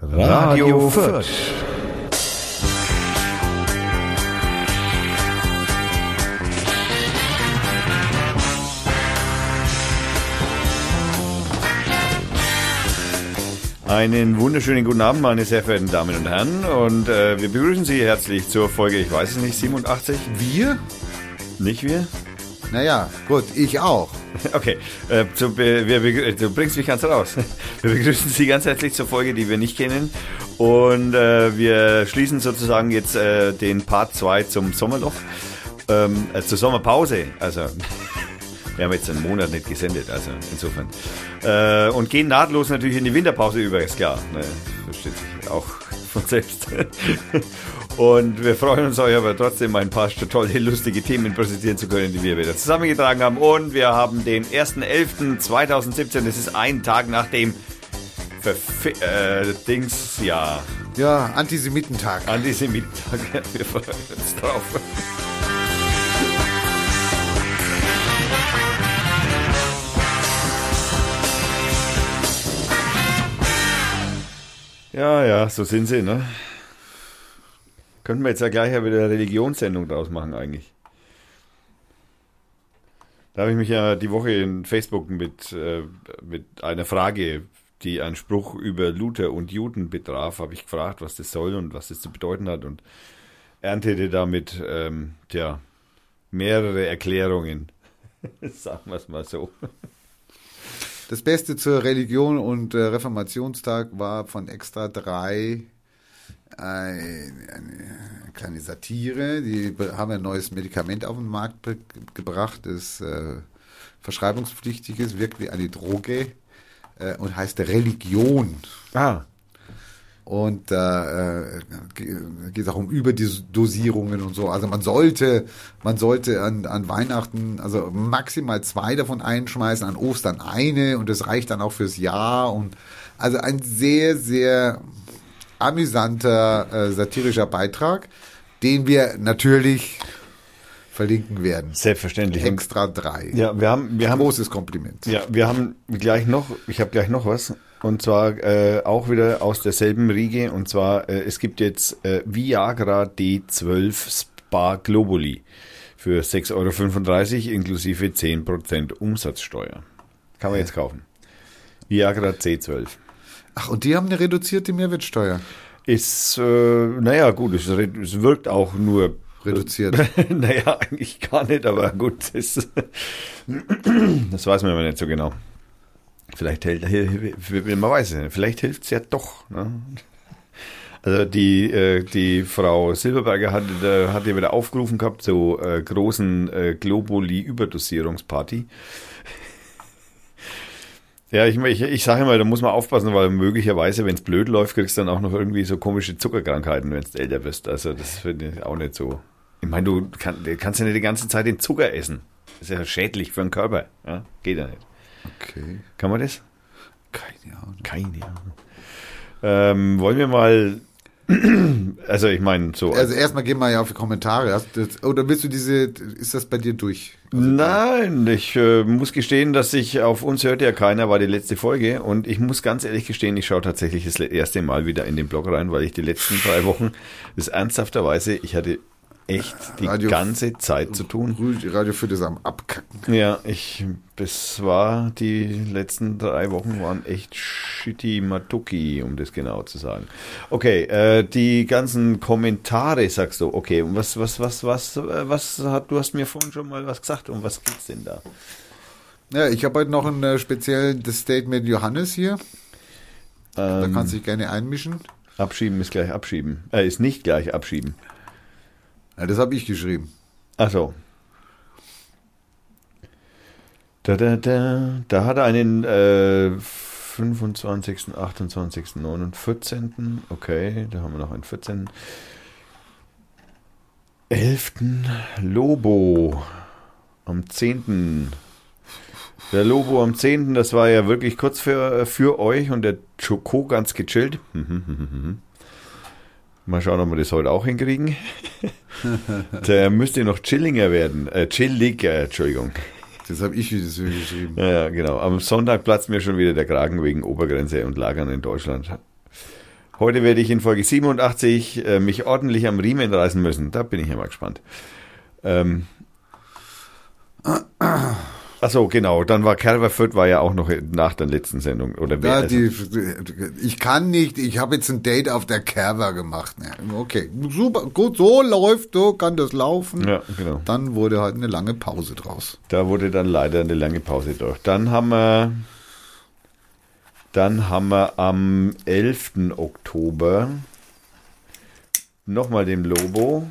Radio Fürth. Einen wunderschönen guten Abend, meine sehr verehrten Damen und Herren. Und äh, wir begrüßen Sie herzlich zur Folge, ich weiß es nicht, 87? Wir? Nicht wir? Naja, gut, ich auch. Okay, äh, zu, wir, wir, du bringst mich ganz raus. Wir begrüßen Sie ganz herzlich zur Folge, die wir nicht kennen. Und äh, wir schließen sozusagen jetzt äh, den Part 2 zum Sommerloch, ähm, äh, zur Sommerpause. Also, wir haben jetzt einen Monat nicht gesendet, also insofern. Äh, und gehen nahtlos natürlich in die Winterpause über, ist klar. Ne? Versteht sich auch von selbst. Und wir freuen uns, euch aber trotzdem ein paar tolle, lustige Themen präsentieren zu können, die wir wieder zusammengetragen haben. Und wir haben den 1.11.2017. Das ist ein Tag nach dem Verfi äh, Dings, ja. Ja, Antisemitentag. Antisemitentag. Wir freuen uns drauf. Ja, ja, so sind sie, ne? Könnten wir jetzt ja gleich wieder eine Religionssendung draus machen eigentlich. Da habe ich mich ja die Woche in Facebook mit, äh, mit einer Frage, die einen Spruch über Luther und Juden betraf, habe ich gefragt, was das soll und was das zu bedeuten hat und erntete damit ähm, tja, mehrere Erklärungen. Sagen wir es mal so. Das Beste zur Religion und äh, Reformationstag war von Extra 3 eine, eine kleine Satire. Die haben ein neues Medikament auf den Markt gebracht, das äh, verschreibungspflichtig ist, wirkt wie eine Droge äh, und heißt Religion. Ah. Und da äh, geht es auch um Überdosierungen und so. Also man sollte, man sollte an, an Weihnachten also maximal zwei davon einschmeißen, an Ostern eine und das reicht dann auch fürs Jahr. Und also ein sehr, sehr amüsanter äh, satirischer Beitrag, den wir natürlich verlinken werden. Selbstverständlich. Extra drei. Ja, wir haben, wir haben großes Kompliment. Ja, wir haben gleich noch, ich habe gleich noch was und zwar äh, auch wieder aus derselben Riege und zwar äh, es gibt jetzt äh, Viagra D12 Spa Globuli für 6,35 Euro inklusive 10% Umsatzsteuer. Kann man jetzt kaufen. Viagra C12. Ach, und die haben eine reduzierte Mehrwertsteuer. Ist, äh, naja, gut, es, es wirkt auch nur reduziert. naja, eigentlich gar nicht, aber gut, das, das weiß man aber nicht so genau. Vielleicht hält, man weiß es nicht, vielleicht hilft es ja doch. Ne? Also die, äh, die Frau Silberberger hat, hat ja wieder aufgerufen gehabt zur äh, großen äh, Globuli-Überdosierungsparty. Ja, ich, ich, ich sage immer, da muss man aufpassen, weil möglicherweise, wenn es blöd läuft, kriegst du dann auch noch irgendwie so komische Zuckerkrankheiten, wenn du älter bist. Also das finde ich auch nicht so. Ich meine, du kann, kannst ja nicht die ganze Zeit den Zucker essen. Das ist ja schädlich für den Körper. Ja? Geht ja nicht. Okay. Kann man das? Keine Ahnung. Keine Ahnung. Ähm, wollen wir mal also ich meine so. Also erstmal gehen wir ja auf die Kommentare. Oder willst du diese, ist das bei dir durch? Also Nein, ich äh, muss gestehen, dass ich, auf uns hört ja keiner, war die letzte Folge und ich muss ganz ehrlich gestehen, ich schaue tatsächlich das erste Mal wieder in den Blog rein, weil ich die letzten drei Wochen das ernsthafterweise, ich hatte echt die Radio, ganze Zeit zu tun. Radio für das am Abkacken. Ja, ich, das war, die letzten drei Wochen waren echt shitty Matuki, um das genau zu sagen. Okay, äh, die ganzen Kommentare sagst du, okay, und was, was, was, was, was hat, du hast mir vorhin schon mal was gesagt, um was geht's denn da? Ja, ich habe heute noch ein äh, spezielles Statement Johannes hier. Ähm, da kannst du dich gerne einmischen. Abschieben ist gleich abschieben. Äh, ist nicht gleich abschieben. Ja, das habe ich geschrieben. Ach so. Da, da, da. da hat er einen äh, 25., 28., 9., 14. Okay, da haben wir noch einen 14. 11. Lobo am 10. Der Lobo am 10. Das war ja wirklich kurz für, für euch und der Choco ganz gechillt. Mal schauen, ob wir das heute auch hinkriegen. Der müsste noch chillinger werden. Äh, chilliger, Entschuldigung. Das habe ich wieder so geschrieben. Ja, genau. Am Sonntag platzt mir schon wieder der Kragen wegen Obergrenze und Lagern in Deutschland. Heute werde ich in Folge 87 äh, mich ordentlich am Riemen reißen müssen. Da bin ich ja mal gespannt. Ähm. Achso, genau. Dann war Kerberfurt war ja auch noch nach der letzten Sendung. Oder Ja, die, ich kann nicht, ich habe jetzt ein Date auf der Kerber gemacht. Okay, super, gut, so läuft, so kann das laufen. ja, genau. Dann wurde halt eine lange Pause draus. Da wurde dann leider eine lange Pause durch. Dann haben wir, dann haben wir am 11. Oktober nochmal den Lobo.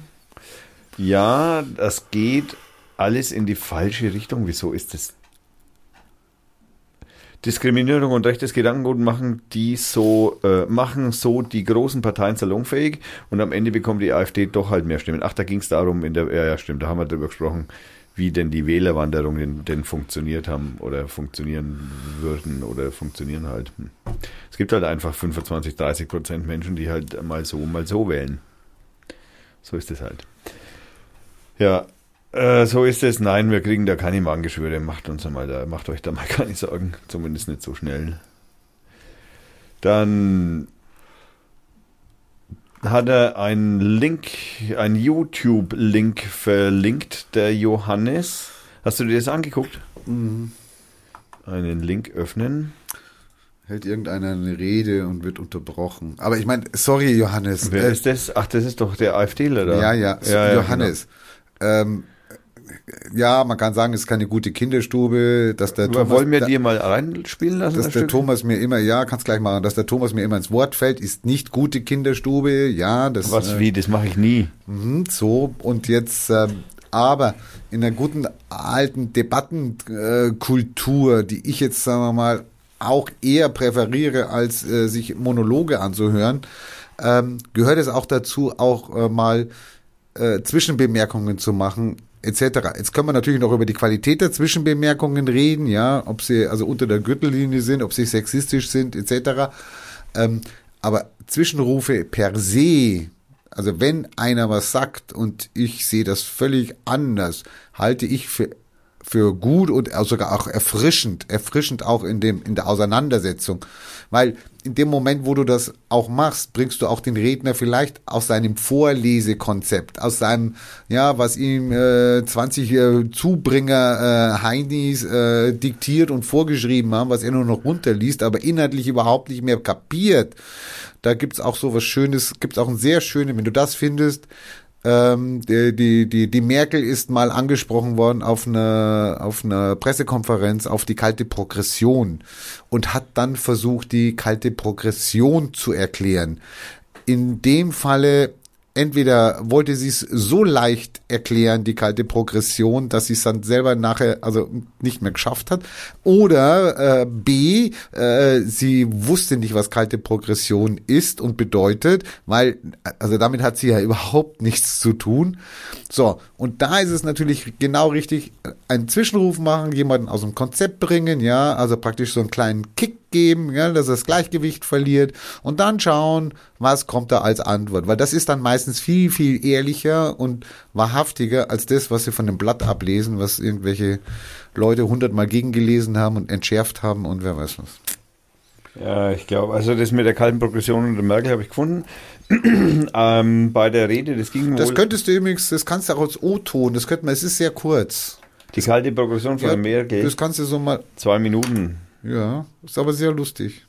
Ja, das geht alles in die falsche Richtung. Wieso ist das? Diskriminierung und rechtes Gedankengut machen die so, äh, machen so die großen Parteien salonfähig und am Ende bekommt die AfD doch halt mehr Stimmen. Ach, da ging es darum, in der, ja, ja, stimmt, da haben wir darüber gesprochen, wie denn die Wählerwanderungen denn funktioniert haben oder funktionieren würden oder funktionieren halt. Hm. Es gibt halt einfach 25, 30 Prozent Menschen, die halt mal so, mal so wählen. So ist es halt. Ja, äh, so ist es. Nein, wir kriegen da keine Magengeschwüre. Macht uns mal da, macht euch da mal keine Sorgen. Zumindest nicht so schnell. Dann hat er einen Link, einen YouTube-Link verlinkt, der Johannes. Hast du dir das angeguckt? Einen Link öffnen. Hält irgendeiner eine Rede und wird unterbrochen. Aber ich meine, sorry, Johannes. Wer äh, ist das? Ach, das ist doch der AfDler da. Ja, ja, ja, ja Johannes. Ähm, ja, man kann sagen, es ist keine gute Kinderstube, dass der. Thomas, Wollen wir dir mal reinspielen lassen? dass das der Stück? Thomas mir immer, ja, kannst gleich machen, dass der Thomas mir immer ins Wort fällt, ist nicht gute Kinderstube, ja, das Was äh, wie? Das mache ich nie. Mhm, so, und jetzt, ähm, aber in einer guten alten Debattenkultur, äh, die ich jetzt, sagen wir mal, auch eher präferiere, als äh, sich Monologe anzuhören, ähm, gehört es auch dazu, auch äh, mal äh, Zwischenbemerkungen zu machen, etc. Jetzt können wir natürlich noch über die Qualität der Zwischenbemerkungen reden, ja, ob sie also unter der Gürtellinie sind, ob sie sexistisch sind, etc. Ähm, aber Zwischenrufe per se, also wenn einer was sagt und ich sehe das völlig anders, halte ich für für gut und sogar auch erfrischend, erfrischend auch in dem in der Auseinandersetzung, weil in dem Moment, wo du das auch machst, bringst du auch den Redner vielleicht aus seinem Vorlesekonzept, aus seinem ja, was ihm äh, 20 äh, Zubringer äh, Heinis äh, diktiert und vorgeschrieben haben, was er nur noch runterliest, aber inhaltlich überhaupt nicht mehr kapiert. Da gibt's auch so was Schönes, gibt's auch ein sehr schönes, wenn du das findest, ähm, die, die, die, die Merkel ist mal angesprochen worden auf einer, auf einer Pressekonferenz auf die kalte Progression und hat dann versucht, die kalte Progression zu erklären. In dem Falle entweder wollte sie es so leicht erklären, die kalte Progression, dass sie es dann selber nachher also nicht mehr geschafft hat, oder äh, B, äh, sie wusste nicht, was kalte Progression ist und bedeutet, weil also damit hat sie ja überhaupt nichts zu tun. So, und da ist es natürlich genau richtig, einen Zwischenruf machen, jemanden aus dem Konzept bringen, ja, also praktisch so einen kleinen Kick geben, ja, dass er das Gleichgewicht verliert und dann schauen, was kommt da als Antwort, weil das ist dann meistens viel, viel ehrlicher und wahrhaftiger als das, was sie von dem Blatt ablesen, was irgendwelche Leute hundertmal gegengelesen haben und entschärft haben und wer weiß was. Ja, ich glaube, also das mit der kalten Progression unter Merkel habe ich gefunden. ähm, bei der Rede, das ging Das wohl, könntest du übrigens, das kannst du auch als O-Ton, das könnte man, es ist sehr kurz. die kalte Progression von Ja, Merkel, das kannst du so mal, zwei Minuten. ja, ist aber sehr lustig.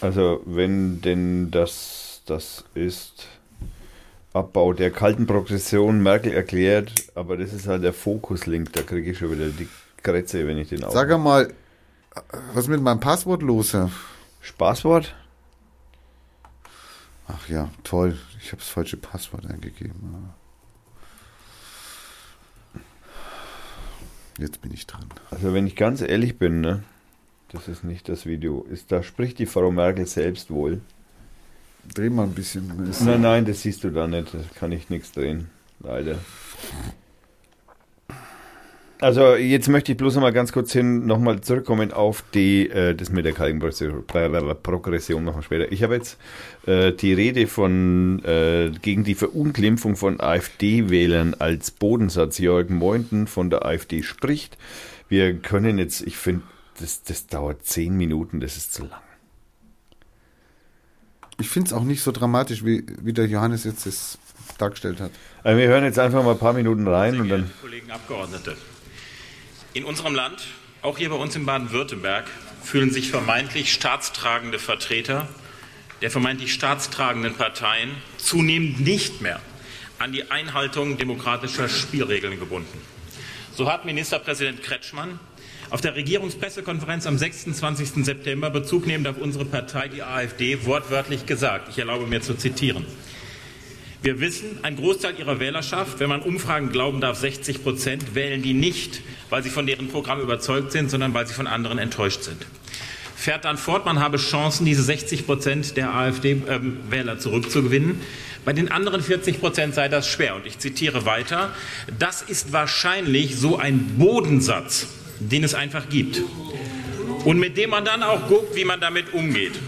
Also wenn denn das, das ist Abbau der kalten Progression Merkel erklärt, aber das ist halt der Fokuslink, da kriege ich schon wieder die Kretze, wenn ich den auf. Sag mal, was ist mit meinem Passwort los? Herr? Spaßwort? Ach ja, toll. Ich habe das falsche Passwort eingegeben. Jetzt bin ich dran. Also wenn ich ganz ehrlich bin, ne, das ist nicht das Video, ist, da spricht die Frau Merkel selbst wohl. Dreh mal ein bisschen. Nein, nein, das siehst du da nicht, da kann ich nichts drehen, leider. Also jetzt möchte ich bloß noch mal ganz kurz hin, nochmal zurückkommen auf die, äh, das mit der kalten Progression, Progression machen wir später. Ich habe jetzt äh, die Rede von äh, gegen die Verunglimpfung von AfD-Wählern als Bodensatz Jörg Meuthen von der AfD spricht. Wir können jetzt, ich finde, das, das dauert zehn Minuten, das ist zu lang. ich finde es auch nicht so dramatisch, wie, wie der Johannes jetzt das dargestellt hat. Also wir hören jetzt einfach mal ein paar Minuten rein und dann. Kollegen Abgeordnete. In unserem Land, auch hier bei uns in Baden-Württemberg, fühlen sich vermeintlich staatstragende Vertreter der vermeintlich staatstragenden Parteien zunehmend nicht mehr an die Einhaltung demokratischer Spielregeln gebunden. So hat Ministerpräsident Kretschmann auf der Regierungspressekonferenz am 26. September Bezug nehmend auf unsere Partei, die AfD, wortwörtlich gesagt. Ich erlaube mir zu zitieren. Wir wissen, ein Großteil ihrer Wählerschaft, wenn man Umfragen glauben darf, 60 Prozent, wählen die nicht, weil sie von deren Programm überzeugt sind, sondern weil sie von anderen enttäuscht sind. Fährt dann fort, man habe Chancen, diese 60 Prozent der AfD-Wähler ähm, zurückzugewinnen. Bei den anderen 40 Prozent sei das schwer. Und ich zitiere weiter. Das ist wahrscheinlich so ein Bodensatz, den es einfach gibt. Und mit dem man dann auch guckt, wie man damit umgeht.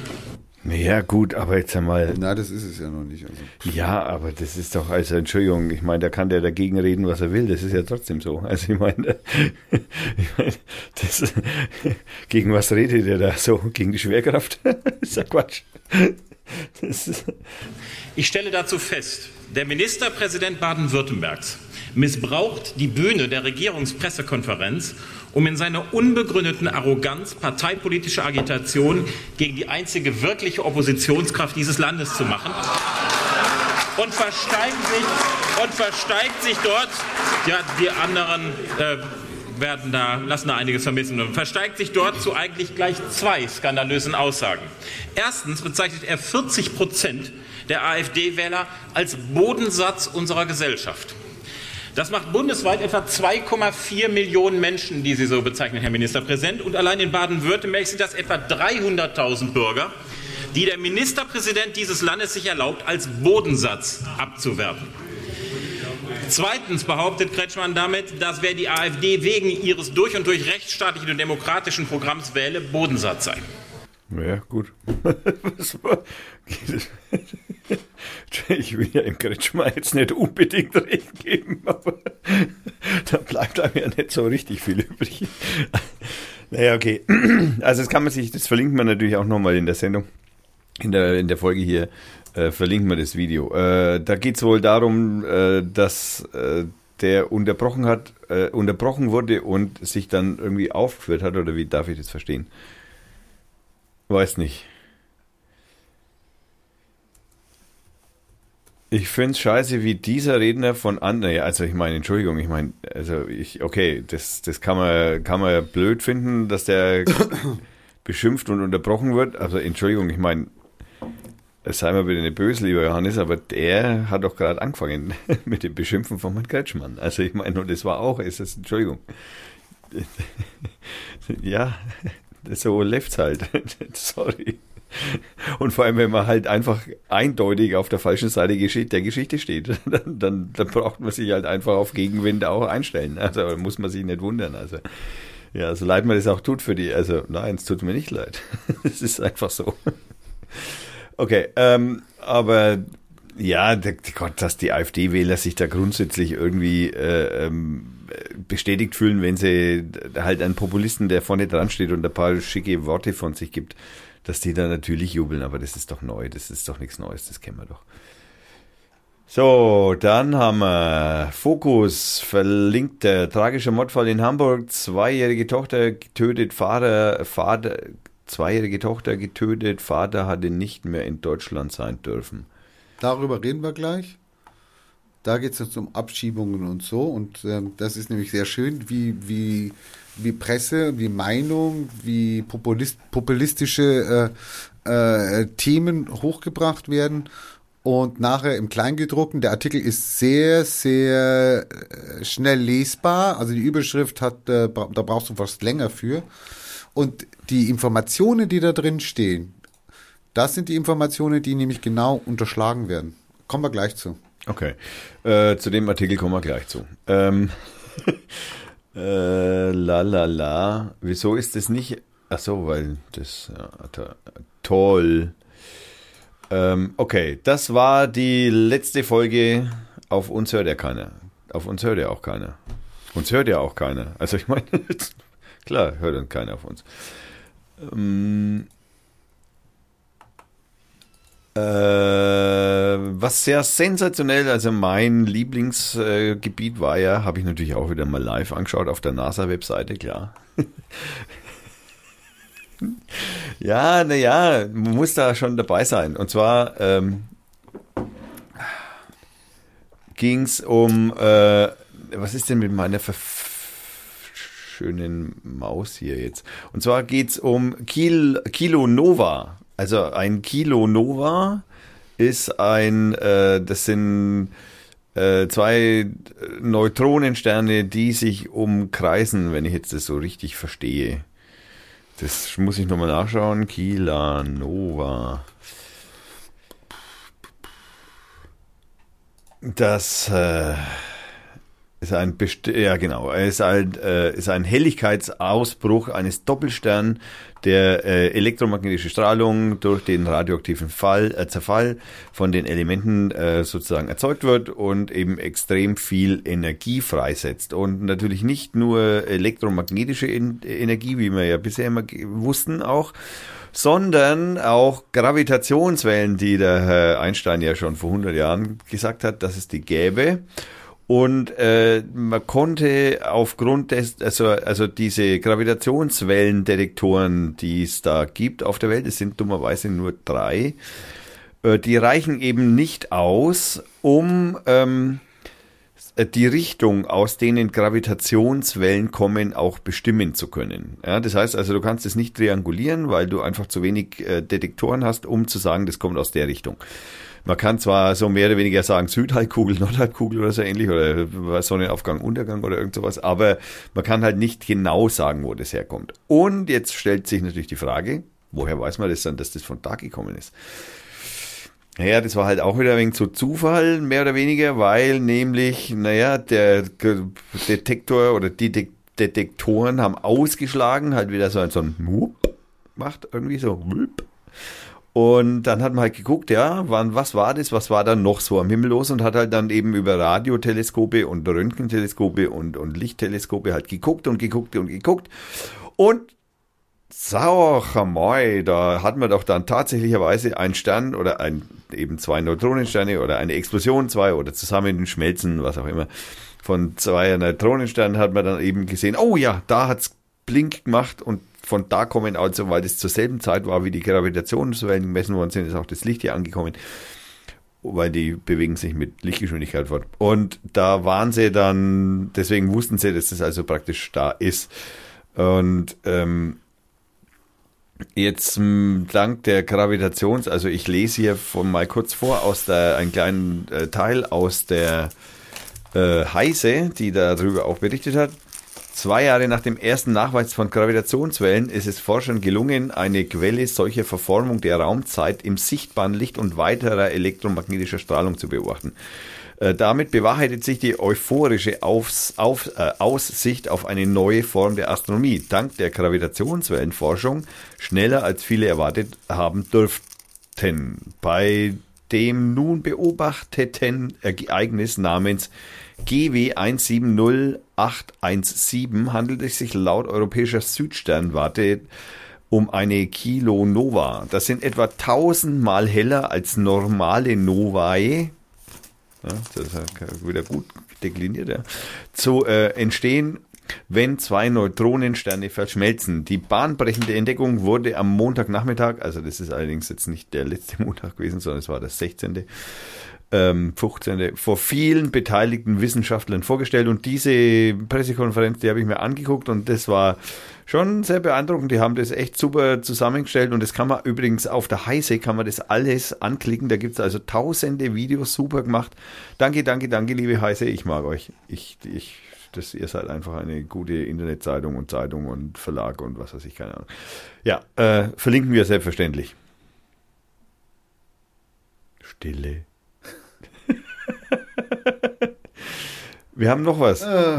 Ja, gut, aber jetzt einmal. Na, das ist es ja noch nicht. Also. Ja, aber das ist doch, also Entschuldigung, ich meine, da kann der dagegen reden, was er will. Das ist ja trotzdem so. Also ich meine, ich meine das, gegen was redet er da so? Gegen die Schwerkraft? das ist ja Quatsch. ich stelle dazu fest, der Ministerpräsident Baden-Württembergs missbraucht die Bühne der Regierungspressekonferenz, um in seiner unbegründeten Arroganz parteipolitische Agitation gegen die einzige wirkliche Oppositionskraft dieses Landes zu machen. Und versteigt sich, und versteigt sich dort, ja, die anderen äh, werden da, lassen da einiges vermissen und versteigt sich dort zu eigentlich gleich zwei skandalösen Aussagen. Erstens bezeichnet er 40 Prozent der AfD-Wähler als Bodensatz unserer Gesellschaft. Das macht bundesweit etwa 2,4 Millionen Menschen, die Sie so bezeichnen, Herr Ministerpräsident. Und allein in Baden-Württemberg sind das etwa 300.000 Bürger, die der Ministerpräsident dieses Landes sich erlaubt, als Bodensatz abzuwerten. Zweitens behauptet Kretschmann damit, dass wer die AfD wegen ihres durch und durch rechtsstaatlichen und demokratischen Programms wähle, Bodensatz sei. Ja, gut. ich will ja im Kretschmer jetzt nicht unbedingt recht geben, aber da bleibt einem ja nicht so richtig viel übrig. Naja, okay. Also das kann man sich, das verlinkt man natürlich auch nochmal in der Sendung, in der, in der Folge hier, äh, verlinkt man das Video. Äh, da geht es wohl darum, äh, dass äh, der unterbrochen hat, äh, unterbrochen wurde und sich dann irgendwie aufgeführt hat, oder wie darf ich das verstehen? Weiß nicht. Ich finde es scheiße, wie dieser Redner von anderen, also ich meine, Entschuldigung, ich meine, also ich, okay, das, das kann man, kann man blöd finden, dass der beschimpft und unterbrochen wird. Also Entschuldigung, ich meine, sei mal bitte nicht böse, lieber Johannes, aber der hat doch gerade angefangen mit dem Beschimpfen von Herrn Kretschmann. Also ich meine, und das war auch, ist das, Entschuldigung. ja, so läuft's halt. Sorry. Und vor allem, wenn man halt einfach eindeutig auf der falschen Seite der Geschichte steht, dann, dann, dann braucht man sich halt einfach auf Gegenwind auch einstellen. Also muss man sich nicht wundern. Also ja, so leid mir das auch tut für die. Also nein, es tut mir nicht leid. Es ist einfach so. Okay, ähm, aber ja, Gott, dass die AfD-Wähler sich da grundsätzlich irgendwie äh, ähm, bestätigt fühlen, wenn sie halt einen Populisten, der vorne dran steht und ein paar schicke Worte von sich gibt dass die da natürlich jubeln, aber das ist doch neu, das ist doch nichts Neues, das kennen wir doch. So, dann haben wir Fokus, verlinkt der tragische Mordfall in Hamburg, zweijährige Tochter getötet, Vater, Vater, zweijährige Tochter getötet, Vater hatte nicht mehr in Deutschland sein dürfen. Darüber reden wir gleich. Da geht es jetzt um Abschiebungen und so. Und äh, das ist nämlich sehr schön, wie, wie wie Presse, wie Meinung, wie populist, populistische äh, äh, Themen hochgebracht werden. Und nachher im Kleingedruckten, der Artikel ist sehr, sehr äh, schnell lesbar. Also die Überschrift hat, äh, da brauchst du fast länger für. Und die Informationen, die da drin stehen, das sind die Informationen, die nämlich genau unterschlagen werden. Kommen wir gleich zu. Okay. Äh, zu dem Artikel kommen wir gleich zu. Ähm Äh, la la la. Wieso ist das nicht? Ach so, weil das ja, toll. Ähm, okay, das war die letzte Folge. Auf uns hört ja keiner. Auf uns hört ja auch keiner. Uns hört ja auch keiner. Also ich meine, klar, hört dann keiner auf uns. Ähm, äh, was sehr sensationell, also mein Lieblingsgebiet war ja, habe ich natürlich auch wieder mal live angeschaut auf der NASA-Webseite, klar. ja, naja, man muss da schon dabei sein. Und zwar ähm, ging es um, äh, was ist denn mit meiner Ver schönen Maus hier jetzt? Und zwar geht es um Kil Kilo Nova. Also ein Kilo Nova ist ein, äh, das sind äh, zwei Neutronensterne, die sich umkreisen, wenn ich jetzt das so richtig verstehe. Das muss ich nochmal nachschauen. Kila Nova. Das äh, ist ein Best ja genau, ist ein, äh, ist ein Helligkeitsausbruch eines Doppelsterns, der äh, elektromagnetische Strahlung durch den radioaktiven Fall, äh, Zerfall von den Elementen äh, sozusagen erzeugt wird und eben extrem viel Energie freisetzt. Und natürlich nicht nur elektromagnetische Energie, wie wir ja bisher immer wussten auch, sondern auch Gravitationswellen, die der Herr Einstein ja schon vor 100 Jahren gesagt hat, dass es die gäbe. Und äh, man konnte aufgrund des, also, also diese Gravitationswellendetektoren, die es da gibt auf der Welt, es sind dummerweise nur drei, äh, die reichen eben nicht aus, um ähm, die Richtung, aus denen Gravitationswellen kommen, auch bestimmen zu können. Ja, das heißt also, du kannst es nicht triangulieren, weil du einfach zu wenig äh, Detektoren hast, um zu sagen, das kommt aus der Richtung. Man kann zwar so mehr oder weniger sagen Südhalbkugel, Nordhalbkugel oder so ähnlich oder Sonnenaufgang, Untergang oder irgend sowas, aber man kann halt nicht genau sagen, wo das herkommt. Und jetzt stellt sich natürlich die Frage, woher weiß man das dann, dass das von da gekommen ist? Naja, das war halt auch wieder wenig zu Zufall, mehr oder weniger, weil nämlich, naja, der Detektor oder die Detektoren haben ausgeschlagen, halt wieder so ein, so ein Whoop macht, irgendwie so Whoop. Und dann hat man halt geguckt, ja, wann, was war das, was war dann noch so am Himmel los und hat halt dann eben über Radioteleskope und Röntgenteleskope und, und Lichtteleskope halt geguckt und geguckt und geguckt. Und Sauermoi, da hat man doch dann tatsächlicherweise einen Stern oder ein, eben zwei Neutronensterne oder eine Explosion, zwei oder zusammen schmelzen, was auch immer. Von zwei Neutronensternen hat man dann eben gesehen, oh ja, da hat's Blink gemacht und von da kommen also, weil das zur selben Zeit war, wie die Gravitationswellen gemessen worden sind, ist auch das Licht hier angekommen, weil die bewegen sich mit Lichtgeschwindigkeit fort. Und da waren sie dann, deswegen wussten sie, dass das also praktisch da ist. Und ähm, Jetzt dank der Gravitations, also ich lese hier von mal kurz vor aus der einen kleinen äh, Teil aus der äh, Heise, die darüber auch berichtet hat. Zwei Jahre nach dem ersten Nachweis von Gravitationswellen ist es Forschern gelungen, eine Quelle solcher Verformung der Raumzeit im sichtbaren Licht und weiterer elektromagnetischer Strahlung zu beobachten. Äh, damit bewahrheitet sich die euphorische Aufs, auf, äh, Aussicht auf eine neue Form der Astronomie, dank der Gravitationswellenforschung schneller als viele erwartet haben dürften. Bei dem nun beobachteten Ereignis namens GW 170817 handelt es sich laut europäischer Südsternwarte um eine Kilonova. Das sind etwa tausendmal heller als normale Novae. Ja, das ist wieder gut dekliniert, ja. Zu äh, entstehen, wenn zwei Neutronensterne verschmelzen. Die bahnbrechende Entdeckung wurde am Montagnachmittag, also das ist allerdings jetzt nicht der letzte Montag gewesen, sondern es war das 16 ähm, 15. vor vielen beteiligten Wissenschaftlern vorgestellt und diese Pressekonferenz, die habe ich mir angeguckt und das war schon sehr beeindruckend. Die haben das echt super zusammengestellt und das kann man übrigens auf der Heise kann man das alles anklicken. Da gibt es also tausende Videos super gemacht. Danke, danke, danke, liebe Heise. Ich mag euch. Ich, ich, das, ihr seid einfach eine gute Internetzeitung und Zeitung und Verlag und was weiß ich, keine Ahnung. Ja, äh, verlinken wir selbstverständlich. Stille. Wir haben noch was. Äh,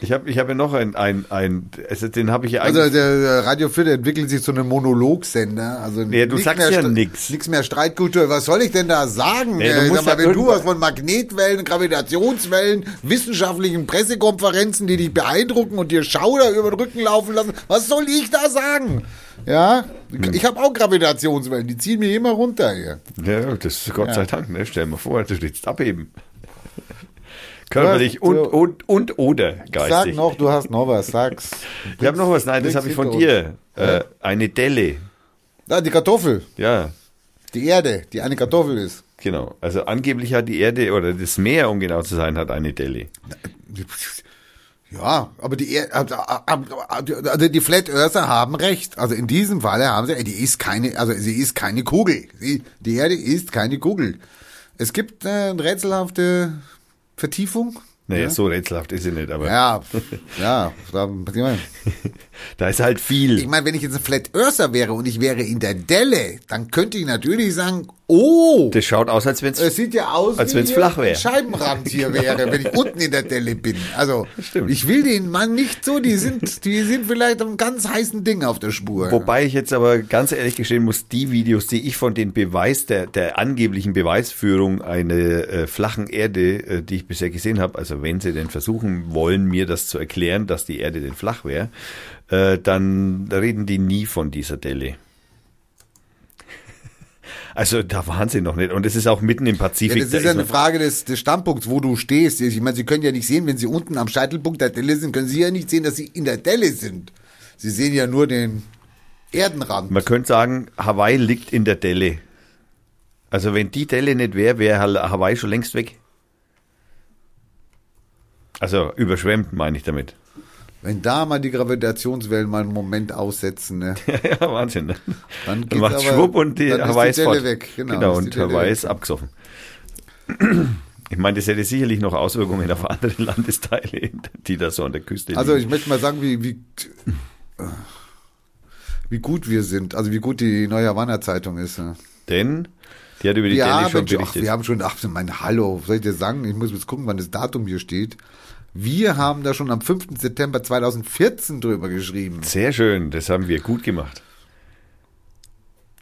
Ich habe ich hab ja noch ein, ein, ein also den habe ich ja Also eigentlich. der, der Radio 4 der entwickelt sich zu einem Monologsender. Also Ja, du sagst ja nix. Nix mehr Streitkultur. Was soll ich denn da sagen? Nee, du Äh, musst mal, wenn du was von Magnetwellen, Gravitationswellen, wissenschaftlichen Pressekonferenzen, die dich beeindrucken und dir Schauder über den Rücken laufen lassen, was soll ich da sagen? Ja, Hm. ich habe auch Gravitationswellen, die ziehen mir immer runter hier. Ja, das ist Gott Ja. sei Dank, ne? Stell dir mal vor, du willst abheben. Körperlich und, so. und, und oder Sag geistig. noch, du hast noch was, sag's. Ich habe noch was, nein, das habe ich von dir. Äh, eine Delle. Da, die Kartoffel, Ja, die Erde, die eine Kartoffel ist. genau. Also angeblich hat die Erde oder das Meer, um genau zu sein, hat eine Delle. Ja, aber die, Er- also die Flat Earther haben recht. Also in diesem Falle haben sie, die ist keine, also sie ist keine Kugel. Sie, die Erde ist keine Kugel. Es gibt äh, eine rätselhafte Vertiefung. Naja, so rätselhaft ist sie nicht, aber Ja, ja, da- was ich meine. da ist halt viel. Ich meine, wenn ich jetzt ein Flat Earther wäre und ich wäre in der Delle, dann könnte ich natürlich sagen, oh, das schaut aus, als wenn es es. sieht ja aus, Als wenn's hier flach wär. ein Scheibenrand hier wäre, wenn ich unten in der Delle bin. Also, Stimmt. ich will den Mann nicht so, die sind, die sind vielleicht am ganz heißen Ding auf der Spur. Wobei ich jetzt aber ganz ehrlich gestehen muss, die Videos, die ich von den Beweis, der, der angeblichen Beweisführung einer äh, flachen Erde, äh, die ich bisher gesehen habe, also wenn sie denn versuchen wollen, mir das zu erklären, dass die Erde denn flach wäre, äh, dann reden die nie von dieser Delle. Also da waren sie noch nicht. Und es ist auch mitten im ja, Pazifik. das da ist ja eine Frage des, des Standpunkts, wo du stehst. Ich meine, Sie können ja nicht sehen, wenn Sie unten am Scheitelpunkt der Delle sind, können Sie ja nicht sehen, dass Sie in der Delle sind. Sie sehen ja nur den Erdenrand. Man könnte sagen, Hawaii liegt in der Delle. Also wenn die Delle nicht wäre, wäre Hawaii schon längst weg. Also überschwemmt, meine ich damit. Wenn da mal die Gravitationswellen mal einen Moment aussetzen, ne? ja, Wahnsinn. Ne? Dann Dann macht Schwupp und die ist Hawaii die ist Delle fort. weg, genau, Genau, die und Hawaii ist abgesoffen. Ich meine, das hätte sicherlich noch Auswirkungen auf andere Landesteile, die da so an der Küste Also ich liegen. möchte mal sagen, wie, wie, wie gut wir sind, also wie gut die neue Havanna Zeitung ist. ne? Denn die hat über die haben, schon schon, ach, berichtet. wir haben schon, ach, mein Hallo, soll ich dir sagen, ich muss jetzt gucken, wann das Datum hier steht. Wir haben da schon am 5. September 2014 drüber geschrieben. Sehr schön, das haben wir gut gemacht.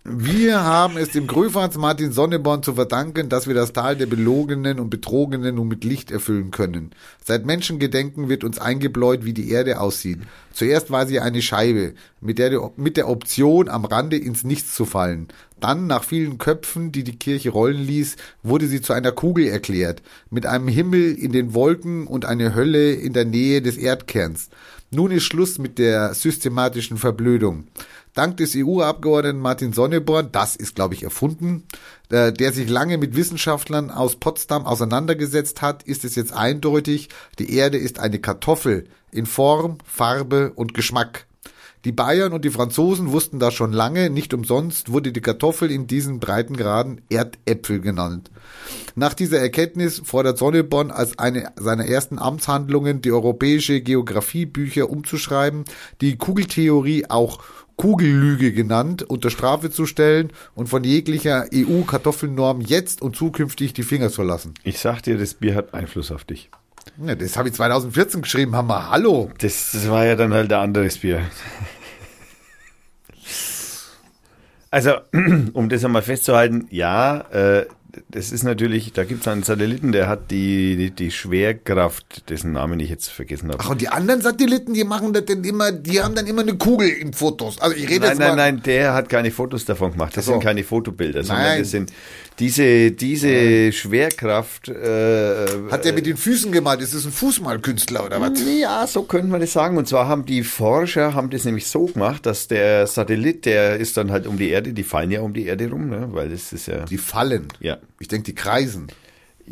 Wir haben es dem Gröfatz Martin Sonneborn zu verdanken, dass wir das Tal der Belogenen und Betrogenen nun mit Licht erfüllen können. Seit Menschengedenken wird uns eingebläut, wie die Erde aussieht. Zuerst war sie eine Scheibe, mit der, mit der Option, am Rande ins Nichts zu fallen. Dann, nach vielen Köpfen, die die Kirche rollen ließ, wurde sie zu einer Kugel erklärt, mit einem Himmel in den Wolken und eine Hölle in der Nähe des Erdkerns. Nun ist Schluss mit der systematischen Verblödung. Dank des EU-Abgeordneten Martin Sonneborn, das ist, glaube ich, erfunden, äh, der sich lange mit Wissenschaftlern aus Potsdam auseinandergesetzt hat, ist es jetzt eindeutig, die Erde ist eine Kartoffel in Form, Farbe und Geschmack. Die Bayern und die Franzosen wussten das schon lange, nicht umsonst wurde die Kartoffel in diesen Breitengraden Erdäpfel genannt. Nach dieser Erkenntnis fordert Sonneborn als eine seiner ersten Amtshandlungen die europäische Geographiebücher umzuschreiben, die Kugeltheorie auch Kugellüge genannt, unter Strafe zu stellen und von jeglicher EU-Kartoffelnorm jetzt und zukünftig die Finger zu lassen. Ich sag dir, das Bier hat Einfluss auf dich. Ja, das habe ich 2014 geschrieben, Hammer, hallo. Das, das war ja dann halt ein anderes Bier. Also, um das einmal festzuhalten, ja, äh, das ist natürlich, da gibt es einen Satelliten, der hat die, die, die Schwerkraft, dessen Namen ich jetzt vergessen habe. Ach, und die anderen Satelliten, die machen das denn immer, die haben dann immer eine Kugel in Fotos. Also ich rede Nein, jetzt nein, mal, nein, der hat keine Fotos davon gemacht. Das so. sind keine Fotobilder, sondern Nein. das sind diese, diese Schwerkraft. Äh, Hat der mit den Füßen gemalt? Ist das ein Fußmalkünstler oder was? Ja, so könnte man das sagen. Und zwar haben die Forscher haben das nämlich so gemacht, dass der Satellit, der ist dann halt um die Erde, die fallen ja um die Erde rum, ne? weil das ist ja, Die fallen. ja, Ich denke, die kreisen.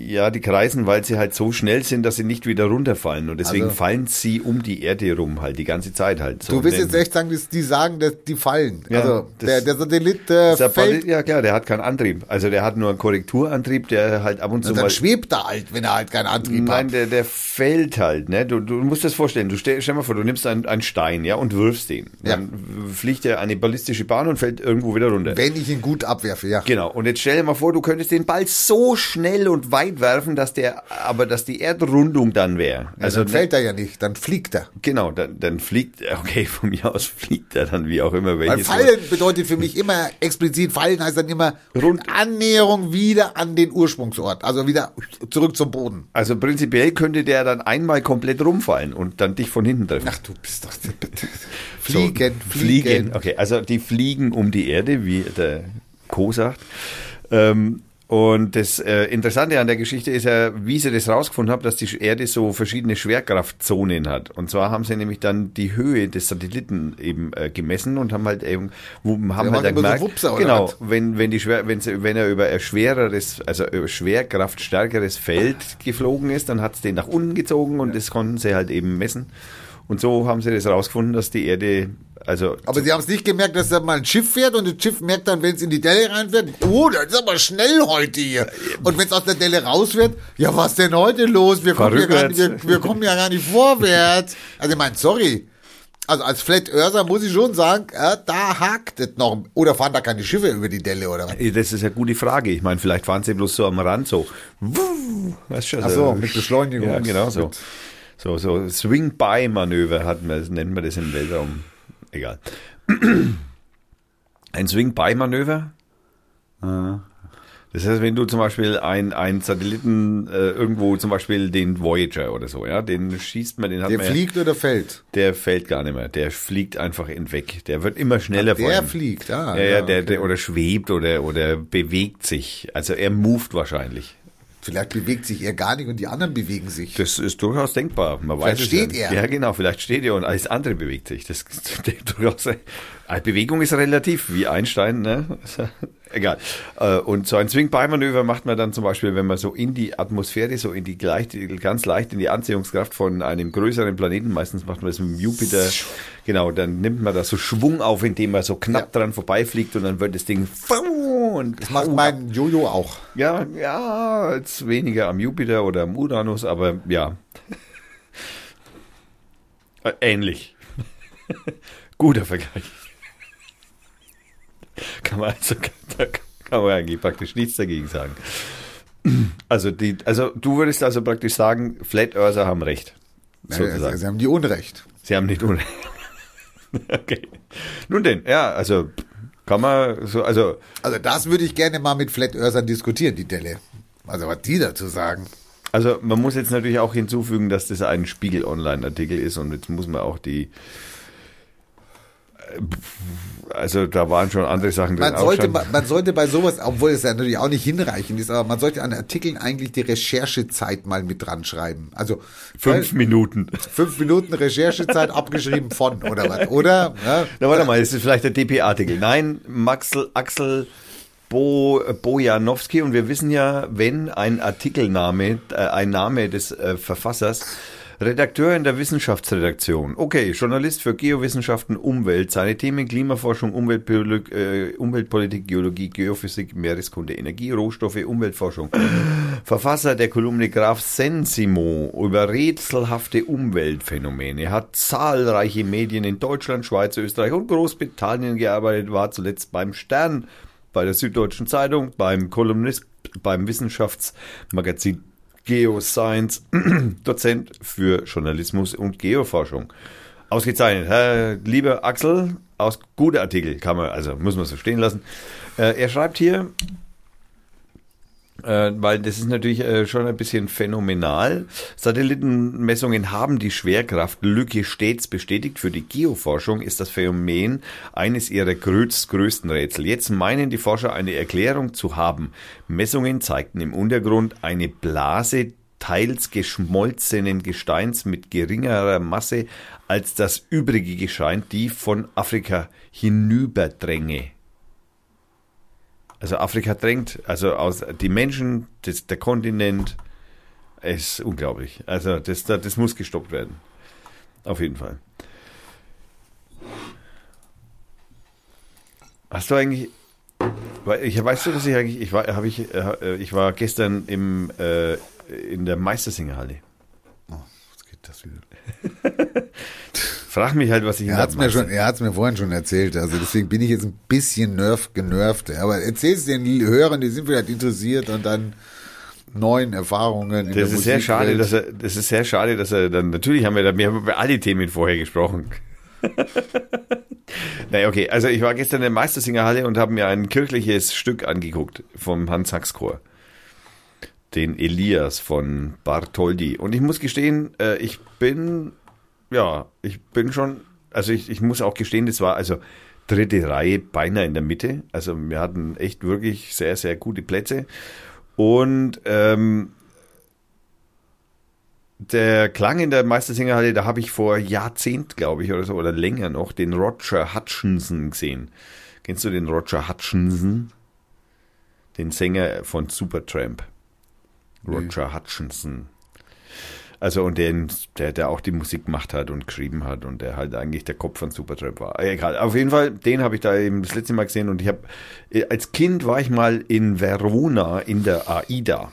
Ja, die kreisen, weil sie halt so schnell sind, dass sie nicht wieder runterfallen. Und deswegen Also- fallen sie um die Erde rum, halt die ganze Zeit halt. So Du willst jetzt echt sagen, die sagen, dass die fallen. Ja, also das- der, der Satellit äh, der fällt, ja klar, der hat keinen Antrieb. Also der hat nur einen Korrekturantrieb, der halt ab und zu und dann mal schwebt er halt, wenn er halt keinen Antrieb Nein, hat. der, der fällt halt, ne? Du, du musst das vorstellen. Du stell, stell mal vor, du nimmst einen, einen Stein, ja, und wirfst den. Ja. Dann fliegt er eine ballistische Bahn und fällt irgendwo wieder runter. Wenn ich ihn gut abwerfe, ja. Genau. Und jetzt stell dir mal vor, du könntest den Ball so schnell und weit weit werfen, dass der, aber dass die Erdrundung dann wäre. Also dann fällt er ja nicht, dann fliegt er. Genau, dann, dann fliegt, okay, von mir aus fliegt er dann wie auch immer. Weil fallen bedeutet für mich immer, explizit fallen heißt dann immer Rund Annäherung wieder an den Ursprungsort, also wieder zurück zum Boden. Also prinzipiell könnte der dann einmal komplett rumfallen und dann dich von hinten treffen. Ach, du bist doch fliegen, so, fliegen, fliegen. Okay, also die fliegen um die Erde, wie der Co sagt. Ähm, und das äh, Interessante an der Geschichte ist ja, wie sie das rausgefunden haben, dass die Erde so verschiedene Schwerkraftzonen hat. Und zwar haben sie nämlich dann die Höhe des Satelliten eben äh, gemessen und haben halt eben, haben ja, halt dann gemerkt, so Wupser, genau, wenn wenn die schwer, wenn sie, wenn er über ein schwereres, also schwerkraftstärkeres Feld geflogen ist, dann hat es den nach unten gezogen und das konnten sie halt eben messen. Und so haben sie das rausgefunden, dass die Erde also aber Sie haben es nicht gemerkt, dass da mal ein Schiff fährt und das Schiff merkt dann, wenn es in die Delle reinfährt, oh, das ist aber schnell heute hier. Und wenn es aus der Delle raus wird, ja, was denn heute los? Wir kommen, ja gar, nicht, wir, wir kommen ja gar nicht vorwärts. Also ich meine, sorry. Also als Flat Earther muss ich schon sagen, äh, da hakt es noch. Oder fahren da keine Schiffe über die Delle oder was? Das ist eine gute Frage. Ich meine, vielleicht fahren sie bloß so am Rand so. Weißt du, Ach so, mit Beschleunigung. Ja, genau so. So, so Swing-by-Manöver nennt man das im Weltraum egal. Ein Swing-By-Manöver. Das heißt, wenn du zum Beispiel ein, ein Satelliten äh, irgendwo, zum Beispiel den Voyager oder so, ja, den schießt man, den hat der man. Der fliegt oder fällt? Der fällt gar nicht mehr. Der fliegt einfach hinweg. Der wird immer schneller. Ach, der fliegt, ah. Ja, ja, der, okay. der, oder schwebt oder, oder bewegt sich. Also er moved wahrscheinlich. Vielleicht bewegt sich er gar nicht und die anderen bewegen sich. Das ist durchaus denkbar. Man vielleicht weiß steht ja. er. Ja, genau. Vielleicht steht er und alles andere bewegt sich. Das durchaus. Bewegung ist relativ, wie Einstein. Ne? Egal. Äh, und so ein Swing-By-Manöver macht man dann zum Beispiel, wenn man so in die Atmosphäre, so in die leicht, ganz leicht in die Anziehungskraft von einem größeren Planeten, meistens macht man das mit dem Jupiter, genau, dann nimmt man da so Schwung auf, indem man so knapp ja. dran vorbeifliegt und dann wird das Ding und das macht mein Jojo auch. Ja, ja, jetzt weniger am Jupiter oder am Uranus, aber ja. Äh, ähnlich. Guter Vergleich. Kann man also, da kann man eigentlich praktisch nichts dagegen sagen. Also, die, also du würdest also praktisch sagen, Flat Earther haben recht. Sozusagen. Sie, sie haben die Unrecht. Sie haben nicht Unrecht. okay. Nun denn, ja, also kann man so, also. Also das würde ich gerne mal mit Flat Earthern diskutieren, die Delle. Also was die dazu sagen. Also man muss jetzt natürlich auch hinzufügen, dass das ein Spiegel Online-Artikel ist und jetzt muss man auch die also da waren schon andere Sachen drin. Man sollte, man, man sollte bei sowas, obwohl es ja natürlich auch nicht hinreichend ist, aber man sollte an Artikeln eigentlich die Recherchezeit mal mit dran schreiben. Also fünf weil, Minuten. Fünf Minuten Recherchezeit abgeschrieben von oder was, oder? Ja, Na, warte mal, das ist vielleicht der DP-Artikel. Nein, Maxel, Axel Bo, Bojanowski und wir wissen ja, wenn ein Artikelname, äh, ein Name des äh, Verfassers Redakteur in der Wissenschaftsredaktion. Okay, Journalist für Geowissenschaften, Umwelt, seine Themen Klimaforschung, Umweltpolitik, äh, Umweltpolitik Geologie, Geophysik, Meereskunde, Energie, Rohstoffe, Umweltforschung. Verfasser der Kolumne Graf Sensimo über rätselhafte Umweltphänomene, hat zahlreiche Medien in Deutschland, Schweiz, Österreich und Großbritannien gearbeitet, war zuletzt beim Stern, bei der Süddeutschen Zeitung, beim Kolumnist, beim Wissenschaftsmagazin Geoscience, Dozent für Journalismus und Geoforschung. Ausgezeichnet. Lieber Axel, aus guter Artikel kann man, also muss man so stehen lassen. Äh, er schreibt hier, äh, weil das ist natürlich äh, schon ein bisschen phänomenal. Satellitenmessungen haben die Schwerkraftlücke stets bestätigt. Für die Geoforschung ist das Phänomen eines ihrer größten Rätsel. Jetzt meinen die Forscher eine Erklärung zu haben. Messungen zeigten im Untergrund eine Blase teils geschmolzenen Gesteins mit geringerer Masse als das übrige Gestein, die von Afrika hinüberdränge. Also Afrika drängt, also aus die Menschen, das, der Kontinent, ist unglaublich. Also das, das muss gestoppt werden. Auf jeden Fall. Hast du eigentlich, ich weißt du, dass ich eigentlich, ich war, ich, äh, ich war gestern im äh, in der Meistersingerhalle. Oh, was geht das wieder? Frag mich halt, was ich er hat's mir schon, Er hat es mir vorhin schon erzählt. Also deswegen bin ich jetzt ein bisschen nerv, genervt. Aber erzähl es den Hörern, die sind vielleicht interessiert und dann neuen Erfahrungen. in Das der ist sehr schade, dass er, das ist sehr schade, dass er dann, natürlich haben wir da, wir haben über alle Themen vorher gesprochen. naja, okay, also ich war gestern in der Meistersingerhalle und habe mir ein kirchliches Stück angeguckt vom Hans Sachs Chor. Den Elias von Bartholdy. Und ich muss gestehen, äh, ich bin, ja, ich bin schon, also ich, ich muss auch gestehen, das war also dritte Reihe beinahe in der Mitte. Also wir hatten echt wirklich sehr, sehr gute Plätze. Und ähm, der Klang in der Meistersingerhalle, da habe ich vor Jahrzehnt, glaube ich, oder so, oder länger noch, den Roger Hutchinson gesehen. Kennst du den Roger Hutchinson? Den Sänger von Supertramp. Roger Hutchinson. Also und den, der, der auch die Musik gemacht hat und geschrieben hat und der halt eigentlich der Kopf von Supertramp war. Egal, auf jeden Fall, den habe ich da eben das letzte Mal gesehen und ich habe, als Kind war ich mal in Verona in der AIDA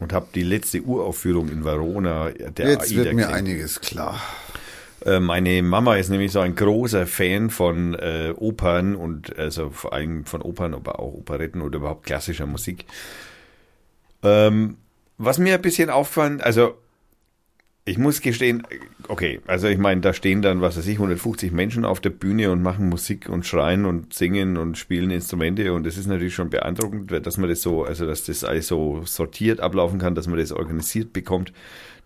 und habe die letzte Uraufführung in Verona der Jetzt AIDA wird mir gesehen. einiges klar. Äh, Meine Mama ist nämlich so ein großer Fan von äh, Opern und also vor allem von Opern, aber auch Operetten oder überhaupt klassischer Musik. Ähm, was mir ein bisschen auffallen, also ich muss gestehen, okay, also ich meine, da stehen dann, was weiß ich, 150 Menschen auf der Bühne und machen Musik und schreien und singen und spielen Instrumente und das ist natürlich schon beeindruckend, dass man das so, also dass das alles so sortiert ablaufen kann, dass man das organisiert bekommt,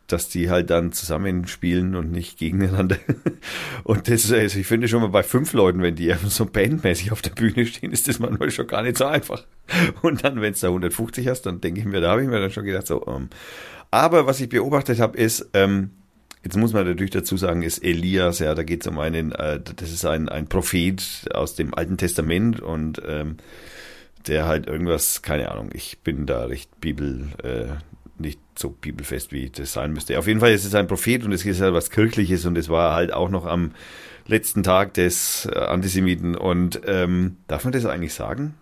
dass die halt dann zusammenspielen und nicht gegeneinander. Und das, also ich finde schon mal bei fünf Leuten, wenn die so bandmäßig auf der Bühne stehen, ist das manchmal schon gar nicht so einfach. Und dann, wenn es da 150 hast, dann denke ich mir, da habe ich mir dann schon gedacht, so, ähm, aber was ich beobachtet habe, ist, ähm, jetzt muss man natürlich dazu sagen, ist Elias, ja, da geht es um einen, äh, das ist ein, ein Prophet aus dem Alten Testament und ähm, der halt irgendwas, keine Ahnung, ich bin da recht Bibel, äh, nicht so bibelfest, wie das sein müsste. Auf jeden Fall ist es ein Prophet und es ist halt was Kirchliches und es war halt auch noch am letzten Tag des äh, Antisemiten und ähm, darf man das eigentlich sagen?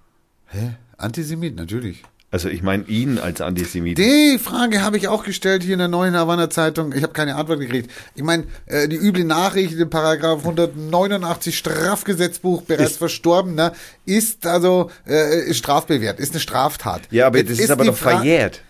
Hä? Antisemit, natürlich. Also ich meine ihn als Antisemit. Die Frage habe ich auch gestellt hier in der neuen Havanna Zeitung. Ich habe keine Antwort gekriegt. Ich meine, äh, die üble Nachricht in Paragraph 189 Strafgesetzbuch bereits Ist- verstorben, ne, ist also äh, ist strafbewehrt, ist eine Straftat. Ja, aber Jetzt das ist, aber doch verjährt.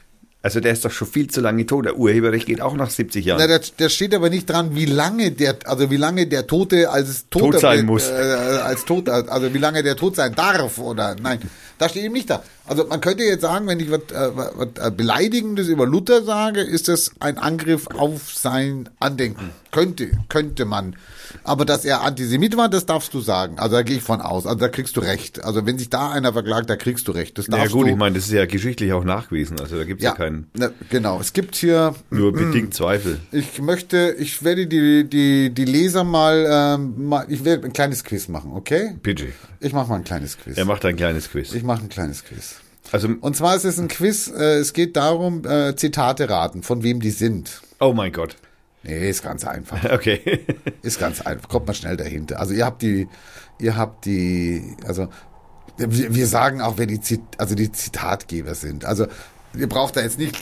Also der ist doch schon viel zu lange tot. Der Urheberrecht geht auch nach 70 Jahren. Na, da, da steht aber nicht dran, wie lange der, also wie lange der Tote als Toter Tot sein muss. Äh, als tot, also wie lange der tot sein darf oder nein, da steht eben nicht da. Also man könnte jetzt sagen, wenn ich was, äh, was äh, beleidigendes über Luther sage, ist das ein Angriff auf sein Andenken. Könnte, könnte man. Aber dass er Antisemit war, das darfst du sagen. Also da gehe ich von aus. Also da kriegst du recht. Also wenn sich da einer verklagt, da kriegst du recht. Das ja darfst gut, du. ich meine, das ist ja geschichtlich auch nachgewiesen. Also da gibt es ja, ja, keinen, na, genau. Es gibt hier nur bedingt Zweifel. ich möchte, ich werde die, die, die Leser mal, ähm, mal, ich werde ein kleines Quiz machen, okay? Bitte. Ich mache mal ein kleines Quiz. Er macht ein kleines Quiz. Ich mache ein kleines Quiz. Also, Und zwar ist es ein Quiz, äh, es geht darum, äh, Zitate raten, von wem die sind. oh mein Gott. Nee, ist ganz einfach. Okay. Ist ganz einfach. Kommt man schnell dahinter. Also ihr habt die, ihr habt die, also wir, wir sagen auch, wer die, Zit, also die Zitatgeber sind. Also ihr braucht da jetzt nicht,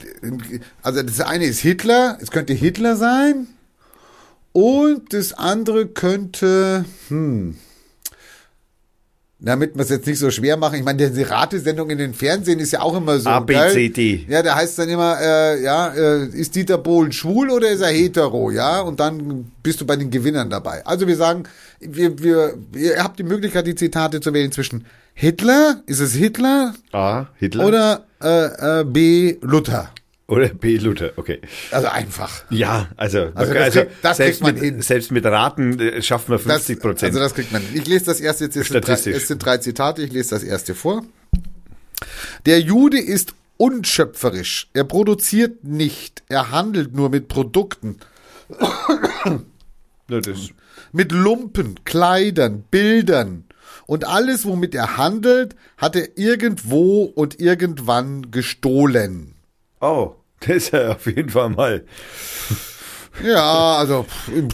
also das eine ist Hitler, es könnte Hitler sein und das andere könnte, hm, damit wir es jetzt nicht so schwer machen. Ich meine, die Ratesendung in den Fernsehen ist ja auch immer so. A, B. C, D. Ja, da heißt dann immer, äh, ja, äh, ist Dieter Bohlen schwul oder ist er hetero, ja? Und dann bist du bei den Gewinnern dabei. Also wir sagen, wir, wir, ihr habt die Möglichkeit, die Zitate zu wählen zwischen Hitler, ist es Hitler A. Hitler. oder äh, äh, B. Luther. Oder B. Luther. Okay. Also einfach. Ja, also, Also das kriegt- das selbst, kriegt man mit, hin. selbst mit Raten äh, schafft man Das, 50 Prozent. also das kriegt man. Ich lese das erste jetzt. Es sind, drei, es sind drei Zitate. Ich lese das erste vor. Der Jude ist unschöpferisch. Er produziert nicht. Er handelt nur mit Produkten. Ja, mit Lumpen, Kleidern, Bildern. Und alles, womit er handelt, hat er irgendwo und irgendwann gestohlen. oh, das ist ja auf jeden Fall mal. Ja, also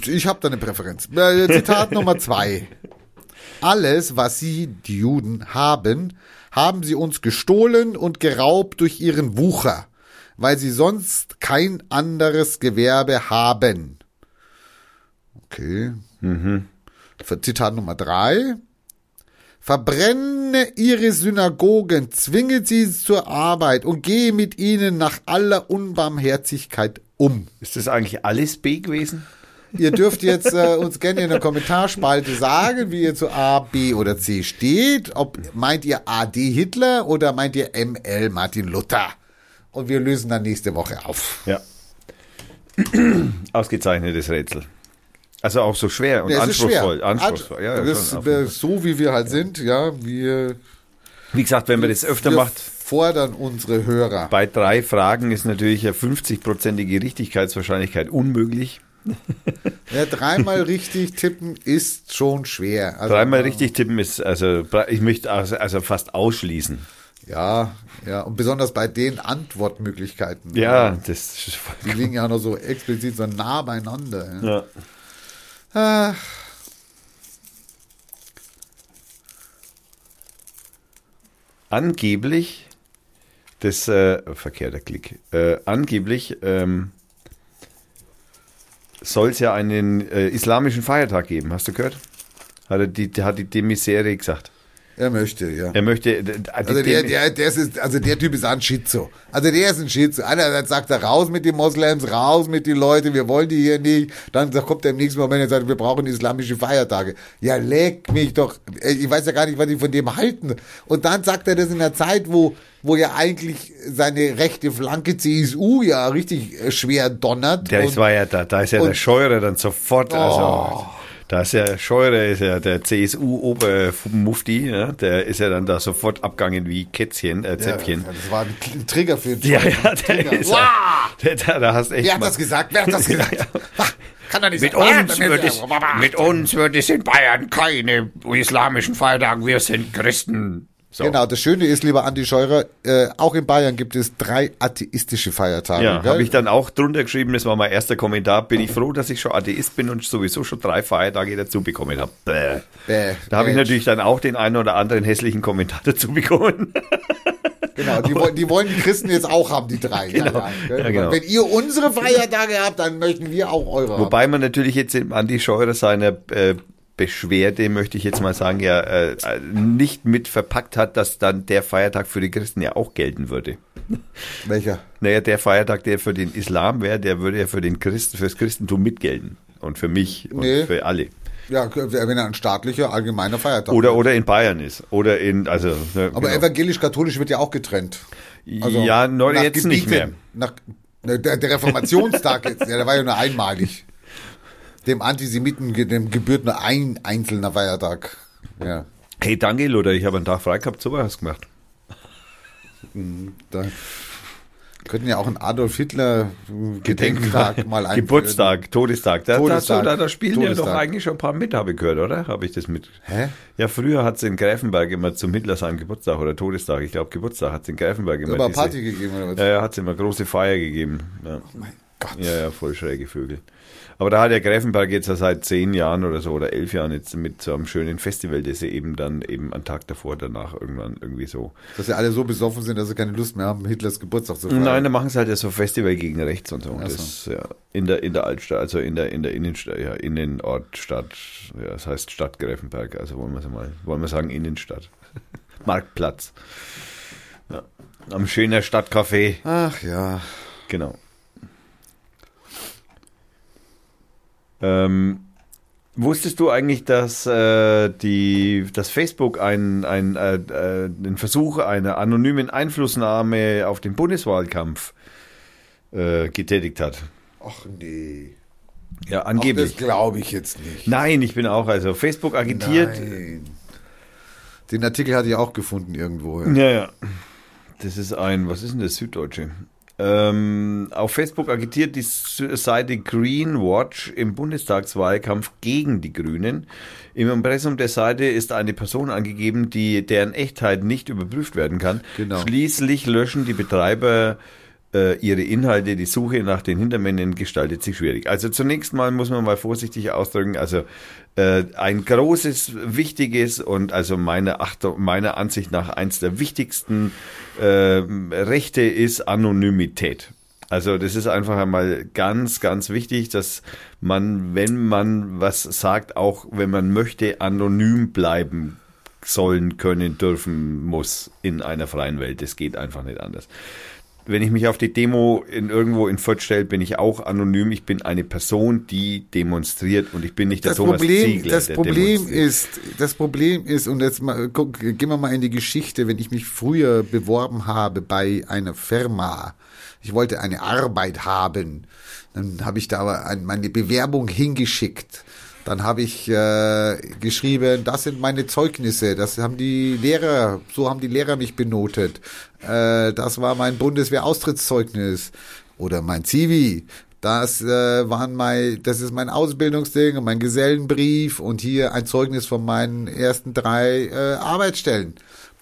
ich habe da eine Präferenz. Äh, Zitat Nummer zwei. Alles, was sie, die Juden, haben, haben sie uns gestohlen und geraubt durch ihren Wucher, weil sie sonst kein anderes Gewerbe haben. Okay. Zitat Nummer drei. Verbrenne ihre Synagogen, zwinge sie zur Arbeit und gehe mit ihnen nach aller Unbarmherzigkeit um. Ist das eigentlich alles B gewesen? Ihr dürft jetzt äh, uns gerne in der Kommentarspalte sagen, wie ihr zu A, B oder C steht. Ob meint ihr AD Hitler oder meint ihr ML Martin Luther? Und wir lösen dann nächste Woche auf. Ja. Ausgezeichnetes Rätsel. Also auch so schwer und es ist schwer. anspruchsvoll. anspruchsvoll. Ja, das, so wie wir halt sind, ja, wir, Wie gesagt, wenn man das öfter macht, fordern unsere Hörer. bei drei Fragen ist natürlich eine 50-prozentige Richtigkeitswahrscheinlichkeit unmöglich. Ja, dreimal richtig tippen ist schon schwer. Also, Dreimal richtig tippen ist, also ich möchte also, also fast ausschließen. Ja, ja, und besonders bei den Antwortmöglichkeiten. Ja, das ist Die liegen ja noch so explizit so nah beieinander. Ja. ja. Ach. angeblich, das, äh, verkehrter Klick, äh, angeblich ähm, soll es ja einen äh, islamischen Feiertag geben, hast du gehört? Hat, die, hat die Demisere gesagt. Er möchte, ja. Er möchte, Also der, der, der ist, also der Typ ist ein Schizo. Also der ist ein Schizo. Einerseits sagt er raus mit den Moslems, raus mit den Leuten, wir wollen die hier nicht. Dann kommt er im nächsten Moment und sagt, wir brauchen islamische Feiertage. Ja, leck mich doch. Ich weiß ja gar nicht, was die von dem halten. Und dann sagt er das in der Zeit, wo, wo ja eigentlich seine rechte Flanke CSU ja richtig äh, schwer donnert. der und, ist, war ja da, da ist ja der und- Scheurer dann sofort, also, Oh. Da ist ja Scheurer, ist ja der CSU-Obermufti, ja, der ist ja dann da sofort abgegangen wie Kätzchen, äh, ja, Zäpfchen. das war ein Trigger für Ja, ja, der Trigger. ist Wow! der, der, da hast echt Wer hat mal- das gesagt? Wer hat das gesagt? Kann doch nicht Mit sein. uns, wird es, er- mit uns wird es in Bayern keine islamischen Feiertage. Wir sind Christen. So. Genau, das Schöne ist, lieber Andi Scheurer, äh, auch in Bayern gibt es drei atheistische Feiertage. Ja, habe ich dann auch drunter geschrieben, das war mein erster Kommentar. Bin ich froh, dass ich schon Atheist bin und sowieso schon drei Feiertage dazu bekommen habe. Bäh. Bäh. Da habe ich natürlich dann auch den einen oder anderen hässlichen Kommentar dazu bekommen. Genau, die, wollen- die wollen die Christen jetzt auch haben, die drei. Genau. Ja, ja, genau. Wenn ihr unsere Feiertage habt, dann möchten wir auch eure haben. Wobei man natürlich jetzt Andi Scheurer seiner äh, Beschwerde, möchte ich jetzt mal sagen, ja äh, nicht mit verpackt hat, dass dann der Feiertag für die Christen ja auch gelten würde. Welcher? Naja, der Feiertag, der für den Islam wäre, der würde ja für den Christen, fürs Christentum mitgelten. Und für mich und Nee. für alle. Ja, wenn er ein staatlicher, allgemeiner Feiertag Oder, ist. oder in Bayern ist. Oder in, also. Ne, Aber genau. evangelisch-katholisch wird ja auch getrennt. ja, nur nach jetzt nicht mehr. Nach, ne, der, der Reformationstag jetzt, ja, der war ja nur einmalig. Dem Antisemiten dem gebührt nur ein einzelner Feiertag. Ja. Hey, danke, Luther, ich habe einen Tag frei gehabt, so was gemacht. Da könnten ja auch einen Adolf Hitler Gedenktag mal einführen. Geburtstag, Todestag. Da, Todestag. Da, da, da spielen ja Todestag. doch eigentlich schon ein paar mit, habe ich gehört, oder? Habe ich das mit? Hä? Ja, früher hat es in Greifenberg immer zum Hitler seinem Geburtstag oder Todestag, ich glaube Geburtstag hat es in Greifenberg immer diese, Party gegeben oder was? Ja, ja, hat es immer große Feier gegeben. Ja. Mein Gott. Ja, ja, voll schräge Vögel. Aber da hat der Greifenberg jetzt ja seit zehn Jahren oder so oder elf Jahren jetzt mit so einem schönen Festival, das sie eben dann eben einen Tag davor, danach irgendwann irgendwie so. Dass sie alle so besoffen sind, dass sie keine Lust mehr haben, Hitlers Geburtstag zu feiern. Nein, da machen sie halt ja so Festival gegen rechts und so. Ach so. Das, ja, in der, in der Altstadt, also in der, in der Innenstadt, ja, Innenort, Stadt, ja, das heißt Stadt Greifenberg, also wollen wir es mal, wollen wir sagen Innenstadt. Marktplatz. Ja. Am schöner Stadtcafé, Ach ja. genau. Ähm, wusstest du eigentlich, dass äh, die, dass Facebook ein, ein, äh, äh, den Versuch einer anonymen Einflussnahme auf den Bundeswahlkampf äh, getätigt hat? Ach nee. Ja, Ach, das angeblich. glaube ich jetzt nicht. Nein, ich bin auch, also Facebook agitiert. Nein. Den Artikel hatte ich auch gefunden irgendwo. Ja. Ja, ja. Das ist ein, was ist denn das Süddeutsche? Ähm, auf Facebook agitiert die Seite Greenwatch im Bundestagswahlkampf gegen die Grünen. Im Impressum der Seite ist eine Person angegeben, die deren Echtheit nicht überprüft werden kann. Genau. Schließlich löschen die Betreiber ihre Inhalte. Die Suche nach den Hintermännern gestaltet sich schwierig. Also zunächst mal muss man mal vorsichtig ausdrücken. Also äh, ein großes, wichtiges und also meiner Achtung, meiner Ansicht nach eins der wichtigsten äh, Rechte ist Anonymität. Also das ist einfach einmal ganz, ganz wichtig, dass man, wenn man was sagt, auch wenn man möchte, anonym bleiben sollen, können, dürfen, muss in einer freien Welt. Das geht einfach nicht anders wenn ich mich auf die Demo in irgendwo in Fürth stelle, bin ich auch anonym. Ich bin eine Person, die demonstriert und ich bin nicht der das Thomas Problem, Ziegler. Das Problem ist, das Problem ist, und jetzt mal, guck, gehen wir mal in die Geschichte, wenn ich mich früher beworben habe bei einer Firma, ich wollte eine Arbeit haben, dann habe ich da ein, meine Bewerbung hingeschickt. Dann habe ich äh, geschrieben, das sind meine Zeugnisse, das haben die Lehrer, so haben die Lehrer mich benotet. Äh, das war mein Bundeswehr-Austrittszeugnis oder mein Zivi. Das äh, waren mein, das ist mein Ausbildungsding und mein Gesellenbrief und hier ein Zeugnis von meinen ersten drei äh, Arbeitsstellen.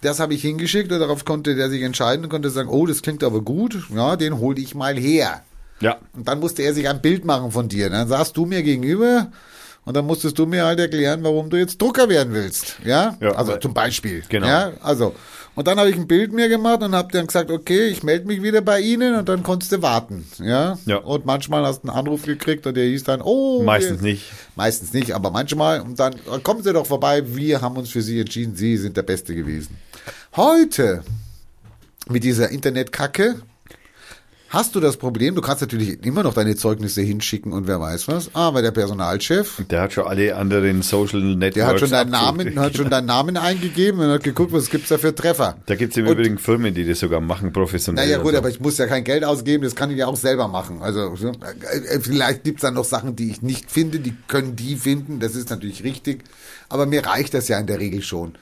Das habe ich hingeschickt und darauf konnte der sich entscheiden und konnte sagen, oh, das klingt aber gut, ja, den hole ich mal her. Ja. Und dann musste er sich ein Bild machen von dir. Dann saßt du mir gegenüber und dann musstest du mir halt erklären, warum du jetzt Drucker werden willst. Ja, Ja, also zum Beispiel. Genau. Ja, also. Und dann habe ich ein Bild mir gemacht und habe dann gesagt, okay, ich melde mich wieder bei Ihnen und dann konntest du warten. Ja. Ja. Und manchmal hast du einen Anruf gekriegt und der hieß dann, oh. Meistens wir- nicht. Meistens nicht, aber manchmal. Und dann kommen Sie doch vorbei, wir haben uns für Sie entschieden, Sie sind der Beste gewesen. Heute, mit dieser Internetkacke, hast du das Problem, du kannst natürlich immer noch deine Zeugnisse hinschicken und wer weiß was, aber der Personalchef, Der hat schon alle anderen Social Networks. der hat schon deinen. Namen, hat schon deinen Namen eingegeben und hat geguckt, was gibt's da für Treffer. Da gibt es im Und- Übrigen Firmen, die das sogar machen, professionell. Naja gut, so. aber ich muss ja kein Geld ausgeben, das kann ich ja auch selber machen. Also so, äh, vielleicht gibt's dann noch Sachen, die ich nicht finde, die können die finden, das ist natürlich richtig. Aber mir reicht das ja in der Regel schon.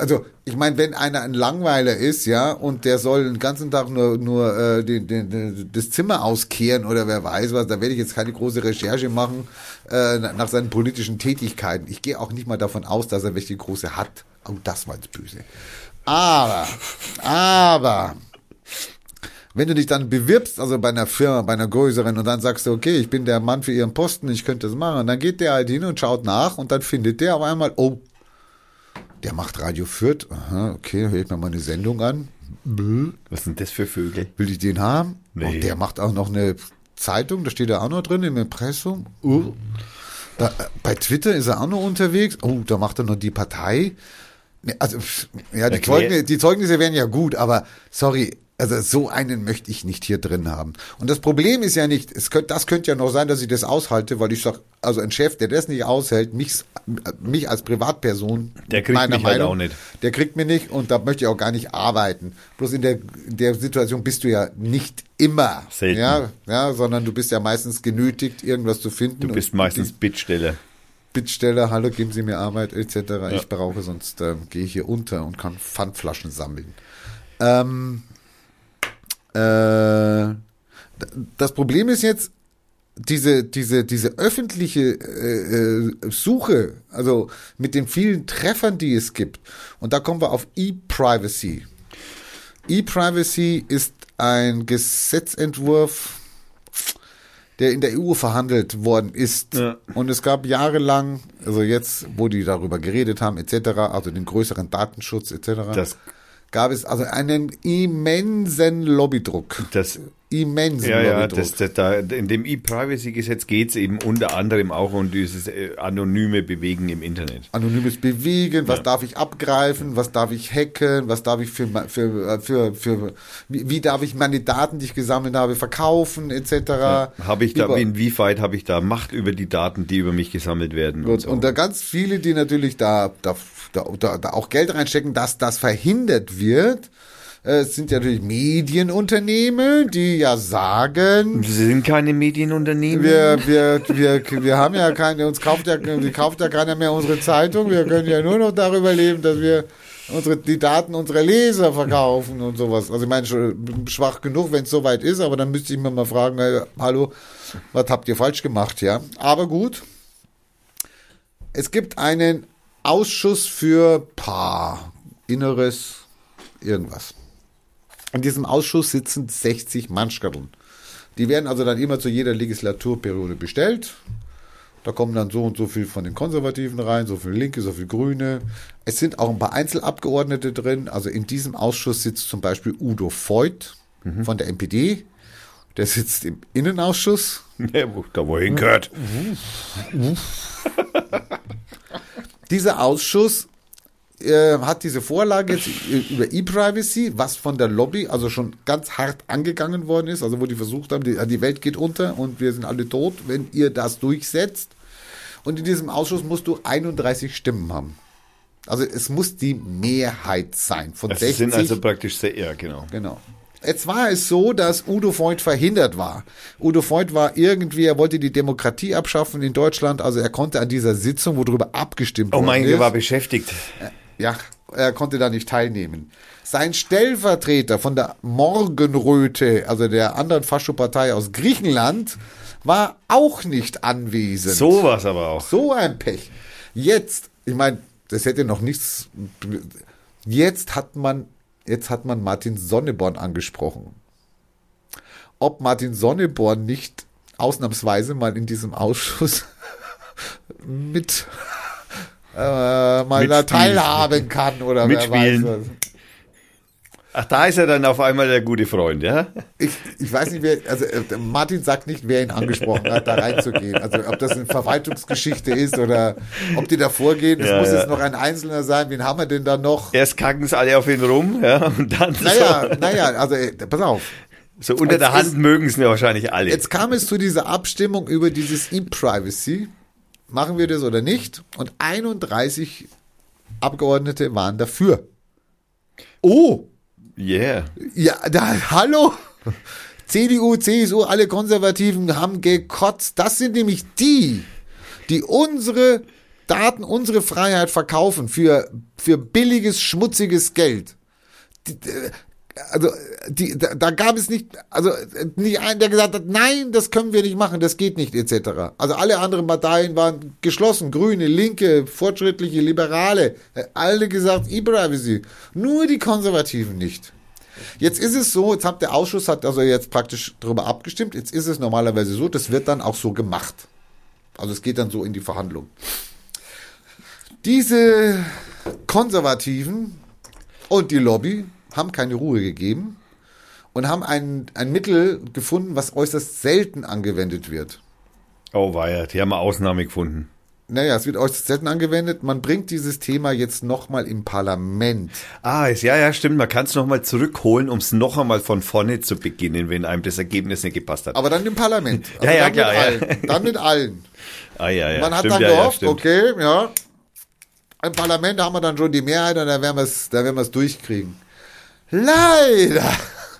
Also ich meine, wenn einer ein Langweiler ist, ja, und der soll den ganzen Tag nur, nur äh, den, den, den, das Zimmer auskehren oder wer weiß was, da werde ich jetzt keine große Recherche machen äh, nach seinen politischen Tätigkeiten. Ich gehe auch nicht mal davon aus, dass er welche große hat. Oh, das war jetzt böse. Aber, aber, wenn du dich dann bewirbst, also bei einer Firma, bei einer größeren, und dann sagst du, okay, ich bin der Mann für ihren Posten, ich könnte das machen, und dann geht der halt hin und schaut nach und dann findet der auf einmal, oh, der macht Radio Fürth, aha, okay, ich mir mal eine Sendung an, Was sind das für Vögel? will ich den haben? Nee. Und der macht auch noch eine Zeitung, da steht er auch noch drin im Impressum. Oh. Da, äh, bei Twitter ist er auch noch unterwegs. Oh, da macht er noch die Partei. Also, ja, die, Zeugnisse, die Zeugnisse wären ja gut, aber sorry, also so einen möchte ich nicht hier drin haben. Und das Problem ist ja nicht, es könnte, das könnte ja noch sein, dass ich das aushalte, weil ich sag, also ein Chef, der das nicht aushält, mich, mich als Privatperson, Der kriegt meiner mich halt Meinung, auch nicht. der kriegt mir nicht und da möchte ich auch gar nicht arbeiten. Bloß in der, in der Situation bist du ja nicht immer. Selten. Ja, ja, sondern du bist ja meistens genötigt, irgendwas zu finden. Du bist meistens Bittsteller. Bittsteller, hallo, geben Sie mir Arbeit, etc. Ich brauche, sonst ähm, gehe ich hier unter und kann Pfandflaschen sammeln. Ähm, äh, das Problem ist jetzt, diese, diese, diese öffentliche äh, äh, Suche, also mit den vielen Treffern, die es gibt, und da kommen wir auf E-Privacy. E-Privacy ist ein Gesetzentwurf, der in der EU verhandelt worden ist. Ja. Und es gab jahrelang, also jetzt, wo die darüber geredet haben, etc., also den größeren Datenschutz, etc., Das, gab es also einen immensen Lobbydruck. das, Immensen ja, ja, das, das, da, in dem E-Privacy-Gesetz geht es eben unter anderem auch um dieses äh, anonyme Bewegen im Internet. Anonymes Bewegen, was Ja. darf ich abgreifen, was darf ich hacken, was darf ich für, für, für, für wie, wie darf ich meine Daten, die ich gesammelt habe, verkaufen, etc. Habe ich da, Über- inwieweit habe ich da Macht über die Daten, die über mich gesammelt werden? Gut, und so. und da ganz viele, die natürlich da, da, da, da auch Geld reinstecken, dass das verhindert wird. Äh, Es sind ja natürlich Medienunternehmen, die ja sagen, Sie sind keine Medienunternehmen. wir, wir, wir, wir haben ja keine, uns kauft ja, wir kauft ja keiner mehr unsere Zeitung, wir können ja nur noch darüber leben, dass wir unsere, die Daten unserer Leser verkaufen und sowas. Also ich meine, schon schwach genug, wenn es soweit ist, aber dann müsste ich mir mal fragen, äh, hallo, was habt ihr falsch gemacht, ja? Aber gut. Es gibt einen Ausschuss für Paar, Inneres, irgendwas. In diesem Ausschuss sitzen 60 Mannschaften. Die werden also dann immer zu jeder Legislaturperiode bestellt. Da kommen dann so und so viel von den Konservativen rein, so viel Linke, so viel Grüne. Es sind auch ein paar Einzelabgeordnete drin. Also in diesem Ausschuss sitzt zum Beispiel Udo Voigt von der NPD. Der sitzt im Innenausschuss. Ja, wo, da wohin gehört. Dieser Ausschuss äh, hat diese Vorlage jetzt über E-Privacy, was von der Lobby also schon ganz hart angegangen worden ist, also wo die versucht haben, die, die Welt geht unter und wir sind alle tot, wenn ihr das durchsetzt. Und in diesem Ausschuss musst du 31 Stimmen haben. Also es muss die Mehrheit sein von Das 60. sind also praktisch sehr, ja, genau. Genau. Jetzt war es so, dass Udo Freund verhindert war. Udo Freund war irgendwie, er wollte die Demokratie abschaffen in Deutschland, also er konnte an dieser Sitzung, wo darüber abgestimmt Oh mein Gott, war beschäftigt. Ja, er konnte da nicht teilnehmen. Sein Stellvertreter von der Morgenröte, also der anderen Faschopartei aus Griechenland, war auch nicht anwesend. So war es aber auch. So ein Pech. Jetzt, ich meine, das hätte noch nichts. Jetzt hat man, jetzt hat man Martin Sonneborn angesprochen. Ob Martin Sonneborn nicht ausnahmsweise mal in diesem Ausschuss mit äh, mal da teilhaben kann oder Mitspielen. wer weiß was. Ach, da ist er dann auf einmal der gute Freund, ja? Ich, ich weiß nicht, wer, also äh, Martin sagt nicht, wer ihn angesprochen hat, da reinzugehen. Also ob das eine Verwaltungsgeschichte ist oder ob die da vorgehen. Es Ja, muss ja. jetzt noch ein Einzelner sein. Wen haben wir denn da noch? Erst kacken sie alle auf ihn rum, ja, und dann Naja, naja, also äh, pass auf. so, so unter Jetzt der Hand mögen es mir wahrscheinlich alle. Jetzt kam es zu dieser Abstimmung über dieses E-Privacy. Machen wir das oder nicht? Und 31 Abgeordnete waren dafür. Oh, Yeah. Ja, da, hallo? CDU, CSU, alle Konservativen haben gekotzt. Das sind nämlich die, die unsere Daten, unsere Freiheit verkaufen für, für billiges, schmutziges Geld. Also, die, da, da gab es nicht, also nicht einen, der gesagt hat, nein, das können wir nicht machen, das geht nicht, etc. Also alle anderen Parteien waren geschlossen, Grüne, Linke, Fortschrittliche, Liberale, alle gesagt, E-Privacy. Nur die Konservativen nicht. Jetzt ist es so, jetzt hat der Ausschuss hat also jetzt praktisch darüber abgestimmt. Jetzt ist es normalerweise so, das wird dann auch so gemacht. Also es geht dann so in die Verhandlung. Diese Konservativen und die Lobby haben keine Ruhe gegeben und haben ein, ein Mittel gefunden, was äußerst selten angewendet wird. Oh weia, die haben eine Ausnahme gefunden. Naja, es wird äußerst selten angewendet. Man bringt dieses Thema jetzt nochmal im Parlament. Ah, ja, ja, stimmt. Man kann es nochmal zurückholen, um es noch einmal von vorne zu beginnen, wenn einem das Ergebnis nicht gepasst hat. Aber dann im Parlament. Also Ja, ja, dann klar, mit ja. allen. Dann mit allen. ah, ja, ja. Man hat stimmt, dann ja, ja, gehofft, stimmt. okay, ja. Im Parlament haben wir dann schon die Mehrheit und dann werden wir es, dann werden wir es durchkriegen. Leider,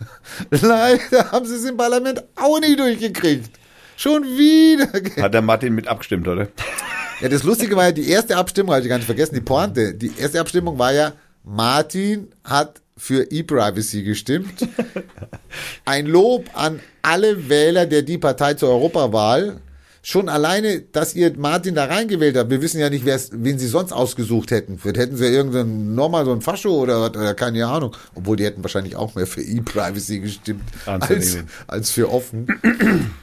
leider haben sie es im Parlament auch nicht durchgekriegt. Schon wieder. Hat der Martin mit abgestimmt, oder? Ja, das Lustige war ja, die erste Abstimmung, habe ich gar nicht vergessen, die Pointe. Die erste Abstimmung war ja, Martin hat für E-Privacy gestimmt. Ein Lob an alle Wähler der Die Partei zur Europawahl. Schon alleine, dass ihr Martin da reingewählt habt. Wir wissen ja nicht, wen sie sonst ausgesucht hätten. Vielleicht hätten sie ja irgendeinen, nochmal so ein Fascho oder, oder keine Ahnung. Obwohl die hätten wahrscheinlich auch mehr für E-Privacy gestimmt als, als für offen.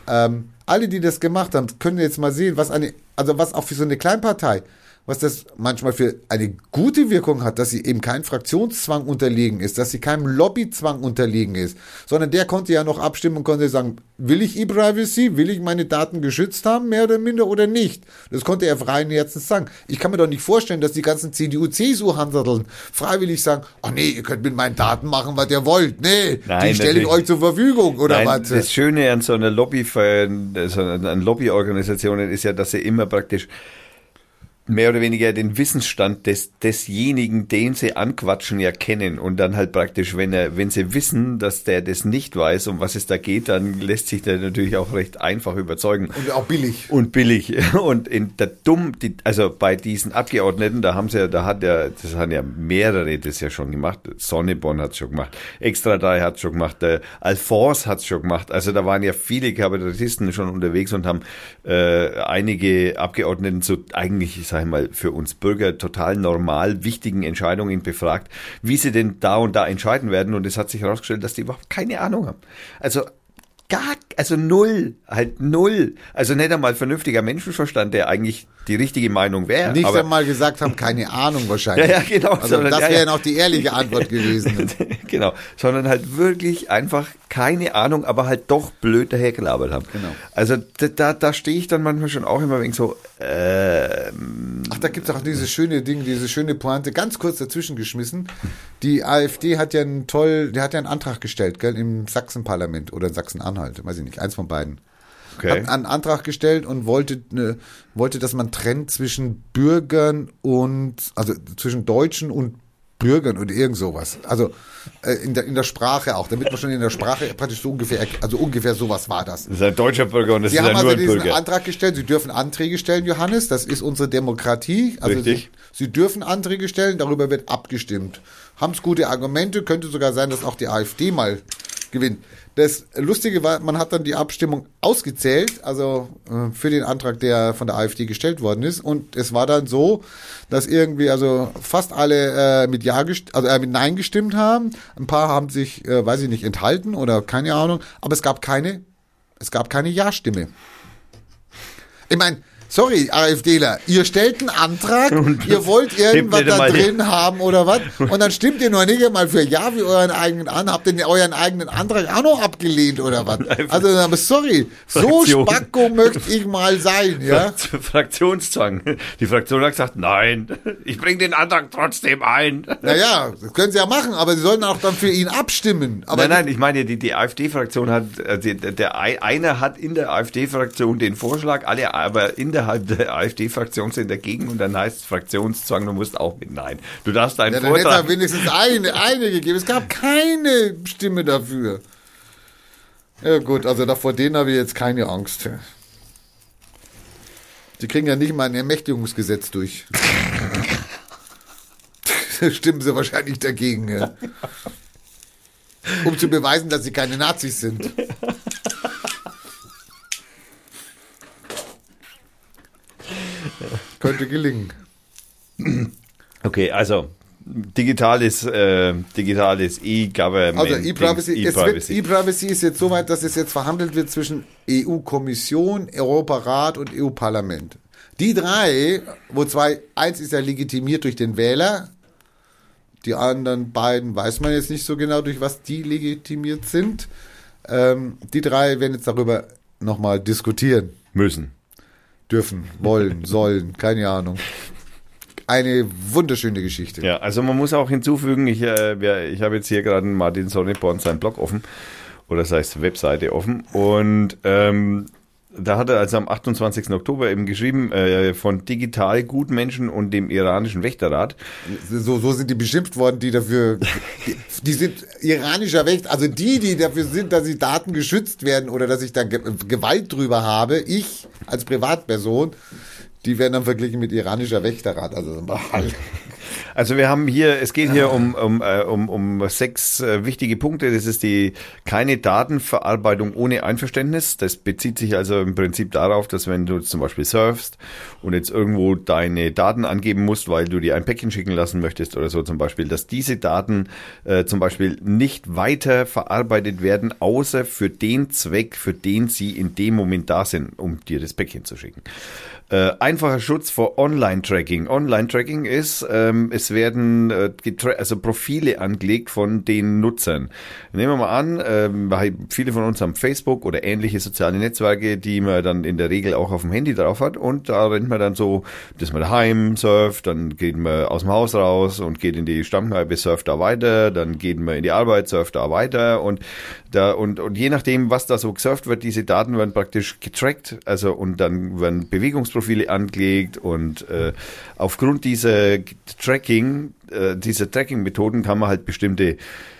ähm, alle, die das gemacht haben, können jetzt mal sehen, was eine, also was auch für so eine Kleinpartei, was das manchmal für eine gute Wirkung hat, dass sie eben keinem Fraktionszwang unterlegen ist, dass sie keinem Lobbyzwang unterlegen ist, sondern der konnte ja noch abstimmen und konnte sagen, will ich E-Privacy, will ich meine Daten geschützt haben, mehr oder minder oder nicht. Das konnte er freien Herzens sagen. Ich kann mir doch nicht vorstellen, dass die ganzen CDU, CSU-Handeln freiwillig sagen, ach nee, ihr könnt mit meinen Daten machen, was ihr wollt. Nee, Nein, die stelle ich euch zur Verfügung oder Nein, was. das Schöne an so einer Lobby, so an Lobbyorganisationen ist ja, dass sie immer praktisch mehr oder weniger den Wissensstand des, desjenigen, den sie anquatschen, ja kennen und dann halt praktisch, wenn er, wenn sie wissen, dass der das nicht weiß, um was es da geht, dann lässt sich der natürlich auch recht einfach überzeugen. Und auch billig. Und billig. Und in der dumm, die, also bei diesen Abgeordneten, da haben sie ja, da hat ja, das haben ja mehrere das ja schon gemacht. Sonneborn hat's schon gemacht, Extra 3 hat's schon gemacht, der Alphonse hat's schon gemacht. Also da waren ja viele Kabarettisten schon unterwegs und haben äh, einige Abgeordneten zu eigentlich, ich sage mal, für uns Bürger total normal wichtigen Entscheidungen befragt, wie sie denn da und da entscheiden werden. Und es hat sich herausgestellt, dass die überhaupt keine Ahnung haben. Also gar, also null, halt null. Also nicht einmal vernünftiger Menschenverstand, der eigentlich die richtige Meinung wäre. Nicht aber, einmal gesagt haben, keine Ahnung wahrscheinlich. Ja, ja, genau, Also sondern- das ja, wäre ja. noch die ehrliche Antwort gewesen. genau, sondern halt wirklich einfach keine Ahnung, aber halt doch blöd dahergelabert haben. Genau. Also da, da, stehe ich dann manchmal schon auch immer wegen so, ähm, Ach, da gibt es auch dieses schöne Ding, diese schöne Pointe, ganz kurz dazwischen geschmissen. Die AfD hat ja einen toll, der hat ja einen Antrag gestellt, gell, im Sachsenparlament oder in Sachsen-Anhalt, weiß ich nicht, eins von beiden. Okay. Hat einen Antrag gestellt und wollte, ne, wollte, dass man trennt zwischen Bürgern und, also zwischen Deutschen und Bürgern und irgend sowas. Also äh, in, der, in der Sprache auch, damit man schon in der Sprache praktisch so ungefähr, also ungefähr sowas war das. Das ist ein deutscher Bürger und das Sie ist haben ja also nur ein diesen Bürger. Antrag gestellt. Sie dürfen Anträge stellen, Johannes. Das ist unsere Demokratie. Also Richtig. Sie, Sie dürfen Anträge stellen. Darüber wird abgestimmt. Haben es gute Argumente. Könnte sogar sein, dass auch die AfD mal gewinnt. Das Lustige war, man hat dann die Abstimmung ausgezählt, also äh, für den Antrag, der von der AfD gestellt worden ist. Und es war dann so, dass irgendwie also fast alle äh, mit Ja, also äh, mit Nein gestimmt haben. Ein paar haben sich, äh, weiß ich nicht, enthalten oder keine Ahnung. Aber es gab keine, es gab keine Ja-Stimme. Ich meine, sorry, AfDler, ihr stellt einen Antrag, ihr wollt irgendwas da drin haben oder was, und dann stimmt ihr noch nicht einmal für Ja wie euren eigenen an, habt ihr euren eigenen Antrag auch noch abgelehnt oder was? Also, aber sorry, so Fraktion. spacko möchte ich mal sein, ja? Fraktionszwang. Die Fraktion hat gesagt, nein, ich bringe den Antrag trotzdem ein. Naja, das können sie ja machen, aber sie sollten auch dann für ihn abstimmen. Aber nein, nein, ich meine, die, die AfD-Fraktion hat, äh, der, Ei- einer hat in der AfD-Fraktion den Vorschlag, alle aber innerhalb der AfD-Fraktion sind dagegen und dann heißt es Fraktionszwang, du musst auch mit Nein. Du darfst deinen Ja, dann hätte Vortrag. wenigstens eine, eine gegeben. Es gab keine Stimme dafür. Ja gut, also da vor denen habe ich jetzt keine Angst. Die kriegen ja nicht mal ein Ermächtigungsgesetz durch. Da Stimmen sie wahrscheinlich dagegen. Ja. Um zu beweisen, dass sie keine Nazis sind. Könnte gelingen. Okay, also digitales, äh, digitales E-Government. Also E-Privacy, E-Privacy. E-Privacy ist jetzt so weit, dass es jetzt verhandelt wird zwischen EU-Kommission, Europarat und EU-Parlament. Die drei, wo zwei, eins ist ja legitimiert durch den Wähler, die anderen beiden weiß man jetzt nicht so genau, durch was die legitimiert sind. Ähm, die drei werden jetzt darüber nochmal diskutieren. Müssen. Dürfen, wollen, sollen, keine Ahnung. Eine wunderschöne Geschichte. Ja, also man muss auch hinzufügen, ich, äh, ich habe jetzt hier gerade Martin Sonneborn seinen Blog offen oder das heißt Webseite offen und ähm, da hat er also am 28. Oktober eben geschrieben äh, von Digital Gutmenschen und dem iranischen Wächterrat. So, so sind die beschimpft worden, die dafür, die, die sind iranischer Recht, also die, die dafür sind, dass die Daten geschützt werden oder dass ich da Ge Gewalt drüber habe, ich als Privatperson, die werden dann verglichen mit iranischer Wächterrat. Also Also wir haben hier, es geht hier um, um, äh, um, um sechs äh, wichtige Punkte. Das ist die keine Datenverarbeitung ohne Einverständnis. Das bezieht sich also im Prinzip darauf, dass wenn du zum Beispiel surfst und jetzt irgendwo deine Daten angeben musst, weil du dir ein Päckchen schicken lassen möchtest oder so zum Beispiel, dass diese Daten äh, zum Beispiel nicht weiter verarbeitet werden, außer für den Zweck, für den sie in dem Moment da sind, um dir das Päckchen zu schicken. Äh, einfacher Schutz vor Online-Tracking. Online-Tracking ist, ähm, es werden äh, also Profile angelegt von den Nutzern. Nehmen wir mal an, weil viele von uns haben Facebook oder ähnliche soziale Netzwerke, die man dann in der Regel auch auf dem Handy drauf hat und da rennt man dann so, dass man daheim surft, dann geht man aus dem Haus raus und geht in die Stammkneipe, surft da weiter, dann geht man in die Arbeit, surft da weiter und da und, und je nachdem, was da so gesurft wird, diese Daten werden praktisch getrackt, also und dann werden Bewegungsprofile angelegt und äh, aufgrund dieser Tracking, äh, dieser Tracking-Methoden kann man halt bestimmte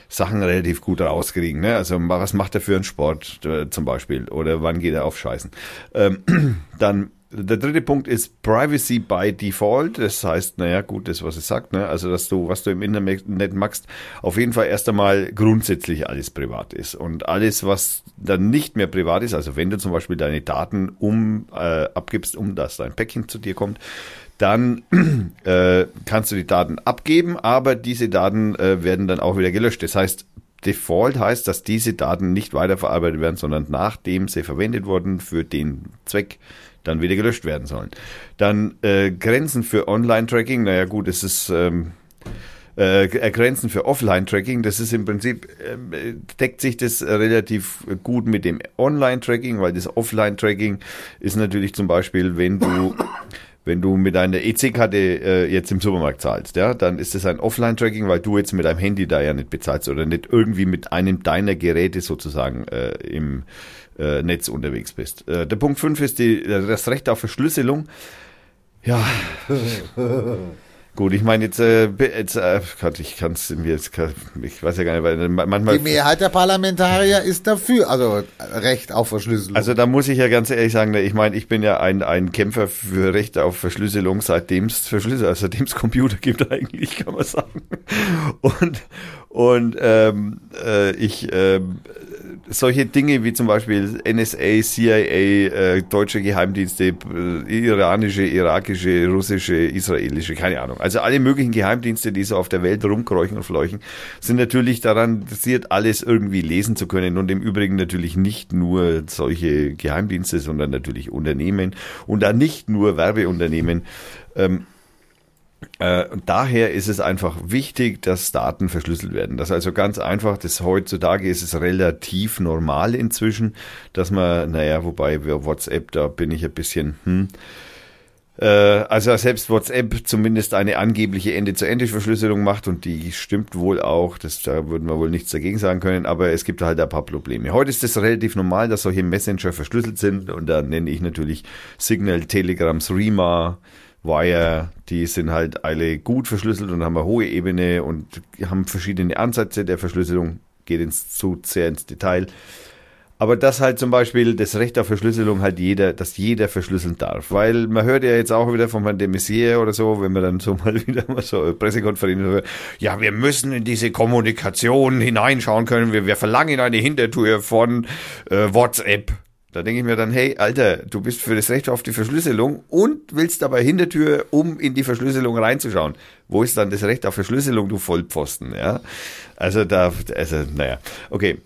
Sachen relativ gut rauskriegen. Ne? Also was macht er für einen Sport äh, zum Beispiel oder wann geht er auf Scheißen. Ähm, dann der dritte Punkt ist Privacy by Default. Das heißt, naja, gut, das, was es sagt, ne? Also, dass du, was du im Internet machst, auf jeden Fall erst einmal grundsätzlich alles privat ist. Und alles, was dann nicht mehr privat ist, also wenn du zum Beispiel deine Daten um äh, abgibst, um dass dein Päckchen zu dir kommt, dann äh, kannst du die Daten abgeben, aber diese Daten äh, werden dann auch wieder gelöscht. Das heißt, Default heißt, dass diese Daten nicht weiterverarbeitet werden, sondern nachdem sie verwendet wurden für den Zweck, dann wieder gelöscht werden sollen. Dann äh, Grenzen für Online-Tracking, naja gut, es ist ähm, äh, Grenzen für Offline-Tracking, das ist im Prinzip, äh, deckt sich das relativ gut mit dem Online-Tracking, weil das Offline-Tracking ist natürlich zum Beispiel, wenn du wenn du mit deiner EC-Karte äh, jetzt im Supermarkt zahlst, ja, dann ist es ein Offline-Tracking, weil du jetzt mit deinem Handy da ja nicht bezahlst oder nicht irgendwie mit einem deiner Geräte sozusagen äh, im äh, Netz unterwegs bist. Äh, der Punkt 5 ist die, das Recht auf Verschlüsselung. Ja. Gut, ich meine jetzt, äh, jetzt äh, Gott, ich kann es mir jetzt, ich weiß ja gar nicht, weil manchmal. Die Mehrheit der Parlamentarier ist dafür, also Recht auf Verschlüsselung. Also da muss ich ja ganz ehrlich sagen, ich meine, ich bin ja ein, ein Kämpfer für Recht auf Verschlüsselung, seitdem es Verschlüsselung, also seitdem es Computer gibt eigentlich, kann man sagen. Und und ähm, äh, ich ähm, solche Dinge wie zum Beispiel NSA, CIA, äh, deutsche Geheimdienste, äh, iranische, irakische, russische, israelische, keine Ahnung. Also alle möglichen Geheimdienste, die so auf der Welt rumkräuchen und fleuchen, sind natürlich daran interessiert, alles irgendwie lesen zu können und im Übrigen natürlich nicht nur solche Geheimdienste, sondern natürlich Unternehmen und da nicht nur Werbeunternehmen. Ähm, äh, und daher ist es einfach wichtig, dass Daten verschlüsselt werden. Das ist also ganz einfach, das heutzutage ist es relativ normal inzwischen, dass man, naja, wobei WhatsApp, da bin ich ein bisschen, hm, äh, also selbst WhatsApp zumindest eine angebliche Ende-zu-Ende-Verschlüsselung macht und die stimmt wohl auch, das, da würden wir wohl nichts dagegen sagen können, aber es gibt halt ein paar Probleme. Heute ist es relativ normal, dass solche Messenger verschlüsselt sind und da nenne ich natürlich Signal, Telegram, Threema, Wire, die sind halt alle gut verschlüsselt und haben eine hohe Ebene und haben verschiedene Ansätze der Verschlüsselung, geht ins, zu sehr ins Detail. Aber das halt zum Beispiel das Recht auf Verschlüsselung halt jeder, dass jeder verschlüsseln darf. Weil man hört ja jetzt auch wieder von Herrn de Maizière oder so, wenn man dann so mal wieder mal so Pressekonferenz hört, ja, wir müssen in diese Kommunikation hineinschauen können, wir, wir verlangen eine Hintertür von äh, WhatsApp. Da denke ich mir dann, hey, Alter, du bist für das Recht auf die Verschlüsselung und willst dabei Hintertür, um in die Verschlüsselung reinzuschauen. Wo ist dann das Recht auf Verschlüsselung, du Vollpfosten, ja? Also da, also, naja, okay.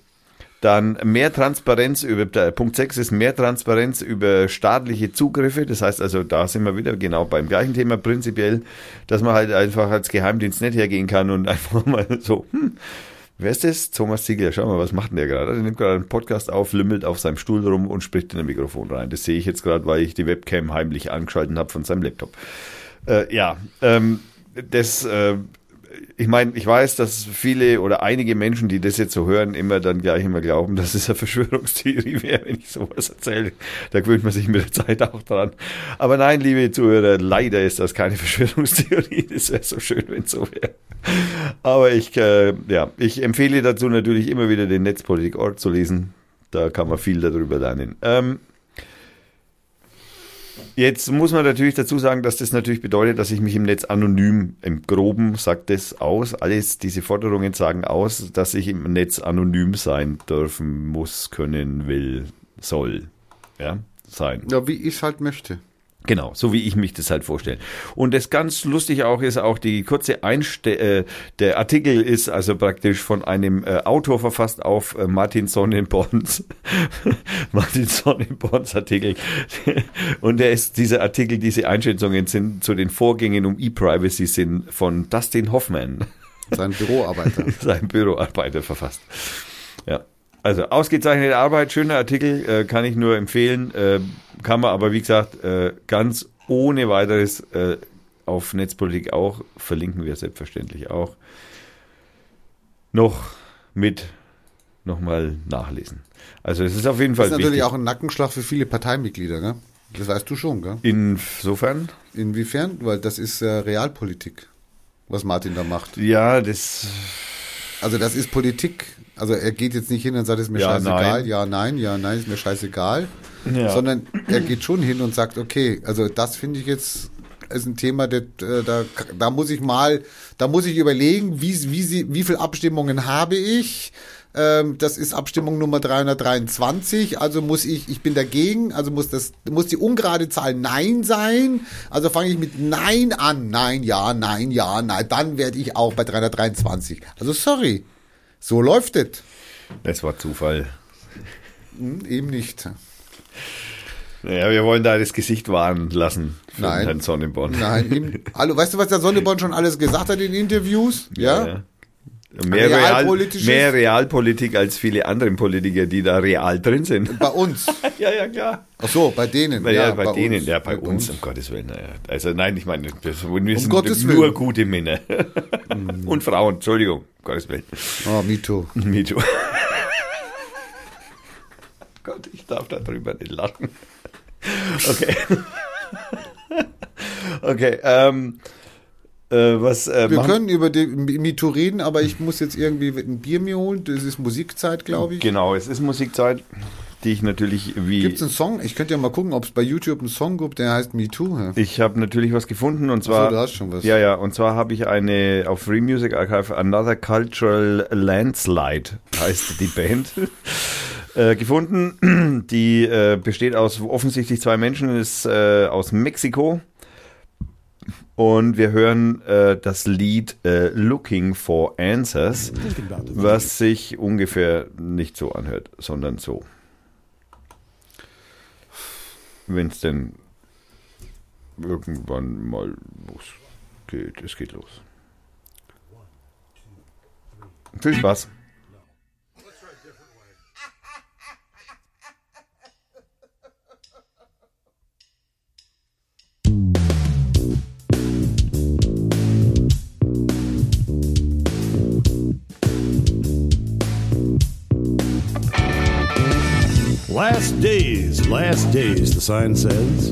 Dann mehr Transparenz über, Punkt 6 ist mehr Transparenz über staatliche Zugriffe. Das heißt also, da sind wir wieder genau beim gleichen Thema prinzipiell, dass man halt einfach als Geheimdienst nicht hergehen kann und einfach mal so, hm, Wer ist das? Thomas Ziegler. Schau mal, was macht denn der gerade? Der nimmt gerade einen Podcast auf, lümmelt auf seinem Stuhl rum und spricht in ein Mikrofon rein. Das sehe ich jetzt gerade, weil ich die Webcam heimlich angeschaltet habe von seinem Laptop. Äh, ja, ähm, das, äh, ich meine, ich weiß, dass viele oder einige Menschen, die das jetzt so hören, immer dann gleich immer glauben, dass es eine Verschwörungstheorie wäre, wenn ich sowas erzähle. Da gewöhnt man sich mit der Zeit auch dran. Aber nein, liebe Zuhörer, leider ist das keine Verschwörungstheorie. Das wäre so schön, wenn es so wäre. Aber ich, äh, ja, ich empfehle dazu natürlich immer wieder den Netzpolitik-Ort zu lesen. Da kann man viel darüber lernen. Ähm, Jetzt muss man natürlich dazu sagen, dass das natürlich bedeutet, dass ich mich im Netz anonym, im Groben sagt das aus, alles diese Forderungen sagen aus, dass ich im Netz anonym sein dürfen muss, können, will, soll, ja, sein. Ja, wie ich es halt möchte. Genau, so wie ich mich das halt vorstelle. Und das ganz lustig auch ist auch die kurze Einste äh, der Artikel ist also praktisch von einem äh, Autor verfasst auf äh, Martin Sonnenborns Martin Sonnenborns Artikel und der ist dieser Artikel diese Einschätzungen sind zu den Vorgängen um E-Privacy sind von Dustin Hoffman sein Büroarbeiter sein Büroarbeiter verfasst. Also ausgezeichnete Arbeit, schöner Artikel, äh, kann ich nur empfehlen. Äh, kann man aber, wie gesagt, äh, ganz ohne weiteres äh, auf Netzpolitik auch, verlinken wir selbstverständlich auch, noch mit nochmal nachlesen. Also es ist auf jeden Fall Das ist natürlich wichtig. auch ein Nackenschlag für viele Parteimitglieder, gell? Das weißt du schon, gell? Insofern? Inwiefern? Weil das ist äh, Realpolitik, was Martin da macht. Ja, das... Also das ist Politik also er geht jetzt nicht hin und sagt, es ist mir ja, scheißegal, nein. ja, nein, ja, nein, ist mir scheißegal. Ja. Sondern er geht schon hin und sagt, okay, also das finde ich jetzt ist ein Thema, das, äh, da, da muss ich mal, da muss ich überlegen, wie, wie, sie, wie viele Abstimmungen habe ich. Ähm, das ist Abstimmung Nummer 323, also muss ich, ich bin dagegen, also muss das, muss die ungerade Zahl Nein sein. Also fange ich mit Nein an. Nein, ja, nein, ja, nein. Dann werde ich auch bei 323. Also sorry. So läuft es. Das war Zufall. Hm, eben nicht. Naja, wir wollen da das Gesicht wahren lassen von Nein. Herrn Sonneborn. Nein, eben, hallo, weißt du, was der Sonneborn schon alles gesagt hat in Interviews? Ja. ja. Mehr, Real, Realpolitisches? mehr Realpolitik als viele andere Politiker, die da real drin sind. Bei uns. ja, ja, klar. Ach so, bei denen. Ja, ja, bei, denen, uns. ja, bei, uns, um Gottes Willen. Also nein, ich meine, wir sind Gottes nur gute Männer. Und Frauen, Entschuldigung, um Gottes Willen. Oh, me too. Me too. Gott, ich darf darüber nicht lachen. Okay. okay, ähm, äh, was äh, Wir machen- können über die MeToo reden, aber ich muss jetzt irgendwie ein Bier mir holen. Das ist Musikzeit, glaube ich. Genau, es ist Musikzeit, die ich natürlich wie. Gibt es einen Song? Ich könnte ja mal gucken, ob es bei YouTube einen Song gibt, der heißt MeToo. Ja. Ich habe natürlich was gefunden und zwar. du hast schon was. Ja, ja, und zwar habe ich eine auf Free Music Archive Another Cultural Landslide heißt die Band. äh, gefunden. Die äh, besteht aus offensichtlich zwei Menschen, ist äh, aus Mexiko. Und wir hören äh, das Lied äh, Looking for Answers, was sich ungefähr nicht so anhört, sondern so. Wenn es denn irgendwann mal losgeht. Es geht los. Viel Spaß. Last days, last days, the sign says.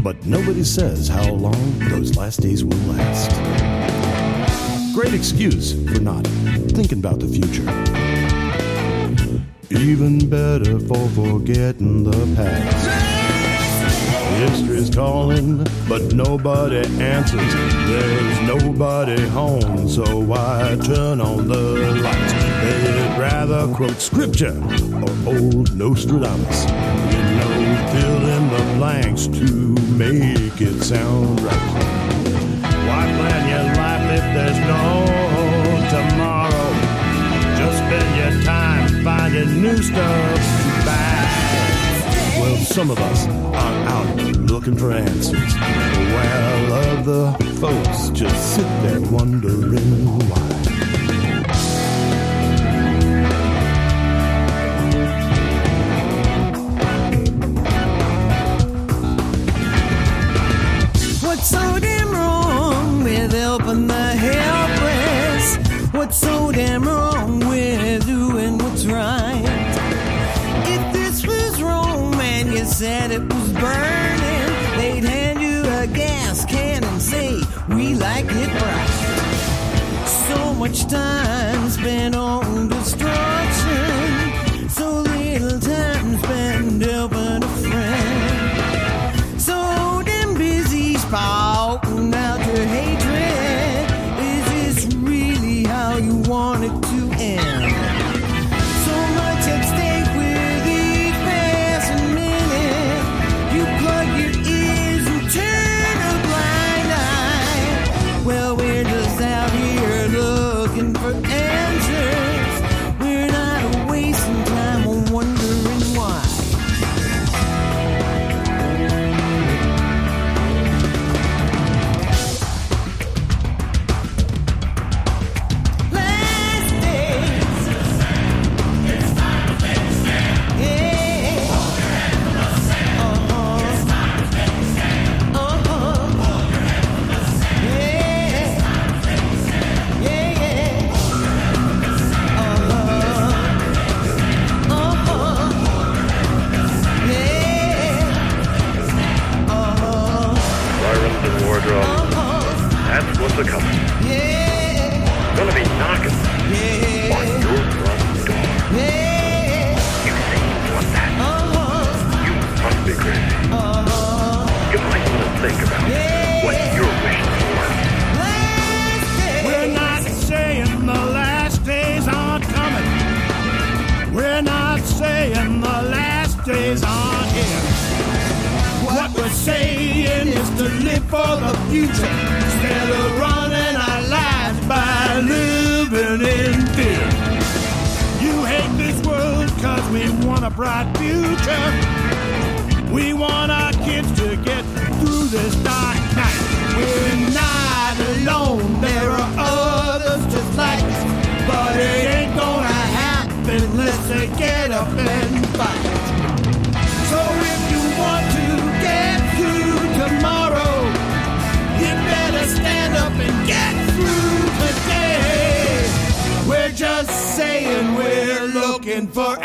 But nobody says how long those last days will last. Great excuse for not thinking about the future. Even better for forgetting the past. History's calling, but nobody answers. There's nobody home, so why turn on the lights? Rather quote scripture or old Nostradamus. You know, fill in the blanks to make it sound right. Why plan your life if there's no tomorrow? Just spend your time finding new stuff to buy. Well, some of us are out looking for answers, while other folks just sit there wondering why. Time bright future. We want our kids to get through this dark night. We're not alone, there are others just like us. But it ain't gonna happen unless they get up and fight. So if you want to get through tomorrow, you better stand up and get through today. We're just saying we're looking for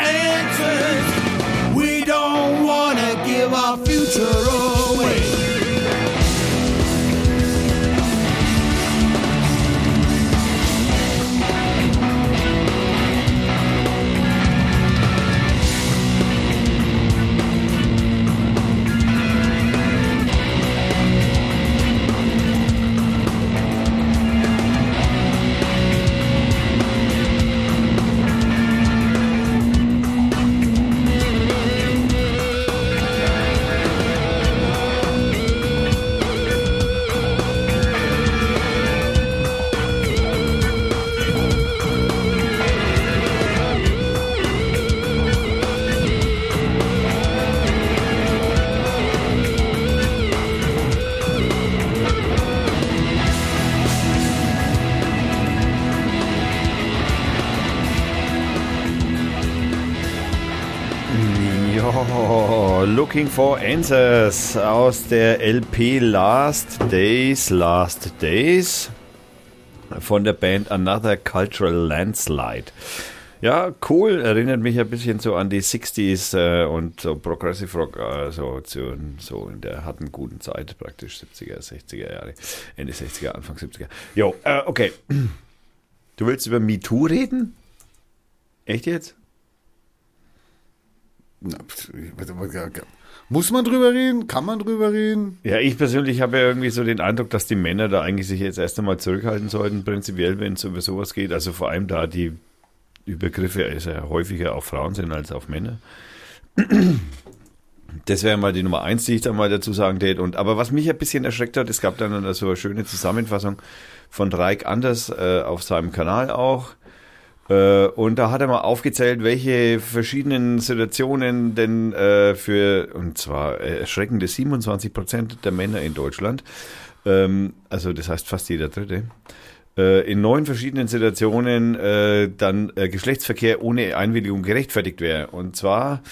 Looking for Answers aus der LP Last Days, Last Days von der Band Another Cultural Landslide. Ja, cool, erinnert mich ein bisschen so an die 60s äh, und so Progressive Rock, äh, so, zu, so in der harten guten Zeit, praktisch 70er, 60er Jahre, Ende 60er, Anfang 70er. Jo, äh, okay. Du willst über MeToo reden? Echt jetzt? Na, pf, Muss man drüber reden? Kann man drüber reden? Ja, ich persönlich habe ja irgendwie so den Eindruck, dass die Männer da eigentlich sich jetzt erst einmal zurückhalten sollten, prinzipiell, wenn es über sowas geht. Also vor allem da die Übergriffe also häufiger auf Frauen sind als auf Männer. Das wäre mal die Nummer eins, die ich da mal dazu sagen tät. Und aber was mich ein bisschen erschreckt hat, es gab dann so eine schöne Zusammenfassung von Reik Anders äh, auf seinem Kanal auch. Äh, und da hat er mal aufgezählt, welche verschiedenen Situationen denn äh, für, und zwar äh, erschreckende 27 Prozent der Männer in Deutschland, ähm, also das heißt fast jeder Dritte, äh, in neun verschiedenen Situationen äh, dann äh, Geschlechtsverkehr ohne Einwilligung gerechtfertigt wäre. Und zwar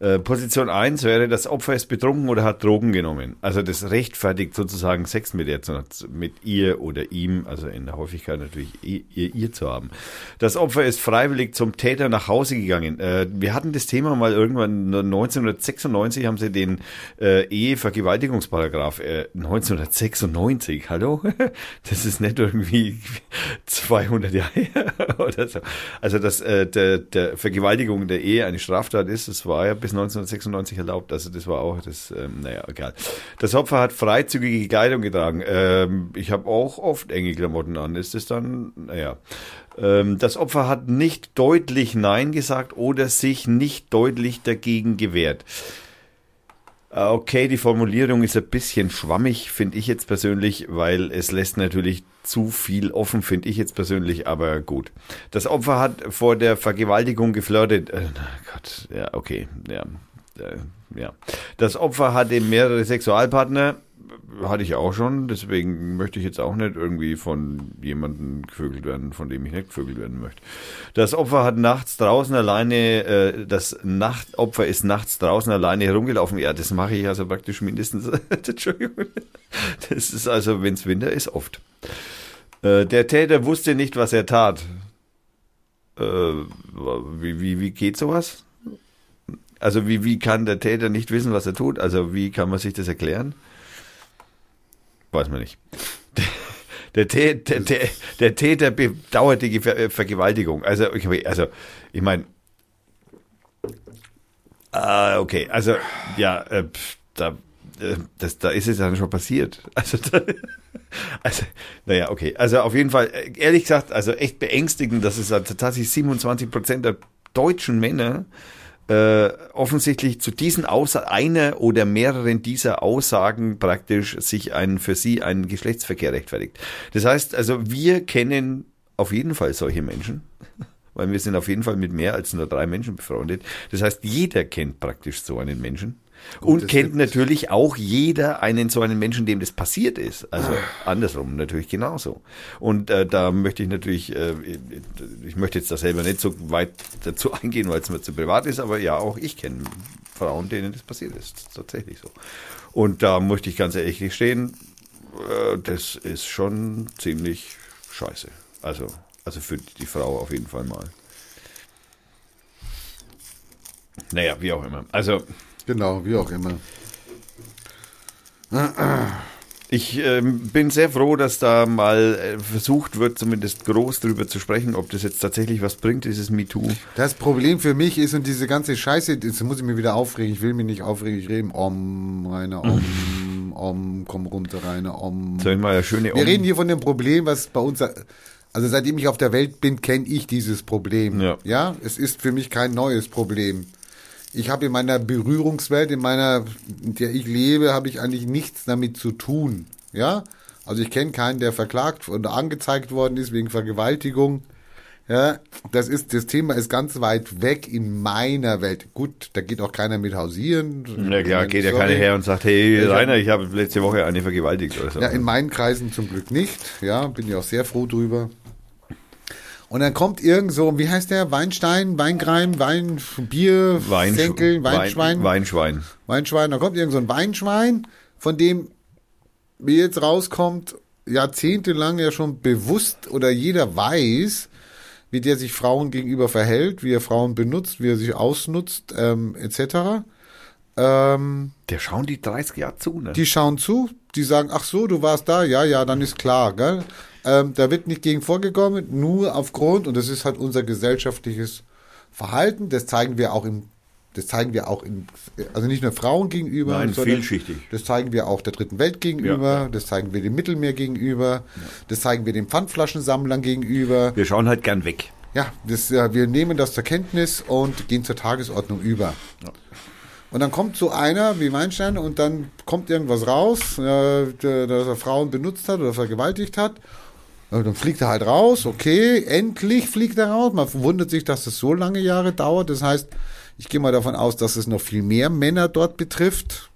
äh, Position 1 wäre, das Opfer ist betrunken oder hat Drogen genommen. Also das rechtfertigt sozusagen Sex mit, ihr, mit ihr oder ihm, also in der Häufigkeit natürlich ihr, ihr, zu haben. Das Opfer ist freiwillig zum Täter nach Hause gegangen. Äh, wir hatten das Thema mal irgendwann 1996 haben sie den äh, Ehevergewaltigungsparagraph äh, 1996, hallo? Das ist nicht irgendwie 200 Jahre oder so. Also dass der, der Vergewaltigung der Ehe eine Straftat ist, das war ja bis 1996 erlaubt. Also das war auch das, ähm, naja, egal. Das Opfer hat freizügige Kleidung getragen. Ähm, ich habe auch oft enge Klamotten an. Ist das dann, naja. Ähm, das Opfer hat nicht deutlich Nein gesagt oder sich nicht deutlich dagegen gewehrt. Äh, Okay, die Formulierung ist ein bisschen schwammig, finde ich jetzt persönlich, weil es lässt natürlich zu viel offen, finde ich jetzt persönlich, aber gut. Das Opfer hat vor der Vergewaltigung geflirtet. Äh, na Gott, ja, okay, ja, äh, ja. Das Opfer hatte mehrere Sexualpartner, hatte ich auch schon, deswegen möchte ich jetzt auch nicht irgendwie von jemandem gevögelt werden, von dem ich nicht gevögelt werden möchte. Das Opfer hat nachts draußen alleine, äh, das Nachtopfer ist nachts draußen alleine herumgelaufen. Ja, das mache ich also praktisch mindestens. Entschuldigung. Das ist also, wenn es Winter ist, oft. Äh, der Täter wusste nicht, was er tat. Äh, wie, wie, wie geht sowas? Also wie, wie kann der Täter nicht wissen, was er tut? Also wie kann man sich das erklären? Weiß man nicht. Der, Tä- der, der, der Täter bedauert die Ver äh, Vergewaltigung. Also also, ich meine, ah, okay, also ja, äh, da, äh, das, da ist es dann schon passiert. Also, da, also, naja, okay. Also auf jeden Fall, äh, ehrlich gesagt, also echt beängstigend, dass es tatsächlich 27 Prozent der deutschen Männer äh, offensichtlich zu diesen Aussagen, einer oder mehreren dieser Aussagen praktisch sich einen, für sie einen Geschlechtsverkehr rechtfertigt. Das heißt, also wir kennen auf jeden Fall solche Menschen, weil wir sind auf jeden Fall mit mehr als nur drei Menschen befreundet. Das heißt, jeder kennt praktisch so einen Menschen. Und das kennt natürlich auch jeder einen so einen Menschen, dem das passiert ist. Also Ah. andersrum natürlich genauso. Und äh, da möchte ich natürlich, äh, ich möchte jetzt da selber nicht so weit dazu eingehen, weil es mir zu privat ist, aber ja, auch ich kenne Frauen, denen das passiert ist tatsächlich so. Und da möchte ich ganz ehrlich gestehen, äh, das ist schon ziemlich scheiße. Also, also für die Frau auf jeden Fall mal. Naja, wie auch immer. Also, Genau, wie auch immer. Ich ähm, bin sehr froh, dass da mal äh, versucht wird, zumindest groß drüber zu sprechen, ob das jetzt tatsächlich was bringt, dieses MeToo. Das Problem für mich ist und diese ganze Scheiße, jetzt muss ich mich wieder aufregen, ich will mich nicht aufregen, ich rede Om, Rainer, Om, Om, komm runter, Rainer, Om. Soll ich mal eine schöne Wir Om- reden hier von dem Problem, was bei uns, also seitdem ich auf der Welt bin, kenne ich dieses Problem. Ja. ja, es ist für mich kein neues Problem. Ich habe in meiner Berührungswelt, in meiner, in der ich lebe, habe ich eigentlich nichts damit zu tun. Ja, also ich kenne keinen, der verklagt oder angezeigt worden ist wegen Vergewaltigung. Ja, das ist, das Thema ist ganz weit weg in meiner Welt. Gut, da geht auch keiner mit hausieren. Ja klar, geht ja keiner her und sagt, hey Rainer, ich habe letzte Woche eine vergewaltigt oder so. Ja, in meinen Kreisen zum Glück nicht. Ja, bin ich auch sehr froh drüber. Und dann kommt irgend so, wie heißt der? Weinstein, Weingreim, Wein, Bier, Weinsch- Senkel, Weinschwein, Wein, Weinschwein. Weinschwein. Da kommt irgend so ein Weinschwein, von dem, wie jetzt rauskommt, jahrzehntelang ja schon bewusst oder jeder weiß, wie der sich Frauen gegenüber verhält, wie er Frauen benutzt, wie er sich ausnutzt, ähm, etc. Ähm, Der schauen die 30 Jahre zu, ne? die schauen zu, die sagen, ach so, du warst da, ja, ja, dann ist klar, gell? Ähm, da wird nicht gegen vorgekommen, nur aufgrund, und das ist halt unser gesellschaftliches Verhalten, das zeigen wir auch im, das zeigen wir auch in, also nicht nur Frauen gegenüber, Nein, sondern vielschichtig. das zeigen wir auch der dritten Welt gegenüber, Ja. das zeigen wir dem Mittelmeer gegenüber, das zeigen wir den Pfandflaschensammlern gegenüber. Wir schauen halt gern weg. Ja, das, ja, wir nehmen das zur Kenntnis und gehen zur Tagesordnung über. Und dann kommt so einer wie Weinstein und dann kommt irgendwas raus, äh, dass er Frauen benutzt hat oder vergewaltigt hat. Ja, Dann fliegt er halt raus, okay, endlich fliegt er raus. Man wundert sich, dass es so lange Jahre dauert. Das heißt, ich gehe mal davon aus, dass es noch viel mehr Männer dort betrifft,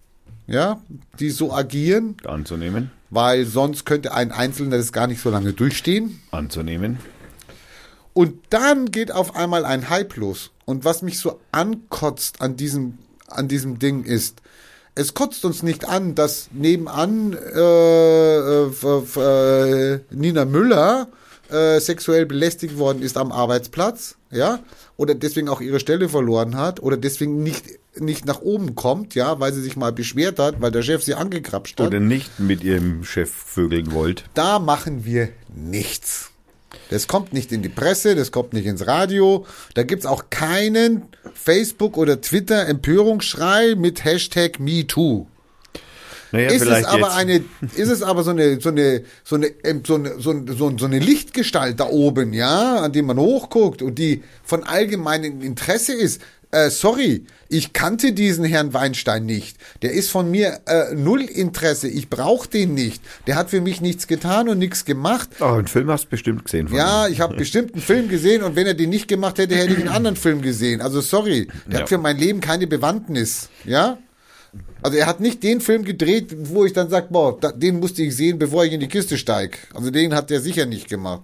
ja, die so agieren, Anzunehmen. weil sonst könnte ein Einzelner das gar nicht so lange durchstehen. Anzunehmen. Und dann geht auf einmal ein Hype los. Und was mich so ankotzt an diesem, an diesem Ding ist, es kotzt uns nicht an, dass nebenan äh, äh, äh, Nina Müller äh, sexuell belästigt worden ist am Arbeitsplatz, ja, oder deswegen auch ihre Stelle verloren hat, oder deswegen nicht, nicht nach oben kommt, ja, weil sie sich mal beschwert hat, weil der Chef sie angekrapscht hat. Oder nicht mit ihrem Chef vögeln wollt. Da machen wir nichts. Das kommt nicht in die Presse, das kommt nicht ins Radio. Da gibt's auch keinen Facebook- oder Twitter-Empörungsschrei mit Hashtag MeToo. Naja, ist es aber jetzt. eine, ist es aber so eine, so eine, so eine, so eine, so eine, so eine, so eine Lichtgestalt da oben, ja, an dem man hochguckt und die von allgemeinem Interesse ist. Äh, sorry, ich kannte diesen Herrn Weinstein nicht. Der ist von mir äh, null Interesse. Ich brauche den nicht. Der hat für mich nichts getan und nichts gemacht. Oh, einen Film hast du bestimmt gesehen Ja, ihm. ich habe bestimmt einen Film gesehen und wenn er den nicht gemacht hätte, hätte ich einen anderen Film gesehen. Also sorry, der Ja. hat für mein Leben keine Bewandtnis. Ja? Also er hat nicht den Film gedreht, wo ich dann sage, boah, da, den musste ich sehen, bevor ich in die Kiste steig. Also den hat er sicher nicht gemacht.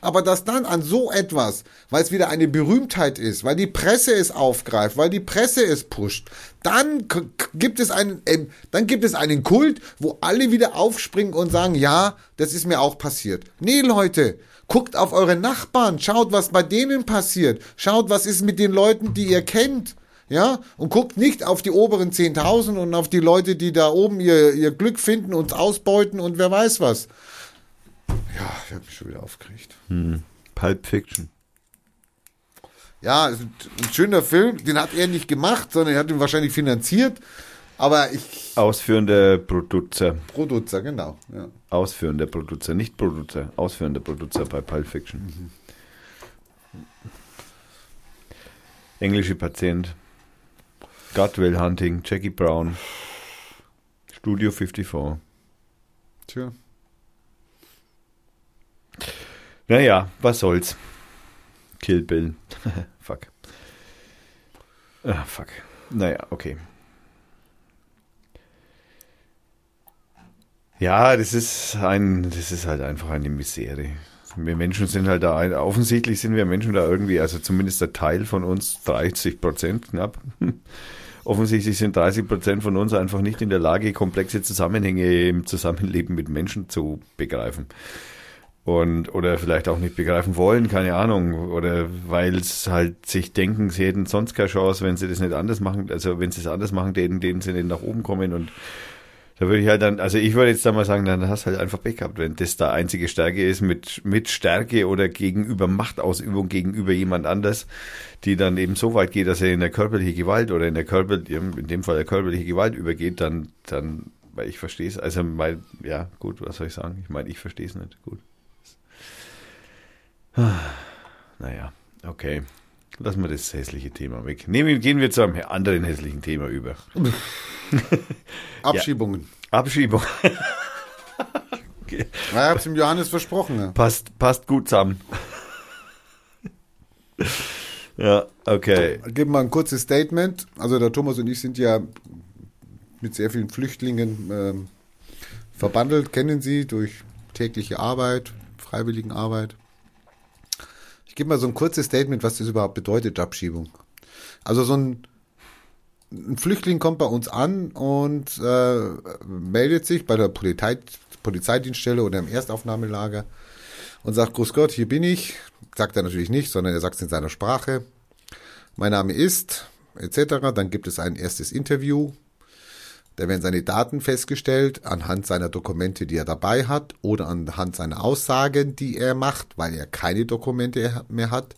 Aber dass dann an so etwas, weil es wieder eine Berühmtheit ist, weil die Presse es aufgreift, weil die Presse es pusht, dann gibt es einen, ähm, dann gibt es einen Kult, wo alle wieder aufspringen und sagen, ja, das ist mir auch passiert. Nee, Leute, guckt auf eure Nachbarn, schaut, was bei denen passiert, schaut, was ist mit den Leuten, die ihr kennt. Ja, und guckt nicht auf die oberen 10.000 und auf die Leute, die da oben ihr, ihr Glück finden, uns ausbeuten und wer weiß was. Ja, ich habe mich schon wieder aufgeregt. Pulp Fiction. Ja, ein, schöner Film, den hat er nicht gemacht, sondern er hat ihn wahrscheinlich finanziert. Aber ich, Ausführender Producer. Producer, genau. Ja. Ausführender Producer, nicht Producer. Ausführender Producer bei Pulp Fiction. Mhm. Englische Patient. Godwell Hunting, Jackie Brown. Studio 54. Tja. Naja, was soll's. Kill Bill. fuck. Ah, fuck. Naja, okay. Ja, das ist ein, das ist halt einfach eine Misere. Wir Menschen sind halt da, offensichtlich sind wir Menschen da irgendwie, also zumindest der Teil von uns, 30 Prozent knapp. Offensichtlich sind 30 Prozent von uns einfach nicht in der Lage, komplexe Zusammenhänge im Zusammenleben mit Menschen zu begreifen. Und, oder vielleicht auch nicht begreifen wollen, keine Ahnung. Oder weil es halt sich denken, sie hätten sonst keine Chance, wenn sie das nicht anders machen. Also wenn sie es anders machen, denen, denen sie nicht nach oben kommen und da würde ich halt dann, also ich würde jetzt da mal sagen, dann hast du halt einfach Pech gehabt, wenn das da einzige Stärke ist mit, mit Stärke oder gegenüber Machtausübung gegenüber jemand anders, die dann eben so weit geht, dass er in der körperliche Gewalt oder in der Körper, in dem Fall der körperliche Gewalt übergeht, dann, dann, weil ich verstehe es, also mein, ja, gut, was soll ich sagen? Ich meine, ich verstehe es nicht, gut. Naja, okay. Lassen wir das hässliche Thema weg. Nehmen, gehen wir zu einem anderen hässlichen Thema über. Abschiebungen. Abschiebung. Ja, ich hab's dem Johannes versprochen. Ne? Passt, passt gut zusammen. ja, okay. Ich gebe mal ein kurzes Statement. Also der Thomas und ich sind ja mit sehr vielen Flüchtlingen ähm, verbandelt, kennen sie durch tägliche Arbeit, Freiwilligenarbeit. Gebe mal so ein kurzes Statement, was das überhaupt bedeutet, Abschiebung. Also so ein, ein Flüchtling kommt bei uns an und äh, meldet sich bei der Polizei, Polizeidienststelle oder im Erstaufnahmelager und sagt, Grüß Gott, hier bin ich. Sagt er natürlich nicht, sondern er sagt es in seiner Sprache. Mein Name ist, etc. Dann gibt es ein erstes Interview. Da werden seine Daten festgestellt anhand seiner Dokumente, die er dabei hat oder anhand seiner Aussagen, die er macht, weil er keine Dokumente mehr hat.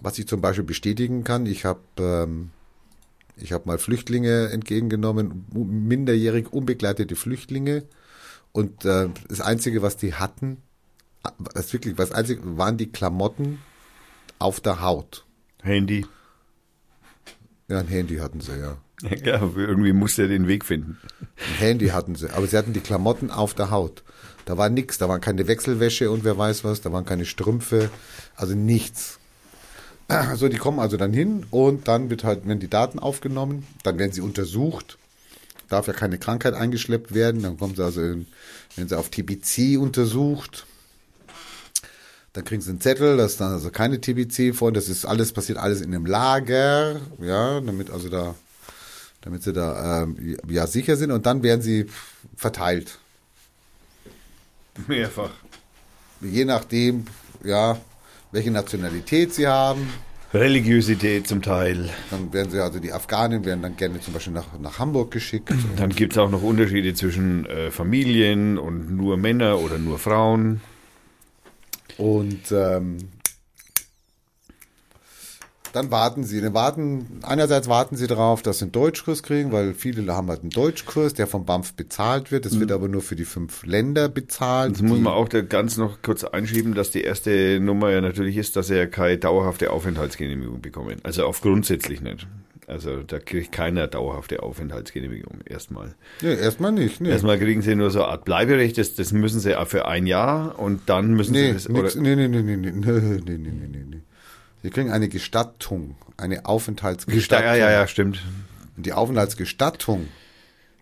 Was ich zum Beispiel bestätigen kann, ich habe ähm, ich habe mal Flüchtlinge entgegengenommen, minderjährig unbegleitete Flüchtlinge. Und äh, das Einzige, was die hatten, das wirklich, was einzige, waren die Klamotten auf der Haut. Handy. Ja, ein Handy hatten sie, ja. Ja, irgendwie musste er den Weg finden. Ein Handy hatten sie, aber sie hatten die Klamotten auf der Haut. Da war nichts, da waren keine Wechselwäsche und wer weiß was, da waren keine Strümpfe, also nichts. So, die kommen also dann hin und dann wird halt, werden die Daten aufgenommen, dann werden sie untersucht, darf ja keine Krankheit eingeschleppt werden, dann kommen sie also, in, werden sie auf TBC untersucht, dann kriegen sie einen Zettel, dass dann also keine TBC vor, das ist alles, passiert alles in einem Lager, ja, damit also da, damit sie da ähm, ja sicher sind und dann werden sie verteilt. Mehrfach. Je nachdem, ja, welche Nationalität sie haben. Religiosität zum Teil. Dann werden sie, also die Afghanen werden dann gerne zum Beispiel nach, nach Hamburg geschickt. Dann gibt es auch noch Unterschiede zwischen äh, Familien und nur Männer oder nur Frauen. Und ähm, dann warten sie. Dann warten, einerseits warten sie darauf, dass sie einen Deutschkurs kriegen, weil viele haben halt einen Deutschkurs, der vom BAMF bezahlt wird. Das wird aber nur für die fünf Länder bezahlt. Das muss man auch ganz noch kurz einschieben, dass die erste Nummer ja natürlich ist, dass er keine dauerhafte Aufenthaltsgenehmigung bekommen. Also auch grundsätzlich nicht. Also da kriegt keiner dauerhafte Aufenthaltsgenehmigung erstmal. Nee, erstmal nicht. Nee. Erstmal kriegen sie nur so eine Art Bleiberecht, das, das müssen sie auch für ein Jahr und dann müssen Nee, sie das. nix, oder, nee, nee, nee, nee, nee, nee, nee, nee, nee, nee, nee. Sie kriegen eine Gestattung, eine Aufenthaltsgestattung. ja, ja, ja, stimmt. Und die Aufenthaltsgestattung,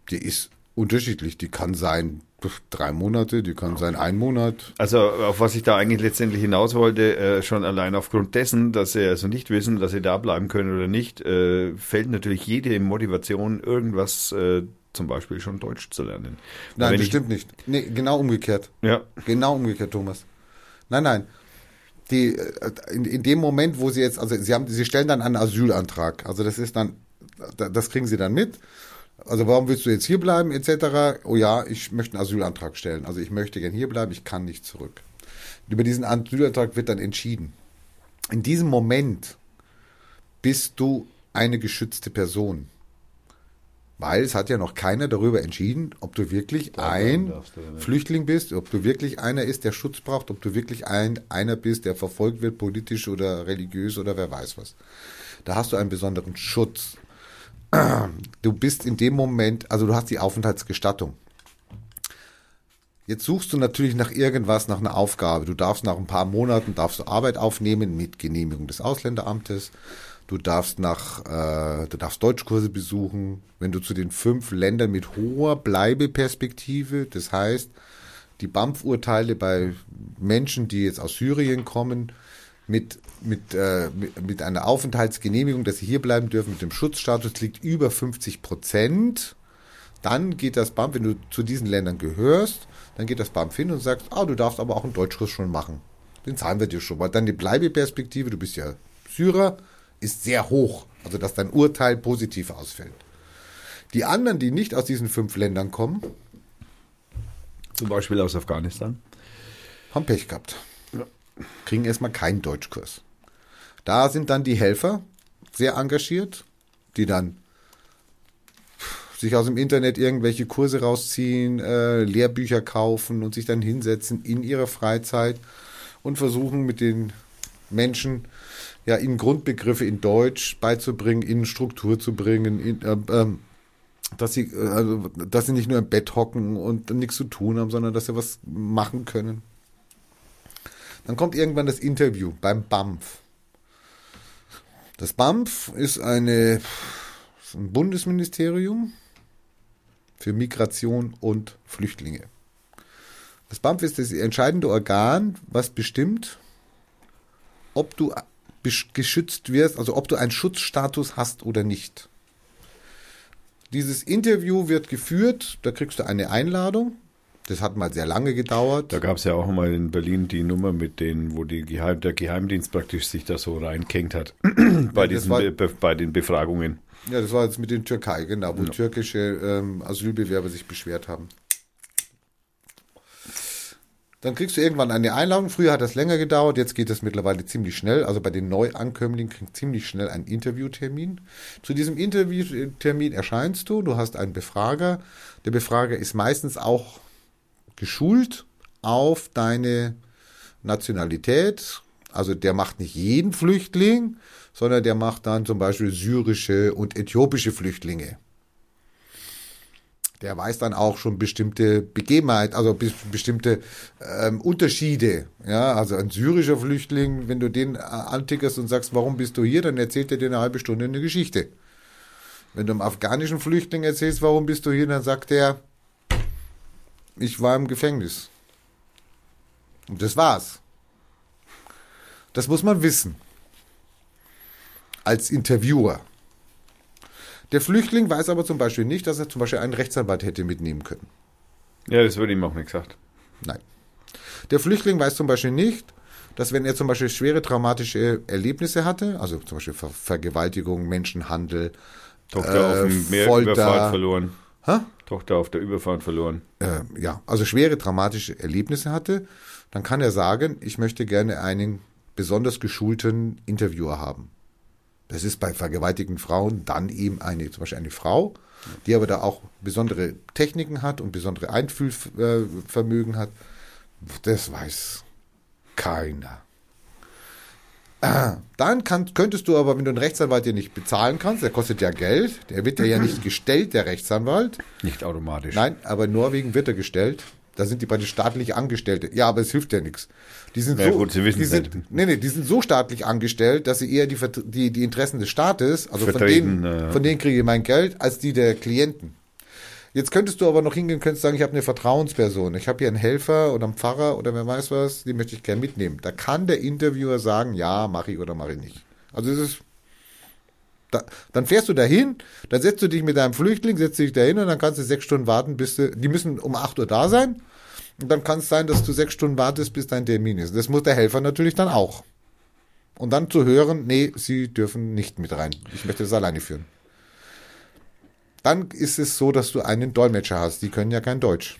die ist unterschiedlich. Die kann sein drei Monate, die kann sein ein Monat. Also auf was ich da eigentlich letztendlich hinaus wollte, äh, schon allein aufgrund dessen, dass sie also nicht wissen, dass sie da bleiben können oder nicht, äh, fällt natürlich jede Motivation, irgendwas äh, zum Beispiel schon Deutsch zu lernen. Nein, Wenn das ich- stimmt nicht. Nee, genau umgekehrt. Ja, Genau umgekehrt, Thomas. Nein, nein. Die, äh, in, in dem Moment, wo sie jetzt, also sie haben, sie stellen dann einen Asylantrag. Also das ist dann, da- das kriegen sie dann mit. Also warum willst du jetzt hier bleiben, etc. Oh ja, ich möchte einen Asylantrag stellen. Also ich möchte gern hier bleiben, ich kann nicht zurück. Über diesen Asylantrag wird dann entschieden. In diesem Moment bist du eine geschützte Person. Weil es hat ja noch keiner darüber entschieden, ob du wirklich ein Flüchtling bist, ob du wirklich einer ist, der Schutz braucht, ob du wirklich ein, einer bist, der verfolgt wird, politisch oder religiös oder wer weiß was. Da hast du einen besonderen Schutz. Du bist in dem Moment, also du hast die Aufenthaltsgestattung. Jetzt suchst du natürlich nach irgendwas, nach einer Aufgabe. Du darfst nach ein paar Monaten darfst du Arbeit aufnehmen mit Genehmigung des Ausländeramtes. Du darfst nach, äh, du darfst Deutschkurse besuchen. Wenn du zu den fünf Ländern mit hoher Bleibeperspektive, das heißt, die BAMF-Urteile bei Menschen, die jetzt aus Syrien kommen, mit, mit, äh, mit, mit einer Aufenthaltsgenehmigung, dass sie hier bleiben dürfen, mit dem Schutzstatus liegt über 50 Prozent. Dann geht das BAMF, wenn du zu diesen Ländern gehörst, dann geht das BAMF hin und sagt, ah, du darfst aber auch einen Deutschkurs schon machen. Den zahlen wir dir schon mal. Dann die Bleibeperspektive, du bist ja Syrer, ist sehr hoch. Also, dass dein Urteil positiv ausfällt. Die anderen, die nicht aus diesen fünf Ländern kommen, Zum Beispiel aus Afghanistan. haben Pech gehabt. Kriegen erstmal keinen Deutschkurs. Da sind dann die Helfer sehr engagiert, die dann sich aus dem Internet irgendwelche Kurse rausziehen, äh, Lehrbücher kaufen und sich dann hinsetzen in ihrer Freizeit und versuchen mit den Menschen ja ihnen Grundbegriffe in Deutsch beizubringen, ihnen Struktur zu bringen, in, äh, ähm, dass sie äh, also, dass sie nicht nur im Bett hocken und nichts zu tun haben, sondern dass sie was machen können. Dann kommt irgendwann das Interview beim BAMF. Das BAMF ist eine, ist ein Bundesministerium für Migration und Flüchtlinge. Das BAMF ist das entscheidende Organ, was bestimmt, ob du geschützt wirst, also ob du einen Schutzstatus hast oder nicht. Dieses Interview wird geführt, da kriegst du eine Einladung. Das hat mal sehr lange gedauert. Da gab es ja auch mal in Berlin die Nummer mit denen, wo die Geheim, der Geheimdienst praktisch sich da so reingehängt hat bei, diesen, war- Be Be bei den Befragungen. Ja, das war jetzt mit den Türkei, genau, wo türkische ähm, Asylbewerber sich beschwert haben. Dann kriegst du irgendwann eine Einladung. Früher hat das länger gedauert, jetzt geht es mittlerweile ziemlich schnell. Also bei den Neuankömmlingen kriegst ziemlich schnell einen Interviewtermin. Zu diesem Interviewtermin erscheinst du, du hast einen Befrager. Der Befrager ist meistens auch geschult auf deine Nationalität. Also der macht nicht jeden Flüchtling, sondern der macht dann zum Beispiel syrische und äthiopische Flüchtlinge. Der weiß dann auch schon bestimmte Begebenheit, also be- bestimmte ähm, Unterschiede. Ja, also ein syrischer Flüchtling, wenn du den äh, antickerst und sagst, warum bist du hier, dann erzählt er dir eine halbe Stunde eine Geschichte. Wenn du einem afghanischen Flüchtling erzählst, warum bist du hier, dann sagt er, ich war im Gefängnis. Und das war's. Das muss man wissen. Als Interviewer. Der Flüchtling weiß aber zum Beispiel nicht, dass er zum Beispiel einen Rechtsanwalt hätte mitnehmen können. Ja, das wird ihm auch nicht gesagt. Nein. Der Flüchtling weiß zum Beispiel nicht, dass wenn er zum Beispiel schwere traumatische Erlebnisse hatte, also zum Beispiel Ver Vergewaltigung, Menschenhandel, Tochter auf Äh, dem Meer Folter. Überfahrt verloren. Hä? Tochter auf der Überfahrt verloren. äh, ja, also schwere traumatische Erlebnisse hatte, dann kann er sagen, ich möchte gerne einen besonders geschulten Interviewer haben. Das ist bei vergewaltigten Frauen dann eben eine, zum Beispiel eine Frau, die aber da auch besondere Techniken hat und besondere Einfühlvermögen hat. Das weiß keiner. Dann kann, könntest du aber, wenn du einen Rechtsanwalt dir nicht bezahlen kannst, der kostet ja Geld, der wird dir ja nicht gestellt, der Rechtsanwalt, Nicht automatisch. Nein, aber in Norwegen wird er gestellt. Da sind die beide staatlich Angestellte. Ja, aber es hilft ja nichts. Die sind Ja, so, gut, sie wissen die sind, nicht. nee, nee, die sind so staatlich angestellt, dass sie eher die, die, die Interessen des Staates, also von denen, ja. von denen kriege ich mein Geld, als die der Klienten. Jetzt könntest du aber noch hingehen, könntest sagen, ich habe eine Vertrauensperson. Ich habe hier einen Helfer oder einen Pfarrer oder wer weiß was, die möchte ich gerne mitnehmen. Da kann der Interviewer sagen, ja, mache ich oder mache ich nicht. Also es ist da, dann fährst du dahin, dann setzt du dich mit deinem Flüchtling, setzt dich dahin und dann kannst du sechs Stunden warten, bis du, die müssen um 8 Uhr da sein. Und dann kann es sein, dass du sechs Stunden wartest, bis dein Termin ist. Das muss der Helfer natürlich dann auch. Und dann zu hören, nee, sie dürfen nicht mit rein. Ich möchte das alleine führen. Dann ist es so, dass du einen Dolmetscher hast. Die können ja kein Deutsch.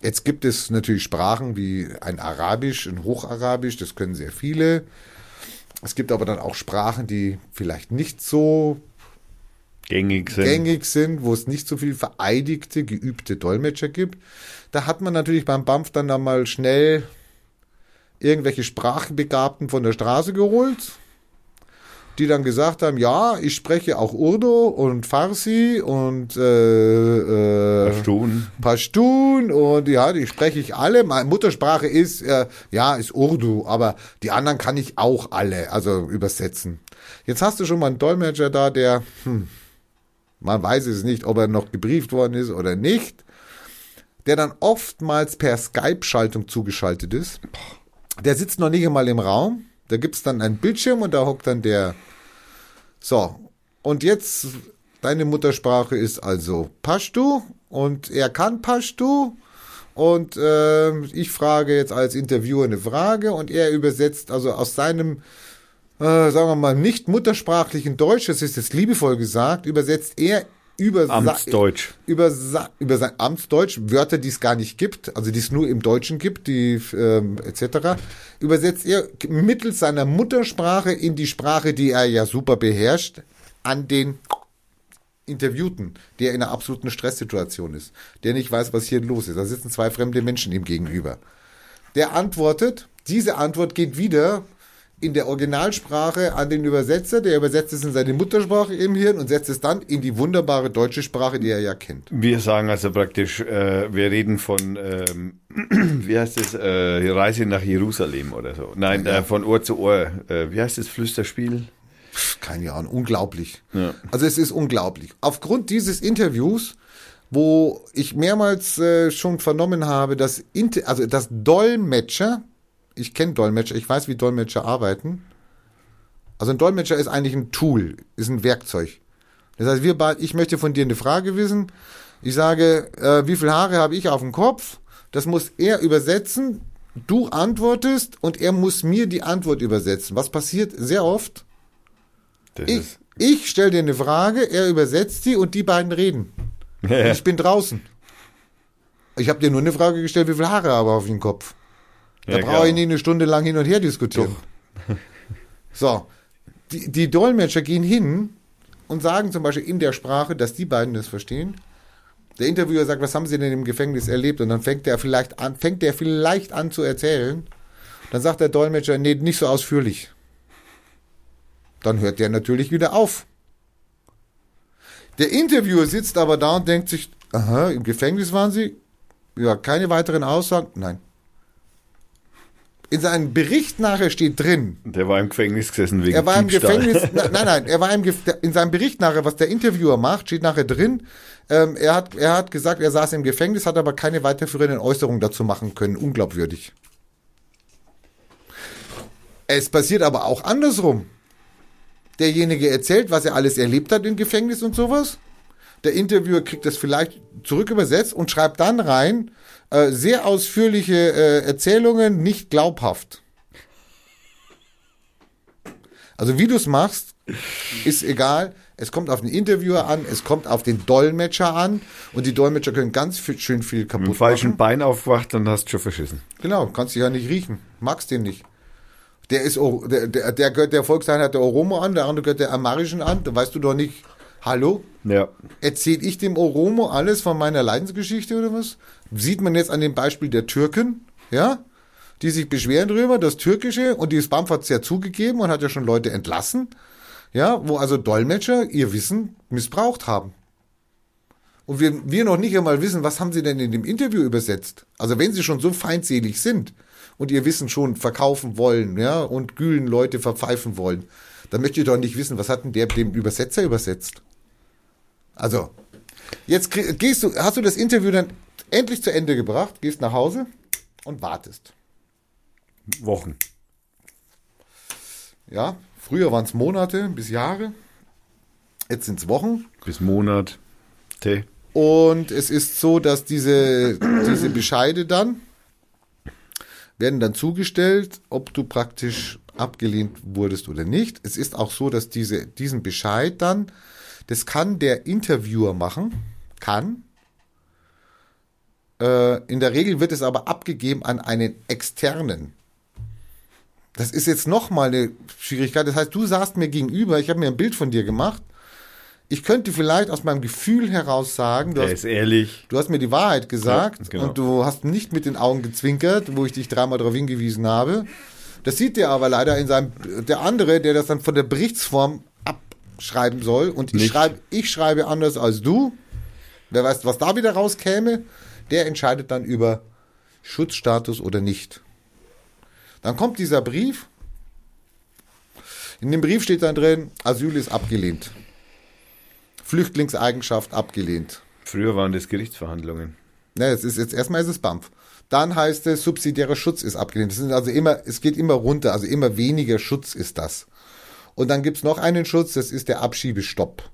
Jetzt gibt es natürlich Sprachen wie ein Arabisch, ein Hocharabisch, das können sehr viele. Es gibt aber dann auch Sprachen, die vielleicht nicht so Gängig sind. gängig sind, wo es nicht so viel vereidigte, geübte Dolmetscher gibt. Da hat man natürlich beim BAMF dann einmal schnell irgendwelche Sprachenbegabten von der Straße geholt. Die dann gesagt haben, ja, ich spreche auch Urdu und Farsi und äh, äh, Pashtun. Pashtun und ja, die spreche ich alle. Meine Muttersprache ist, äh, ja, ist Urdu, aber die anderen kann ich auch alle, also übersetzen. Jetzt hast du schon mal einen Dolmetscher da, der, hm, man weiß es nicht, ob er noch gebrieft worden ist oder nicht, der dann oftmals per Skype-Schaltung zugeschaltet ist. Der sitzt noch nicht einmal im Raum. Da gibt's dann einen Bildschirm und da hockt dann der. So, und jetzt, deine Muttersprache ist also Pashtu und er kann Pashtu. Und äh, ich frage jetzt als Interviewer eine Frage und er übersetzt also aus seinem äh, sagen wir mal, nicht muttersprachlichen Deutsch, das ist jetzt liebevoll gesagt, übersetzt er über Amtsdeutsch. über, über sein Amtsdeutsch Wörter, die es gar nicht gibt, also die es nur im Deutschen gibt, die ähm, etc. Übersetzt er mittels seiner Muttersprache in die Sprache, die er ja super beherrscht, an den Interviewten, der in einer absoluten Stresssituation ist, der nicht weiß, was hier los ist. Da sitzen zwei fremde Menschen ihm gegenüber. Der antwortet, diese Antwort geht wieder in der Originalsprache an den Übersetzer, der übersetzt es in seine Muttersprache im Hirn und setzt es dann in die wunderbare deutsche Sprache, die er ja kennt. Wir sagen also praktisch, äh, wir reden von, ähm, wie heißt es, äh, Reise nach Jerusalem oder so. Nein, äh, von Ohr zu Ohr. Äh, wie heißt das Flüsterspiel? Keine Ahnung, unglaublich. Ja. Also es ist unglaublich. Aufgrund dieses Interviews, wo ich mehrmals äh, schon vernommen habe, dass, Inter also dass Dolmetscher, ich kenne Dolmetscher, ich weiß, wie Dolmetscher arbeiten. Also ein Dolmetscher ist eigentlich ein Tool, ist ein Werkzeug. Das heißt, wir beide, ich möchte von dir eine Frage wissen. Ich sage, äh, wie viele Haare habe ich auf dem Kopf? Das muss er übersetzen. Du antwortest und er muss mir die Antwort übersetzen. Was passiert sehr oft? Das Ich, ich stelle dir eine Frage, er übersetzt sie und die beiden reden. Ich bin draußen. Ich habe dir nur eine Frage gestellt, wie viele Haare habe ich auf dem Kopf. Da Ja, brauche ich nicht eine Stunde lang hin und her diskutieren. So, die, die Dolmetscher gehen hin und sagen zum Beispiel in der Sprache, dass die beiden das verstehen. Der Interviewer sagt, was haben sie denn im Gefängnis erlebt? Und dann fängt der vielleicht an, fängt der vielleicht an zu erzählen. Dann sagt der Dolmetscher, nee, nicht so ausführlich. Dann hört der natürlich wieder auf. Der Interviewer sitzt aber da und denkt sich, aha, im Gefängnis waren sie? Ja, keine weiteren Aussagen? Nein. In seinem Bericht nachher steht drin, der war im Gefängnis gesessen wegen er war im Diebstahl. Gefängnis, na- nein, nein, er war im Gef in seinem Bericht nachher, was der Interviewer macht, steht nachher drin, ähm, er, hat, er hat gesagt, er saß im Gefängnis, hat aber keine weiterführenden Äußerungen dazu machen können. Unglaubwürdig. Es passiert aber auch andersrum. Derjenige erzählt, was er alles erlebt hat im Gefängnis und sowas. Der Interviewer kriegt das vielleicht zurück übersetzt und schreibt dann rein, äh, sehr ausführliche äh, Erzählungen, nicht glaubhaft. Also wie du es machst, ist egal. Es kommt auf den Interviewer an, es kommt auf den Dolmetscher an und die Dolmetscher können ganz viel, schön viel Mit dem kaputt falschen machen. Bein aufgewacht, dann hast du schon verschissen. Genau, kannst du ja nicht riechen. Magst den nicht. Der ist, O- der, der, der gehört der Volkseinheit der Oromo an, der andere gehört der Amarischen an. Da weißt du doch nicht, hallo? Ja. Erzähl ich dem Oromo alles von meiner Leidensgeschichte oder was? Sieht man jetzt an dem Beispiel der Türken, ja? Die sich beschweren drüber, das Türkische, und die BAMF hat es ja zugegeben und hat ja schon Leute entlassen, ja, wo also Dolmetscher ihr Wissen missbraucht haben. Und wir, wir noch nicht einmal wissen, was haben sie denn in dem Interview übersetzt? Also wenn sie schon so feindselig sind und ihr Wissen schon verkaufen wollen, ja, und Gülen Leute verpfeifen wollen, dann möchte ich doch nicht wissen, was hat denn der dem Übersetzer übersetzt? Also, jetzt gehst du, hast du das Interview dann endlich zu Ende gebracht, gehst nach Hause und wartest. Wochen. Ja, früher waren es Monate bis Jahre, jetzt sind es Wochen. Bis Monat. Tee. Und es ist so, dass diese, diese Bescheide dann werden dann zugestellt, ob du praktisch abgelehnt wurdest oder nicht. Es ist auch so, dass diese, diesen Bescheid dann, das kann der Interviewer machen, kann. Äh, in der Regel wird es aber abgegeben an einen externen. Das ist jetzt nochmal eine Schwierigkeit. Das heißt, du saßt mir gegenüber, ich habe mir ein Bild von dir gemacht. Ich könnte vielleicht aus meinem Gefühl heraus sagen, du hast. Du hast mir die Wahrheit gesagt Ja, genau. und du hast nicht mit den Augen gezwinkert, wo ich dich dreimal darauf hingewiesen habe. Das sieht der aber leider in seinem, der andere, der das dann von der Berichtsform abschreiben soll und ich Nicht. schreibe, ich schreibe anders als du. Wer weiß, was da wieder rauskäme, der entscheidet dann über Schutzstatus oder nicht. Dann kommt dieser Brief. In dem Brief steht dann drin, Asyl ist abgelehnt. Flüchtlingseigenschaft abgelehnt. Früher waren das Gerichtsverhandlungen. Ne, es ist jetzt erstmal ist es BAMF. Dann heißt es, subsidiärer Schutz ist abgelehnt. Das sind also immer, es geht immer runter, also immer weniger Schutz ist das. Und dann gibt's noch einen Schutz, das ist der Abschiebestopp.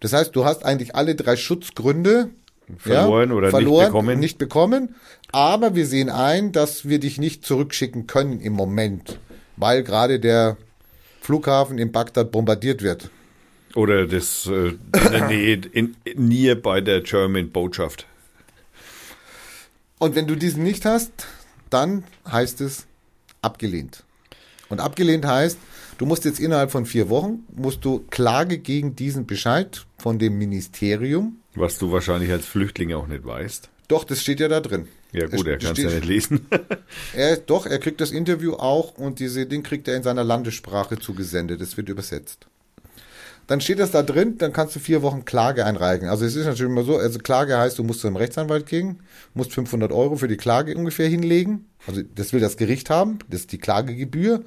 Das heißt, du hast eigentlich alle drei Schutzgründe Verloren oder nicht verloren, bekommen. Nicht bekommen. Aber wir sehen ein, dass wir dich nicht zurückschicken können im Moment, weil gerade der Flughafen in Bagdad bombardiert wird. Oder das äh, in der Nähe, in, in Nähe bei der German Botschaft. Und wenn du diesen nicht hast, dann heißt es abgelehnt. Und abgelehnt heißt, du musst jetzt innerhalb von vier Wochen, musst du Klage gegen diesen Bescheid von dem Ministerium. Was du wahrscheinlich als Flüchtling auch nicht weißt. Doch, das steht ja da drin. Ja gut, er Es kann es ja nicht lesen. Er, doch, er kriegt das Interview auch und diese Ding kriegt er in seiner Landessprache zugesendet. Das wird übersetzt. Dann steht das da drin, dann kannst du vier Wochen Klage einreichen. Also es ist natürlich immer so, also Klage heißt, du musst zu einem Rechtsanwalt gehen, musst 500 Euro für die Klage ungefähr hinlegen. Also das will das Gericht haben, das ist die Klagegebühr.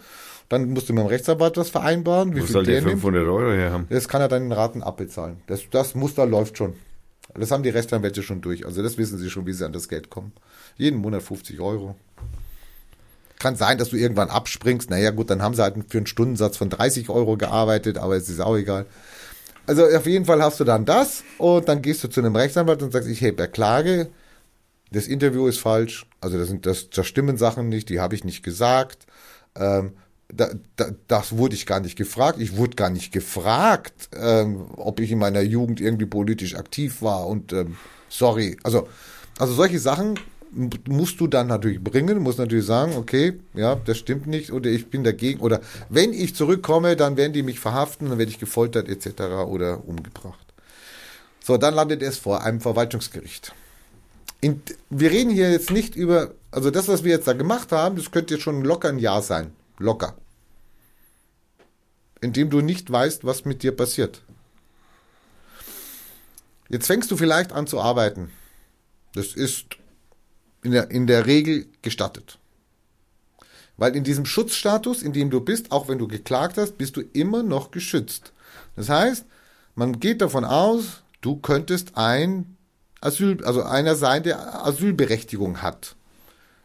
Dann musst du mit dem Rechtsanwalt das vereinbaren, wie Wo viel soll der der nimmt. 500 Euro her haben? Das kann er dann in Raten abbezahlen. Das, das Muster läuft schon. Das haben die Rechtsanwälte schon durch. Also das wissen sie schon, wie sie an das Geld kommen. Jeden Monat 50 Euro. Kann sein, dass du irgendwann abspringst. Naja gut, dann haben sie halt für einen Stundensatz von 30 Euro gearbeitet, aber es ist auch egal. Also auf jeden Fall hast du dann das und dann gehst du zu einem Rechtsanwalt und sagst, ich hebe Klage, das Interview ist falsch, also das, sind, das, das stimmen Sachen nicht, die habe ich nicht gesagt. Ähm, da, da, das wurde ich gar nicht gefragt. Ich wurde gar nicht gefragt, ähm, ob ich in meiner Jugend irgendwie politisch aktiv war und ähm, sorry. Also, also solche Sachen musst du dann natürlich bringen, musst natürlich sagen, okay, ja, das stimmt nicht oder ich bin dagegen oder wenn ich zurückkomme, dann werden die mich verhaften, dann werde ich gefoltert etc. oder umgebracht. So, dann landet es vor einem Verwaltungsgericht. In, wir reden hier jetzt nicht über, also das, was wir jetzt da gemacht haben, das könnte jetzt schon locker ein Jahr sein. Locker. Indem du nicht weißt, was mit dir passiert. Jetzt fängst du vielleicht an zu arbeiten. Das ist in der, in der Regel gestattet. Weil in diesem Schutzstatus, in dem du bist, auch wenn du geklagt hast, bist du immer noch geschützt. Das heißt, man geht davon aus, du könntest ein Asyl, also einer sein, der Asylberechtigung hat.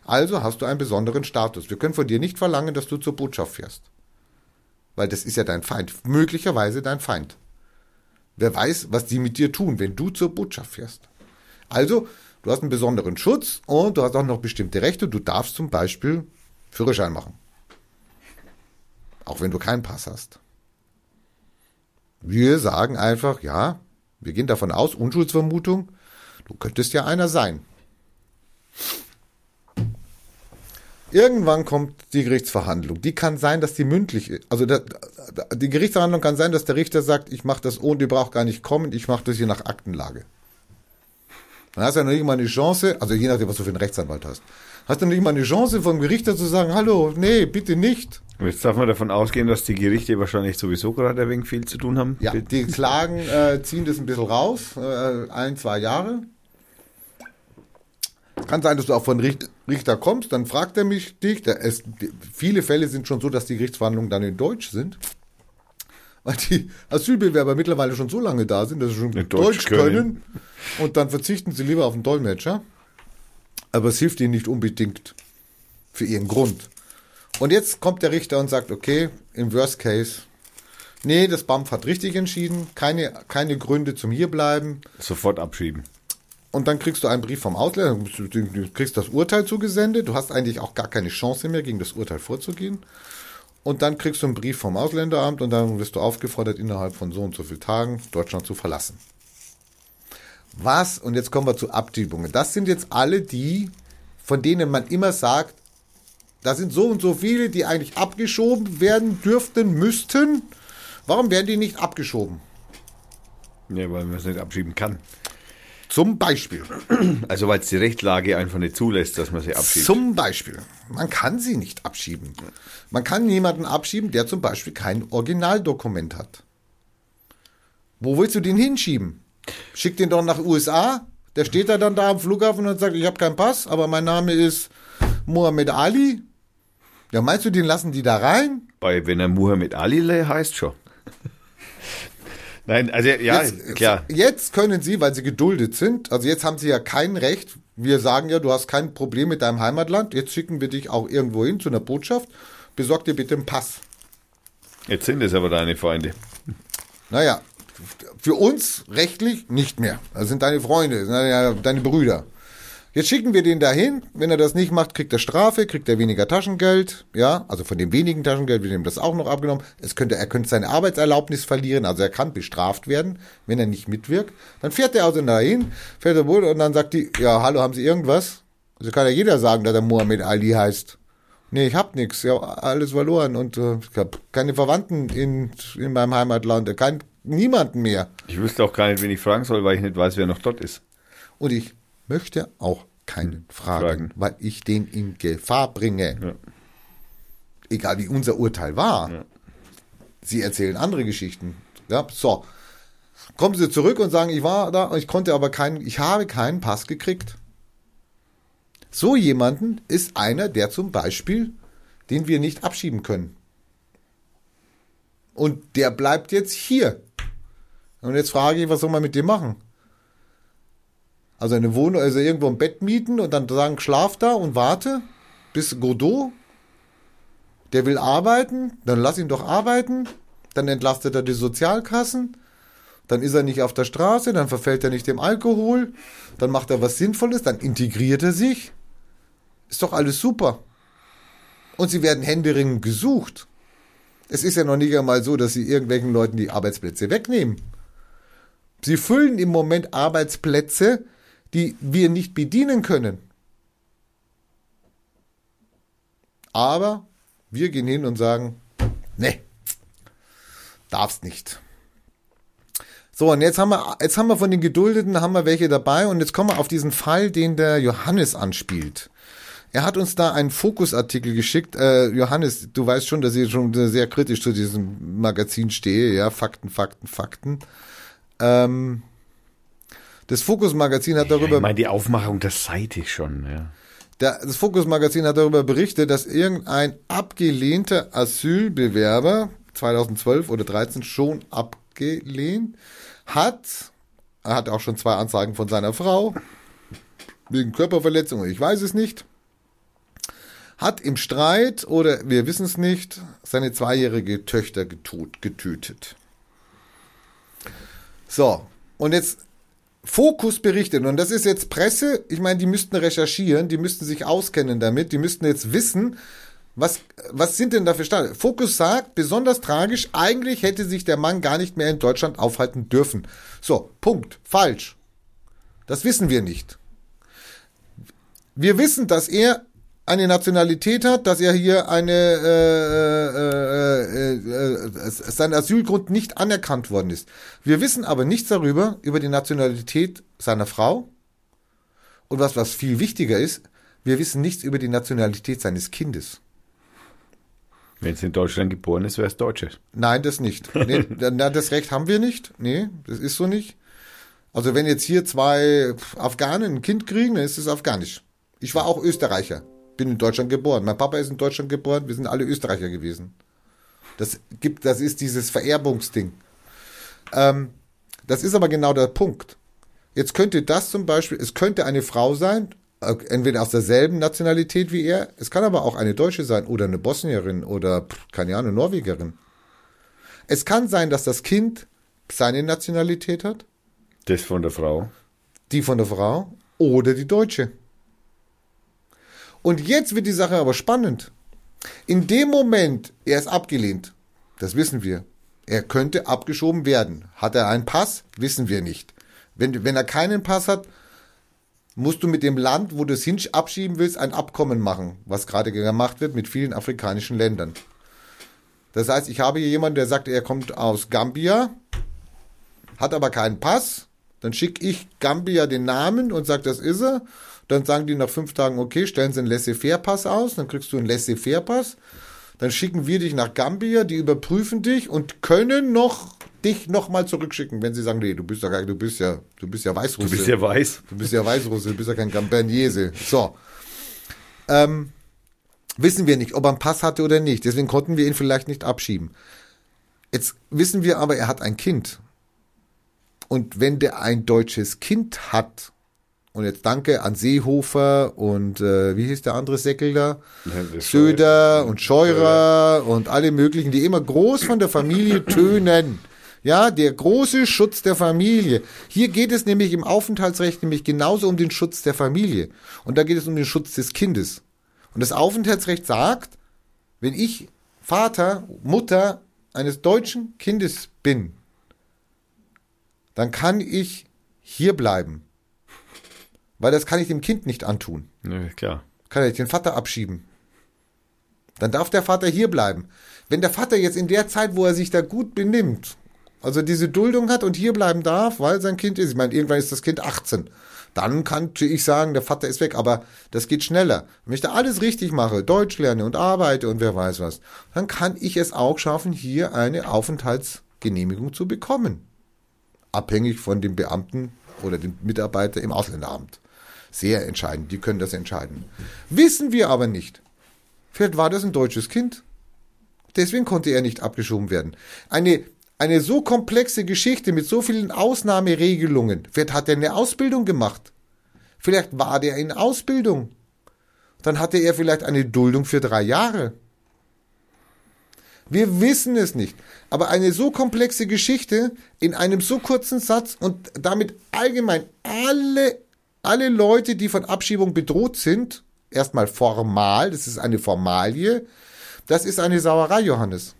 Also hast du einen besonderen Status. Wir können von dir nicht verlangen, dass du zur Botschaft fährst. Weil das ist ja dein Feind. Möglicherweise dein Feind. Wer weiß, was die mit dir tun, wenn du zur Botschaft fährst. Also, du hast einen besonderen Schutz und du hast auch noch bestimmte Rechte. Du darfst zum Beispiel Führerschein machen. Auch wenn du keinen Pass hast. Wir sagen einfach, ja, wir gehen davon aus, Unschuldsvermutung, du könntest ja einer sein. Irgendwann kommt die Gerichtsverhandlung. Die kann sein, dass die mündlich ist. Also da, da, die Gerichtsverhandlung kann sein, dass der Richter sagt, ich mache das ohne, ihr braucht gar nicht kommen, ich mache das hier nach Aktenlage. Dann hast du ja noch nicht mal eine Chance, also je nachdem, was du für einen Rechtsanwalt hast, hast du nicht mal eine Chance vom Richter zu sagen, hallo, nee, bitte nicht. Jetzt darf man davon ausgehen, dass die Gerichte wahrscheinlich sowieso gerade ein wenig viel zu tun haben. Ja, die Klagen äh, ziehen das ein bisschen raus, äh, ein, zwei Jahre. Kann sein, dass du auch von Richt- Richter kommst, dann fragt er mich dich. Es, viele Fälle sind schon so, dass die Gerichtsverhandlungen dann in Deutsch sind. Weil die Asylbewerber mittlerweile schon so lange da sind, dass sie schon In Deutsch, Deutsch können. können. Und dann verzichten sie lieber auf einen Dolmetscher. Aber es hilft ihnen nicht unbedingt für ihren Grund. Und jetzt kommt der Richter und sagt, okay, im Worst Case, nee, das BAMF hat richtig entschieden, keine, keine Gründe zum Hierbleiben. Sofort abschieben. Und dann kriegst du einen Brief vom Ausländer, du kriegst das Urteil zugesendet, du hast eigentlich auch gar keine Chance mehr, gegen das Urteil vorzugehen. Und dann kriegst du einen Brief vom Ausländeramt und dann wirst du aufgefordert, innerhalb von so und so vielen Tagen Deutschland zu verlassen. Was, und jetzt kommen wir zu Abschiebungen, das sind jetzt alle die, von denen man immer sagt, da sind so und so viele, die eigentlich abgeschoben werden dürften, müssten. Warum werden die nicht abgeschoben? Ja, weil man es nicht abschieben kann. Zum Beispiel. Also weil es die Rechtlage einfach nicht zulässt, dass man sie abschiebt. Zum Beispiel. Man kann sie nicht abschieben. Man kann jemanden abschieben, der zum Beispiel kein Originaldokument hat. Wo willst du den hinschieben? Schick den doch nach USA. Der steht da dann da am Flughafen und sagt, ich habe keinen Pass, aber mein Name ist Muhammad Ali. Ja, meinst du, den lassen die da rein? Bei, wenn er Muhammad Ali heißt schon. Nein, also ja, jetzt, klar. Jetzt können Sie, weil Sie geduldet sind, also jetzt haben Sie ja kein Recht. Wir sagen ja, du hast kein Problem mit deinem Heimatland. Jetzt schicken wir dich auch irgendwo hin zu einer Botschaft. Besorg dir bitte einen Pass. Jetzt sind es aber deine Freunde. Naja, für uns rechtlich nicht mehr. Das sind deine Freunde, das sind deine, deine Brüder. Jetzt schicken wir den dahin. Wenn er das nicht macht, kriegt er Strafe, kriegt er weniger Taschengeld. Ja, also von dem wenigen Taschengeld wird ihm das auch noch abgenommen. Es könnte, er könnte seine Arbeitserlaubnis verlieren, also er kann bestraft werden, wenn er nicht mitwirkt. Dann fährt er also dahin, fährt er wohl und dann sagt die, ja, hallo, haben Sie irgendwas? Also kann ja jeder sagen, dass er Mohammed Ali heißt. Nee, ich hab nix, ja, alles verloren und äh, ich hab keine Verwandten in, in meinem Heimatland, kein, niemanden mehr. Ich wüsste auch gar nicht, wen ich fragen soll, weil ich nicht weiß, wer noch dort ist. Und ich möchte auch keinen fragen, Fragen. weil ich den in Gefahr bringe. Ja. Egal wie unser Urteil war. Sie erzählen andere Geschichten. Ja, so. Kommen Sie zurück und sagen, ich war da, ich konnte aber keinen, ich habe keinen Pass gekriegt. So jemanden ist einer, der zum Beispiel, den wir nicht abschieben können. Und der bleibt jetzt hier. Und jetzt frage ich, was soll man mit dem machen? Also eine Wohnung, also irgendwo ein Bett mieten und dann sagen, schlaf da und warte bis Godot. Der will arbeiten, dann lass ihn doch arbeiten. Dann entlastet er die Sozialkassen. Dann ist er nicht auf der Straße, dann verfällt er nicht dem Alkohol. Dann macht er was Sinnvolles, dann integriert er sich. Ist doch alles super. Und sie werden händeringend gesucht. Es ist ja noch nicht einmal so, dass sie irgendwelchen Leuten die Arbeitsplätze wegnehmen. Sie füllen im Moment Arbeitsplätze, die wir nicht bedienen können. Aber wir gehen hin und sagen, nee, darfst nicht. So, und jetzt haben wir, jetzt haben wir von den Geduldeten, haben wir welche dabei und jetzt kommen wir auf diesen Fall, den der Johannes anspielt. Er hat uns da einen Fokusartikel geschickt. Äh, Johannes, du weißt schon, dass ich schon sehr kritisch zu diesem Magazin stehe, ja, Fakten, Fakten, Fakten. Ähm, das Fokus-Magazin hat darüber. Ich meine, die Aufmachung der Seite schon, ja. Der, das Fokus-Magazin hat darüber berichtet, dass irgendein abgelehnter Asylbewerber 2012 oder 13 schon abgelehnt hat. Er hat auch schon zwei Anzeigen von seiner Frau wegen Körperverletzung, ich weiß es nicht. Hat im Streit oder wir wissen es nicht, seine zweijährige Töchter getötet. So, und jetzt Fokus berichtet, und das ist jetzt Presse, ich meine, die müssten recherchieren, die müssten sich auskennen damit, die müssten jetzt wissen, was, was sind denn da für Stadien? Fokus sagt, besonders tragisch, eigentlich hätte sich der Mann gar nicht mehr in Deutschland aufhalten dürfen. So, Punkt. Falsch. Das wissen wir nicht. Wir wissen, dass er eine Nationalität hat, dass er hier eine äh, äh, äh, äh, sein Asylgrund nicht anerkannt worden ist. Wir wissen aber nichts darüber über die Nationalität seiner Frau und was was viel wichtiger ist, wir wissen nichts über die Nationalität seines Kindes. Wenn es in Deutschland geboren ist, wäre es Deutsche. Nein, das nicht. Nee, das Recht haben wir nicht. Nee, das ist so nicht. Also wenn jetzt hier zwei Afghanen ein Kind kriegen, dann ist es afghanisch. Ich war auch Österreicher. Bin in Deutschland geboren. Mein Papa ist in Deutschland geboren. Wir sind alle Österreicher gewesen. Das gibt, das ist dieses Vererbungsding. Ähm, das ist aber genau der Punkt. Jetzt könnte das zum Beispiel, es könnte eine Frau sein, äh, entweder aus derselben Nationalität wie er, es kann aber auch eine Deutsche sein oder eine Bosnierin oder, keine Ahnung, Norwegerin. Es kann sein, dass das Kind seine Nationalität hat, Das von der Frau. die von der Frau oder die Deutsche. Und jetzt wird die Sache aber spannend. In dem Moment, er ist abgelehnt, das wissen wir. Er könnte abgeschoben werden. Hat er einen Pass? Wissen wir nicht. Wenn, wenn er keinen Pass hat, musst du mit dem Land, wo du es hin abschieben willst, ein Abkommen machen, was gerade gemacht wird mit vielen afrikanischen Ländern. Das heißt, ich habe hier jemanden, der sagt, er kommt aus Gambia, hat aber keinen Pass Dann schicke ich Gambia den Namen und sage, das ist er. Dann sagen die nach fünf Tagen, okay, stellen sie einen Laissez-faire-Pass aus, dann kriegst du einen Laissez-faire-Pass. Dann schicken wir dich nach Gambia, die überprüfen dich und können noch dich nochmal zurückschicken, wenn sie sagen, nee, du bist ja gar, du bist ja, du bist ja Weißrusse. Du bist ja weiß. Du bist ja Weißrusse, du bist ja kein Gambianese. So. Ähm, wissen wir nicht, ob er einen Pass hatte oder nicht. Deswegen konnten wir ihn vielleicht nicht abschieben. Jetzt wissen wir aber, er hat ein Kind. Und wenn der ein deutsches Kind hat, und jetzt danke an Seehofer und äh, wie hieß der andere Säckel da? Söder und Scheurer und alle möglichen, die immer groß von der Familie tönen. Ja, der große Schutz der Familie. Hier geht es nämlich im Aufenthaltsrecht nämlich genauso um den Schutz der Familie. Und da geht es um den Schutz des Kindes. Und das Aufenthaltsrecht sagt, wenn ich Vater, Mutter eines deutschen Kindes bin, dann kann ich hier bleiben. Weil das kann ich dem Kind nicht antun. Ja, klar. Kann ich den Vater abschieben. Dann darf der Vater hier bleiben. Wenn der Vater jetzt in der Zeit, wo er sich da gut benimmt, also diese Duldung hat und hier bleiben darf, weil sein Kind ist, ich meine, irgendwann ist das Kind 18, dann kann ich sagen, der Vater ist weg, aber das geht schneller. Wenn ich da alles richtig mache, Deutsch lerne und arbeite und wer weiß was, dann kann ich es auch schaffen, hier eine Aufenthaltsgenehmigung zu bekommen. Abhängig von dem Beamten oder dem Mitarbeiter im Ausländeramt. Sehr entscheidend, die können das entscheiden. Wissen wir aber nicht. Vielleicht war das ein deutsches Kind. Deswegen konnte er nicht abgeschoben werden. Eine, eine so komplexe Geschichte mit so vielen Ausnahmeregelungen. Vielleicht hat er eine Ausbildung gemacht. Vielleicht war der in Ausbildung. Dann hatte er vielleicht eine Duldung für drei Jahre. Wir wissen es nicht. Aber eine so komplexe Geschichte in einem so kurzen Satz und damit allgemein alle, alle Leute, die von Abschiebung bedroht sind, erstmal formal, das ist eine Formalie, das ist eine Sauerei, Johannes.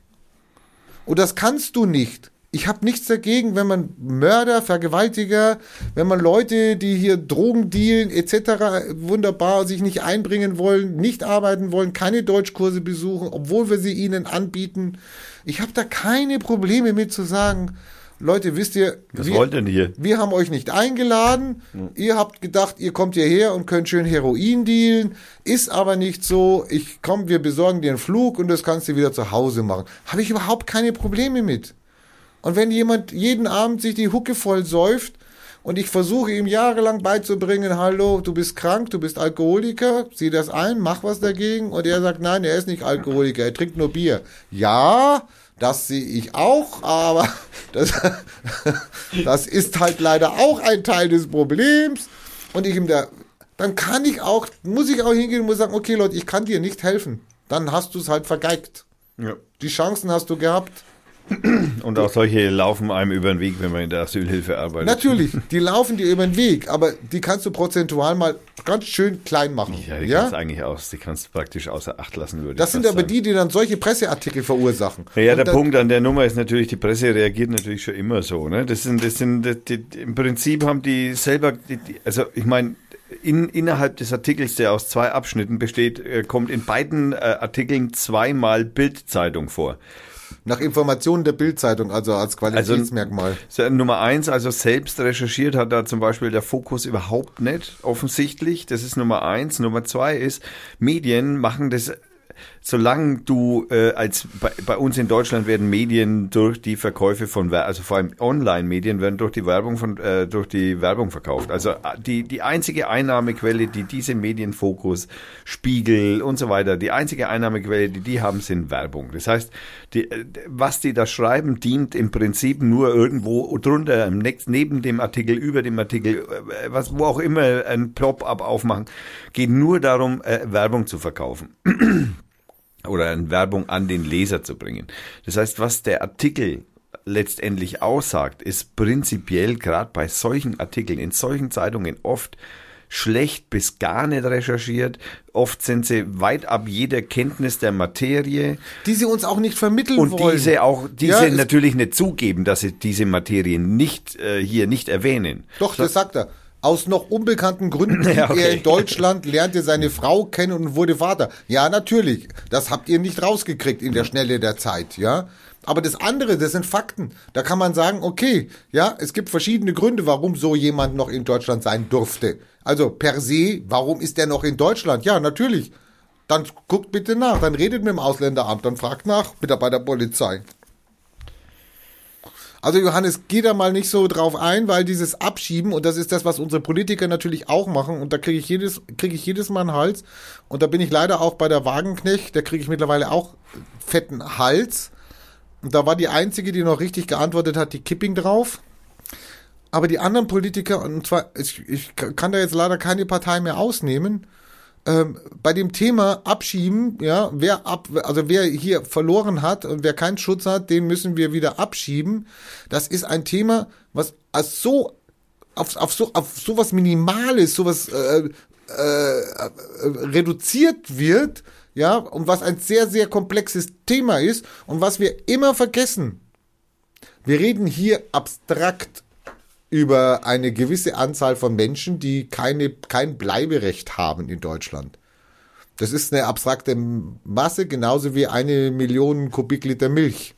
Und das kannst du nicht. Ich habe nichts dagegen, wenn man Mörder, Vergewaltiger, wenn man Leute, die hier Drogen dealen etc. wunderbar sich nicht einbringen wollen, nicht arbeiten wollen, keine Deutschkurse besuchen, obwohl wir sie ihnen anbieten. Ich habe da keine Probleme mit zu sagen, Leute, wisst ihr, Was wir, wollt denn hier? wir haben euch nicht eingeladen. Ihr habt gedacht, ihr kommt hierher und könnt schön Heroin dealen. Ist aber nicht so. Ich komm, wir besorgen dir einen Flug und das kannst du wieder zu Hause machen. Habe ich überhaupt keine Probleme mit. Und wenn jemand jeden Abend sich die Hucke voll säuft und ich versuche ihm jahrelang beizubringen, hallo, du bist krank, du bist Alkoholiker, sieh das ein, mach was dagegen. Und er sagt, nein, er ist nicht Alkoholiker, er trinkt nur Bier. Ja, das sehe ich auch, aber das, das ist halt leider auch ein Teil des Problems. Und ich ihm da, dann kann ich auch, muss ich auch hingehen und muss sagen, okay Leute, ich kann dir nicht helfen. Dann hast du es halt vergeigt. Ja. Die Chancen hast du gehabt. Und auch solche laufen einem über den Weg, wenn man in der Asylhilfe arbeitet. Natürlich, die laufen dir über den Weg, aber die kannst du prozentual mal ganz schön klein machen. Ja, die Ja, kannst du eigentlich aus, die kannst du praktisch außer Acht lassen, würde Das sind aber sagen. die, die dann solche Presseartikel verursachen. Ja, der Punkt an der Nummer ist natürlich, die Presse reagiert natürlich schon immer so. Ne? Das sind, das sind, die, die, im Prinzip haben die selber, die, die, also ich meine, in, innerhalb des Artikels, der aus zwei Abschnitten besteht, äh, kommt in beiden äh, Artikeln zweimal Bildzeitung vor. Nach Informationen der Bildzeitung, also als Qualitätsmerkmal. So, Nummer eins, also selbst recherchiert hat da zum Beispiel der Fokus überhaupt nicht, offensichtlich. Das ist Nummer eins. Nummer zwei ist, Medien machen das, solange du äh, als bei, bei uns in Deutschland werden Medien durch die Verkäufe von also vor allem Online-Medien werden durch die Werbung von äh, durch die Werbung verkauft. Also äh, die die einzige Einnahmequelle, die diese Medienfokus, Spiegel und so weiter, die einzige Einnahmequelle, die die haben, sind Werbung. Das heißt, die, äh, was die da schreiben, dient im Prinzip nur irgendwo drunter, im Next, neben dem Artikel, über dem Artikel, äh, was wo auch immer ein Plop-up aufmachen, geht nur darum, äh, Werbung zu verkaufen oder eine Werbung an den Leser zu bringen. Das heißt, was der Artikel letztendlich aussagt, ist prinzipiell gerade bei solchen Artikeln, in solchen Zeitungen oft schlecht bis gar nicht recherchiert. Oft sind sie weit ab jeder Kenntnis der Materie Die sie uns auch nicht vermitteln und wollen. diese auch diese Ja, natürlich nicht zugeben, dass sie diese Materie nicht äh, hier nicht erwähnen. Doch, das sagt er. Aus noch unbekannten Gründen Ja, okay. er in Deutschland, lernte seine Frau kennen und wurde Vater. Ja, natürlich. Das habt ihr nicht rausgekriegt in der Schnelle der Zeit, ja. Aber das andere, das sind Fakten. Da kann man sagen, okay, ja, es gibt verschiedene Gründe, warum so jemand noch in Deutschland sein durfte. Also per se, warum ist der noch in Deutschland? Ja, natürlich. Dann guckt bitte nach, dann redet mit dem Ausländeramt, dann fragt nach, bitte bei der Polizei. Also Johannes, geh da mal nicht so drauf ein, weil dieses Abschieben, und das ist das, was unsere Politiker natürlich auch machen, und da kriege ich jedes, kriege ich jedes Mal einen Hals. Und da bin ich leider auch bei der Wagenknecht, da kriege ich mittlerweile auch fetten Hals. Und da war die einzige, die noch richtig geantwortet hat, die Kipping drauf. Aber die anderen Politiker, und zwar, ich, ich kann da jetzt leider keine Partei mehr ausnehmen, ähm, bei dem Thema Abschieben, ja, wer ab, also wer hier verloren hat und wer keinen Schutz hat, den müssen wir wieder abschieben. Das ist ein Thema, was als so auf, auf so auf sowas Minimales, sowas äh, äh, äh, reduziert wird, ja, und was ein sehr sehr komplexes Thema ist und was wir immer vergessen. Wir reden hier abstrakt über eine gewisse Anzahl von Menschen, die keine, kein Bleiberecht haben in Deutschland. Das ist eine abstrakte Masse, genauso wie eine Million Kubikliter Milch.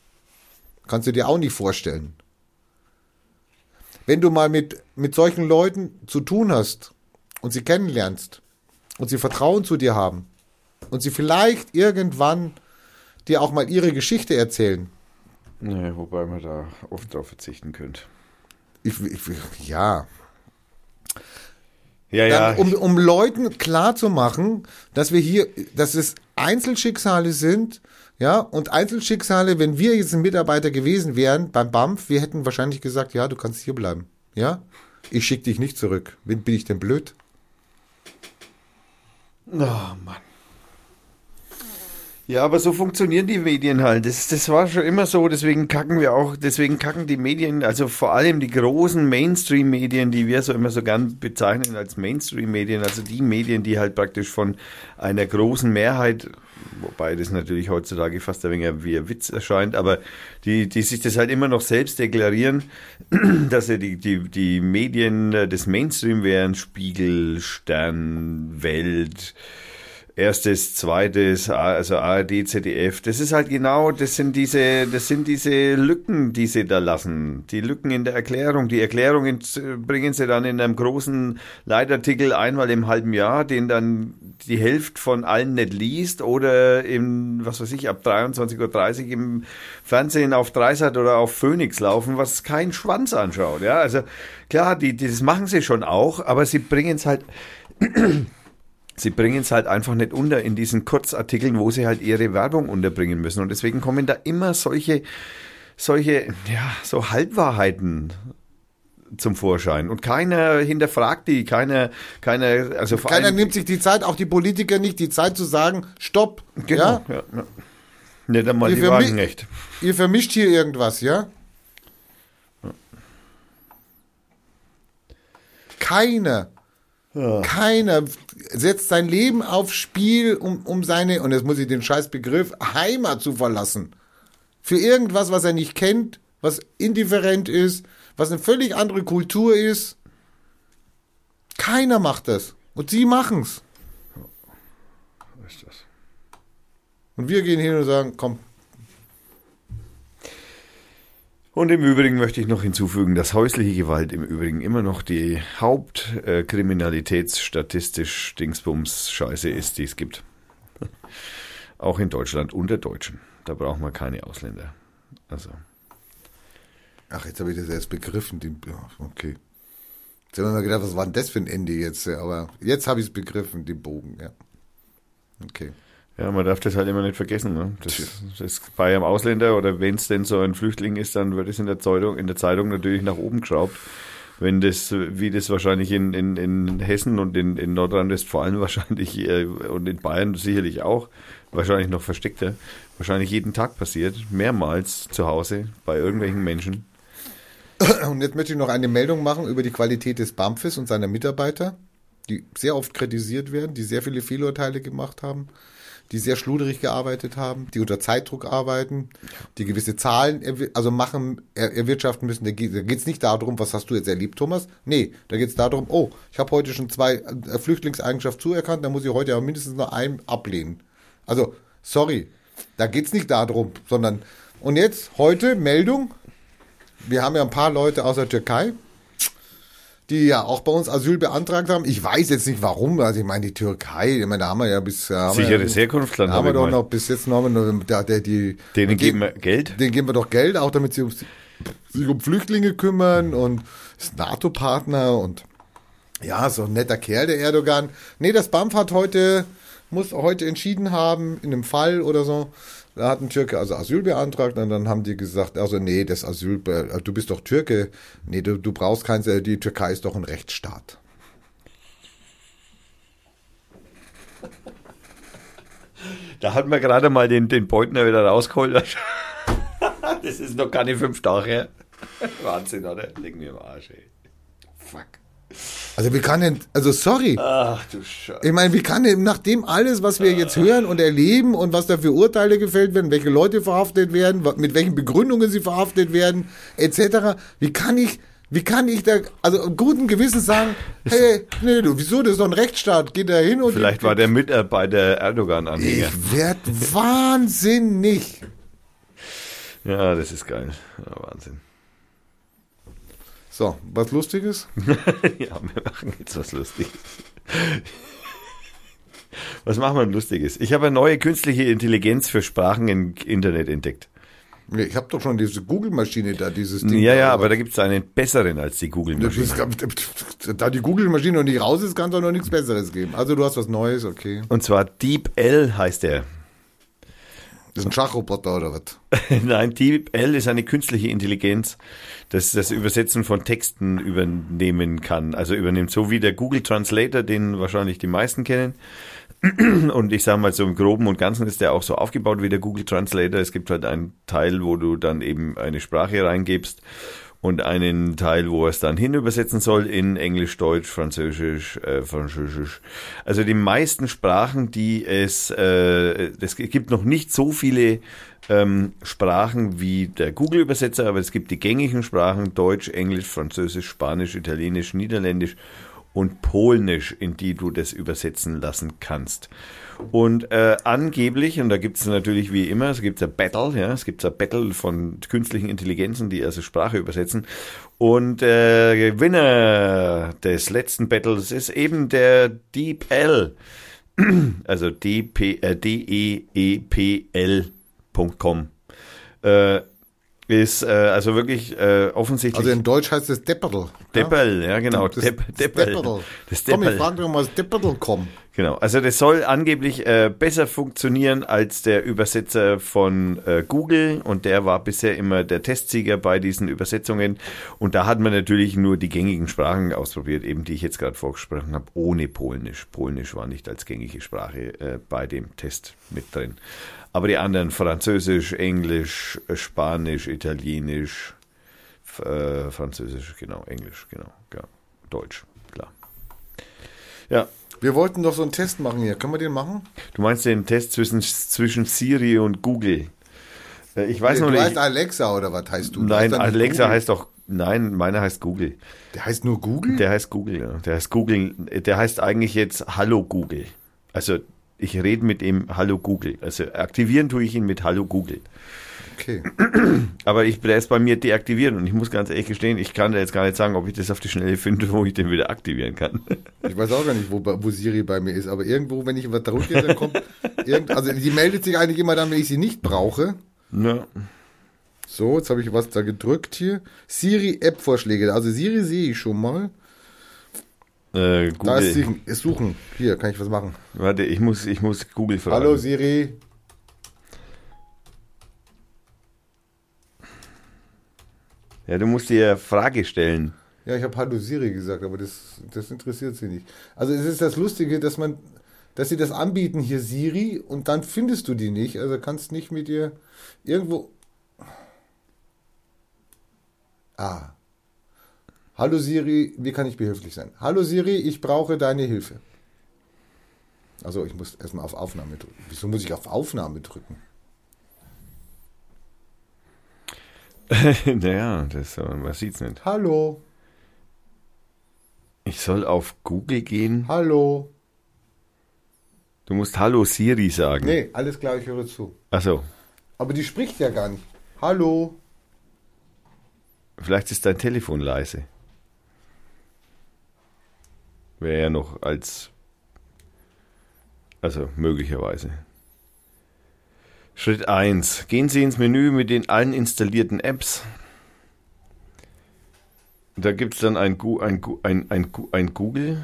Kannst du dir auch nicht vorstellen. Wenn du mal mit, mit solchen Leuten zu tun hast und sie kennenlernst und sie Vertrauen zu dir haben und sie vielleicht irgendwann dir auch mal ihre Geschichte erzählen, Nee, wobei man da oft drauf verzichten könnte. Ich, ich, ja, Ja, ja. dann, um, um Leuten klar zu machen, dass wir hier, dass es Einzelschicksale sind, ja, und Einzelschicksale, wenn wir jetzt ein Mitarbeiter gewesen wären beim BAMF, wir hätten wahrscheinlich gesagt, ja, du kannst hier bleiben, ja, ich schicke dich nicht zurück. Bin, bin ich denn blöd? Oh Mann. Ja, aber so funktionieren die Medien halt. Das, das war schon immer so, deswegen kacken wir auch, deswegen kacken die Medien, also vor allem die großen Mainstream-Medien, die wir so immer so gern bezeichnen als Mainstream-Medien, also die Medien, die halt praktisch von einer großen Mehrheit, wobei das natürlich heutzutage fast ein wenig wie ein Witz erscheint, aber die, die sich das halt immer noch selbst deklarieren, dass sie die, die, die Medien des Mainstream wären, Spiegel, Stern, Welt, erstes, zweites, also ARD, ZDF. Das ist halt genau, das sind diese, das sind diese Lücken, die sie da lassen. Die Lücken in der Erklärung. Die Erklärungen bringen sie dann in einem großen Leitartikel einmal im halben Jahr, den dann die Hälfte von allen nicht liest oder im, was weiß ich, ab 23.30 Uhr im Fernsehen auf Dreisat oder auf Phoenix laufen, was kein Schwanz anschaut. Ja, also klar, die, die das machen sie schon auch, aber sie bringen es halt sie bringen es halt einfach nicht unter in diesen Kurzartikeln, wo sie halt ihre Werbung unterbringen müssen. Und deswegen kommen da immer solche, solche, ja, so Halbwahrheiten zum Vorschein. Und keiner hinterfragt die, keiner, keiner, also vor Keiner allem, nimmt sich die Zeit, auch die Politiker nicht, die Zeit zu sagen, stopp, genau, ja, ja, ja. Nicht einmal Wie die für mich- Wagenknecht. ihr vermischt hier irgendwas, ja? Keiner, keiner setzt sein Leben aufs Spiel, um, um seine, und jetzt muss ich den Scheißbegriff, Heimat zu verlassen. Für irgendwas, was er nicht kennt, was indifferent ist, was eine völlig andere Kultur ist. Keiner macht das. Und sie machen's. Was ist das? Und wir gehen hin und sagen, komm, Und im Übrigen möchte ich noch hinzufügen, dass häusliche Gewalt im Übrigen immer noch die Hauptkriminalitätsstatistisch Dingsbums Scheiße ist, die es gibt. Auch in Deutschland unter Deutschen. Da braucht man keine Ausländer. Also, Ach, jetzt habe ich das erst begriffen. Die, okay. Jetzt haben wir mal gedacht, was war denn das für ein Ende jetzt? Aber jetzt habe ich es begriffen, den Bogen, ja. Okay. Ja, man darf das halt immer nicht vergessen. Ne? Das, das ist bei einem Ausländer oder wenn es denn so ein Flüchtling ist, dann wird es in der Zeitung, in der Zeitung natürlich nach oben geschraubt. Wenn das, wie das wahrscheinlich in, in, in Hessen und in, in Nordrhein-Westfalen wahrscheinlich äh, und in Bayern sicherlich auch, wahrscheinlich noch versteckter, wahrscheinlich jeden Tag passiert, mehrmals zu Hause bei irgendwelchen Menschen. Und jetzt möchte ich noch eine Meldung machen über die Qualität des BAMFes und seiner Mitarbeiter. Die sehr oft kritisiert werden, die sehr viele Fehlurteile gemacht haben, die sehr schluderig gearbeitet haben, die unter Zeitdruck arbeiten, die gewisse Zahlen also machen, er, erwirtschaften müssen. Da geht es nicht darum, was hast du jetzt erlebt, Thomas? Nee, da geht es darum, oh, ich habe heute schon zwei äh, Flüchtlingseigenschaft zuerkannt, dann muss ich heute ja mindestens noch einen ablehnen. Also, sorry, da geht es nicht darum, sondern und jetzt heute Meldung, wir haben ja ein paar Leute aus der Türkei, die ja auch bei uns Asyl beantragt haben. Ich weiß jetzt nicht warum. Also ich meine, die Türkei, ich meine, da haben wir ja bis... Sicheres ja, Herkunftsland, haben habe wir doch noch, bis jetzt noch, da, der, die... Denen geben wir Geld? Denen geben wir doch Geld, auch damit sie um, sich um Flüchtlinge kümmern und ist NATO-Partner und ja, so ein netter Kerl, der Erdogan. Nee, das BAMF hat heute, muss heute entschieden haben, in einem Fall oder so. Da hat ein Türke also Asyl beantragt und dann haben die gesagt, also nee, das Asyl, äh, du bist doch Türke. Nee, du, du brauchst keins, äh, die Türkei ist doch ein Rechtsstaat. Da hat man gerade mal den, den Beutner wieder rausgeholt. Das ist noch keine fünf Tage. Wahnsinn, oder? Leg mir im Arsch, ey. Fuck. Also wie kann denn, also sorry. Ach du Scheiße. Ich meine, wie kann denn nach dem alles, was wir jetzt hören und erleben und was da für Urteile gefällt werden, welche Leute verhaftet werden, mit welchen Begründungen sie verhaftet werden, etc., wie kann ich, wie kann ich da, also guten Gewissens sagen, hey, nee, du, wieso, das ist doch ein Rechtsstaat, geh da hin und... Vielleicht war der Mitarbeiter Erdogan-Anhänger. Ich werd wahnsinnig. Ja, das ist geil. Ja, Wahnsinn. So, was Lustiges? Ja, wir machen jetzt was Lustiges. Was machen wir Lustiges? Ich habe eine neue künstliche Intelligenz für Sprachen im Internet entdeckt. Ich habe doch schon diese Google-Maschine da, dieses Ding. Ja, ja, aber da gibt es einen besseren als die Google-Maschine. Da die Google-Maschine noch nicht raus ist, kann es doch noch nichts Besseres geben. Also du hast was Neues, okay. Und zwar DeepL heißt der. Das ist ein Schachroboter oder was? Nein, DeepL ist eine künstliche Intelligenz, das das Übersetzen von Texten übernehmen kann. Also übernimmt so wie der Google Translator, den wahrscheinlich die meisten kennen. Und ich sage mal so im Groben und Ganzen ist der auch so aufgebaut wie der Google Translator. Es gibt halt einen Teil, wo du dann eben eine Sprache reingibst und einen Teil, wo er es dann hin übersetzen soll in Englisch, Deutsch, Französisch, äh, Französisch. Also die meisten Sprachen, die es, äh, es gibt noch nicht so viele ähm, Sprachen wie der Google-Übersetzer, aber es gibt die gängigen Sprachen Deutsch, Englisch, Französisch, Spanisch, Italienisch, Niederländisch und Polnisch, in die du das übersetzen lassen kannst. Und äh, angeblich, und da gibt es natürlich wie immer, es gibt ein Battle, ja, es gibt ein Battle von künstlichen Intelligenzen, die also Sprache übersetzen. Und äh, Gewinner des letzten Battles ist eben der DeepL, also D-P- äh, D-E-E-P-L.com. Äh, ist äh, also wirklich äh, offensichtlich Also in Deutsch heißt es Depperl. Deppel, ja genau, Das, Depp, das. Depperl. Das Komm, ich frage doch mal, was Depperl kommt. Genau, also das soll angeblich äh, besser funktionieren als der Übersetzer von äh, Google und der war bisher immer der Testsieger bei diesen Übersetzungen und da hat man natürlich nur die gängigen Sprachen ausprobiert, eben die ich jetzt gerade vorgesprochen habe, ohne Polnisch. Polnisch war nicht als gängige Sprache äh, bei dem Test mit drin. Aber die anderen Französisch, Englisch, Spanisch, Italienisch, äh, Französisch, genau, Englisch, genau, ja, Deutsch, klar. Ja, Wir wollten doch so einen Test machen hier. Können wir den machen? Du meinst den Test zwischen, zwischen Siri und Google? Äh, Ich weiß du noch nicht. heißt Alexa oder was heißt du? Du nein, heißt Alexa Google. heißt doch, nein, meiner heißt Google. Der heißt nur Google? Der heißt Google, ja. Der heißt Google, der heißt eigentlich jetzt Hallo Google. Also ich rede mit ihm Hallo Google. Also aktivieren tue ich ihn mit Hallo Google. Okay. Aber ich, ist bei mir deaktiviert und ich muss ganz ehrlich gestehen, ich kann da jetzt gar nicht sagen, ob ich das auf die Schnelle finde, wo ich den wieder aktivieren kann. Ich weiß auch gar nicht, wo, wo Siri bei mir ist, aber irgendwo, wenn ich was drücke, dann kommt irgend, also die meldet sich eigentlich immer dann, wenn ich sie nicht brauche. Ja. So, jetzt habe ich was da gedrückt hier. Siri App-Vorschläge. Also Siri sehe ich schon mal. Äh, Da ist, Google. sie, ist Suchen. Hier, kann ich was machen. Warte, ich muss, ich muss Google fragen. Hallo Siri. Ja, du musst dir Frage stellen. Ja, ich habe Hallo Siri gesagt, aber das, das interessiert sie nicht. Also es ist das Lustige, dass man, dass sie das anbieten hier Siri und dann findest du die nicht. Also kannst nicht mit ihr irgendwo. Ah. Hallo Siri, wie kann ich behilflich sein? Hallo Siri, ich brauche deine Hilfe. Also ich muss erstmal auf Aufnahme drücken. Wieso muss ich auf Aufnahme drücken? naja, das, man sieht's nicht. Hallo, Ich soll auf Google gehen. hallo. Du musst Hallo Siri sagen. Nee, alles klar, ich höre zu. Achso, Aber die spricht ja gar nicht. Hallo. vielleicht ist dein Telefon leise. Wäre ja noch als. Also möglicherweise. Schritt 1. Gehen Sie ins Menü mit den allen installierten Apps. Da gibt es dann ein, Gu- ein, Gu- ein, ein, Gu- ein Google.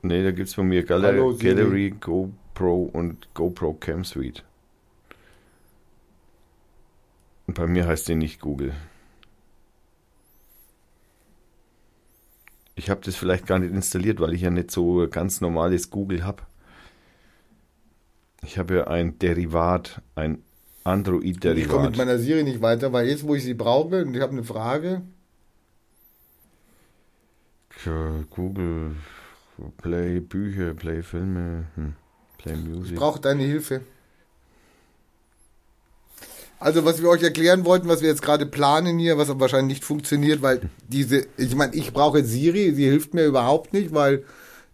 Ne, da gibt es bei mir Galler Hallo. Gallery, GoPro und GoPro Cam Suite. Und bei mir heißt die nicht Google. Ich habe das vielleicht gar nicht installiert, weil ich ja nicht so ganz normales Google habe. Ich habe ja ein Derivat, ein Ich komme mit Android-Derivat. meiner Siri nicht weiter, weil jetzt, wo ich sie brauche, und ich habe eine Frage. Google, Play Bücher, Play Filme, hm, Play Ich Music. brauche deine Hilfe. Also, was wir euch erklären wollten, was wir jetzt gerade planen hier, was aber wahrscheinlich nicht funktioniert, weil diese, ich meine, ich brauche Siri, sie hilft mir überhaupt nicht, weil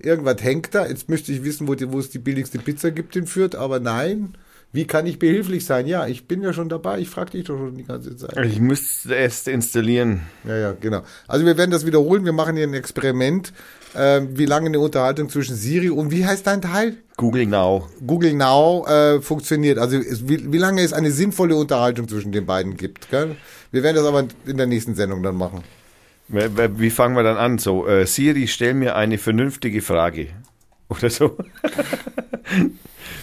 irgendwas hängt da. Jetzt möchte ich wissen, wo, die, wo es die billigste Pizza gibt in Fürth, aber nein. Wie kann ich behilflich sein? Ja, ich bin ja schon dabei, ich frage dich doch schon die ganze Zeit. Ich müsste es installieren. Ja, ja, genau. Also wir werden das wiederholen, wir machen hier ein Experiment, äh, wie lange eine Unterhaltung zwischen Siri und wie heißt dein Teil? Google Now. Google Now äh, funktioniert. Also es, wie, wie lange es eine sinnvolle Unterhaltung zwischen den beiden gibt. Gell? Wir werden das aber in der nächsten Sendung dann machen. Wie fangen wir dann an? So, äh, Siri, stell mir eine vernünftige Frage. Oder so.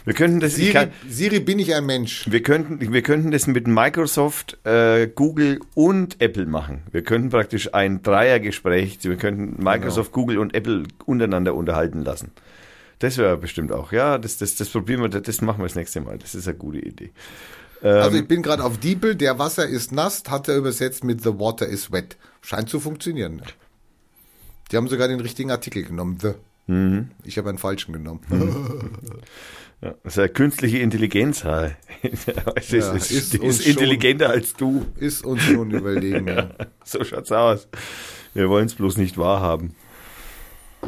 wir könnten das. Siri, kann, Siri bin ich ein Mensch. wir könnten, wir könnten das mit Microsoft, äh, Google und Apple machen. Wir könnten praktisch ein Dreiergespräch, wir könnten Microsoft, Google und Apple untereinander unterhalten lassen. Das wäre bestimmt auch. Ja, das, das, das probieren wir, das machen wir das nächste Mal. Das ist eine gute Idee. Also ich bin gerade auf Diepel, der Wasser ist nass, hat er übersetzt mit The Water is wet. Scheint zu funktionieren. Die haben sogar den richtigen Artikel genommen, The. Ich habe einen falschen genommen. Ja, das ist eine künstliche Intelligenz. ha. es ist, Ja, ist ist, ist intelligenter als du. Ist uns schon überlegen. Ja. So schaut's aus. Wir wollen es bloß nicht wahrhaben.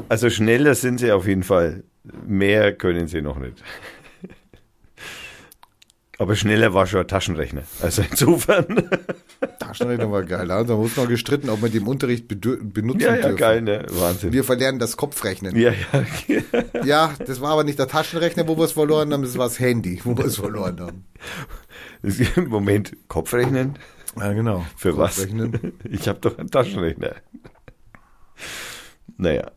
Also schneller sind sie auf jeden Fall. Mehr können sie noch nicht. Aber schneller war schon ein Taschenrechner. Also insofern. Taschenrechner war geil. Da muss noch gestritten, ob man die im Unterricht benutzen ja, ja, dürfen. geil, ne? Wahnsinn. Wir verlernen das Kopfrechnen. ja, ja. Ja, das war aber nicht der Taschenrechner, wo wir es verloren haben, das war das Handy, wo wir es verloren haben. Moment, Kopfrechnen? Ja, genau. Für was? Ich habe doch einen Taschenrechner. Naja.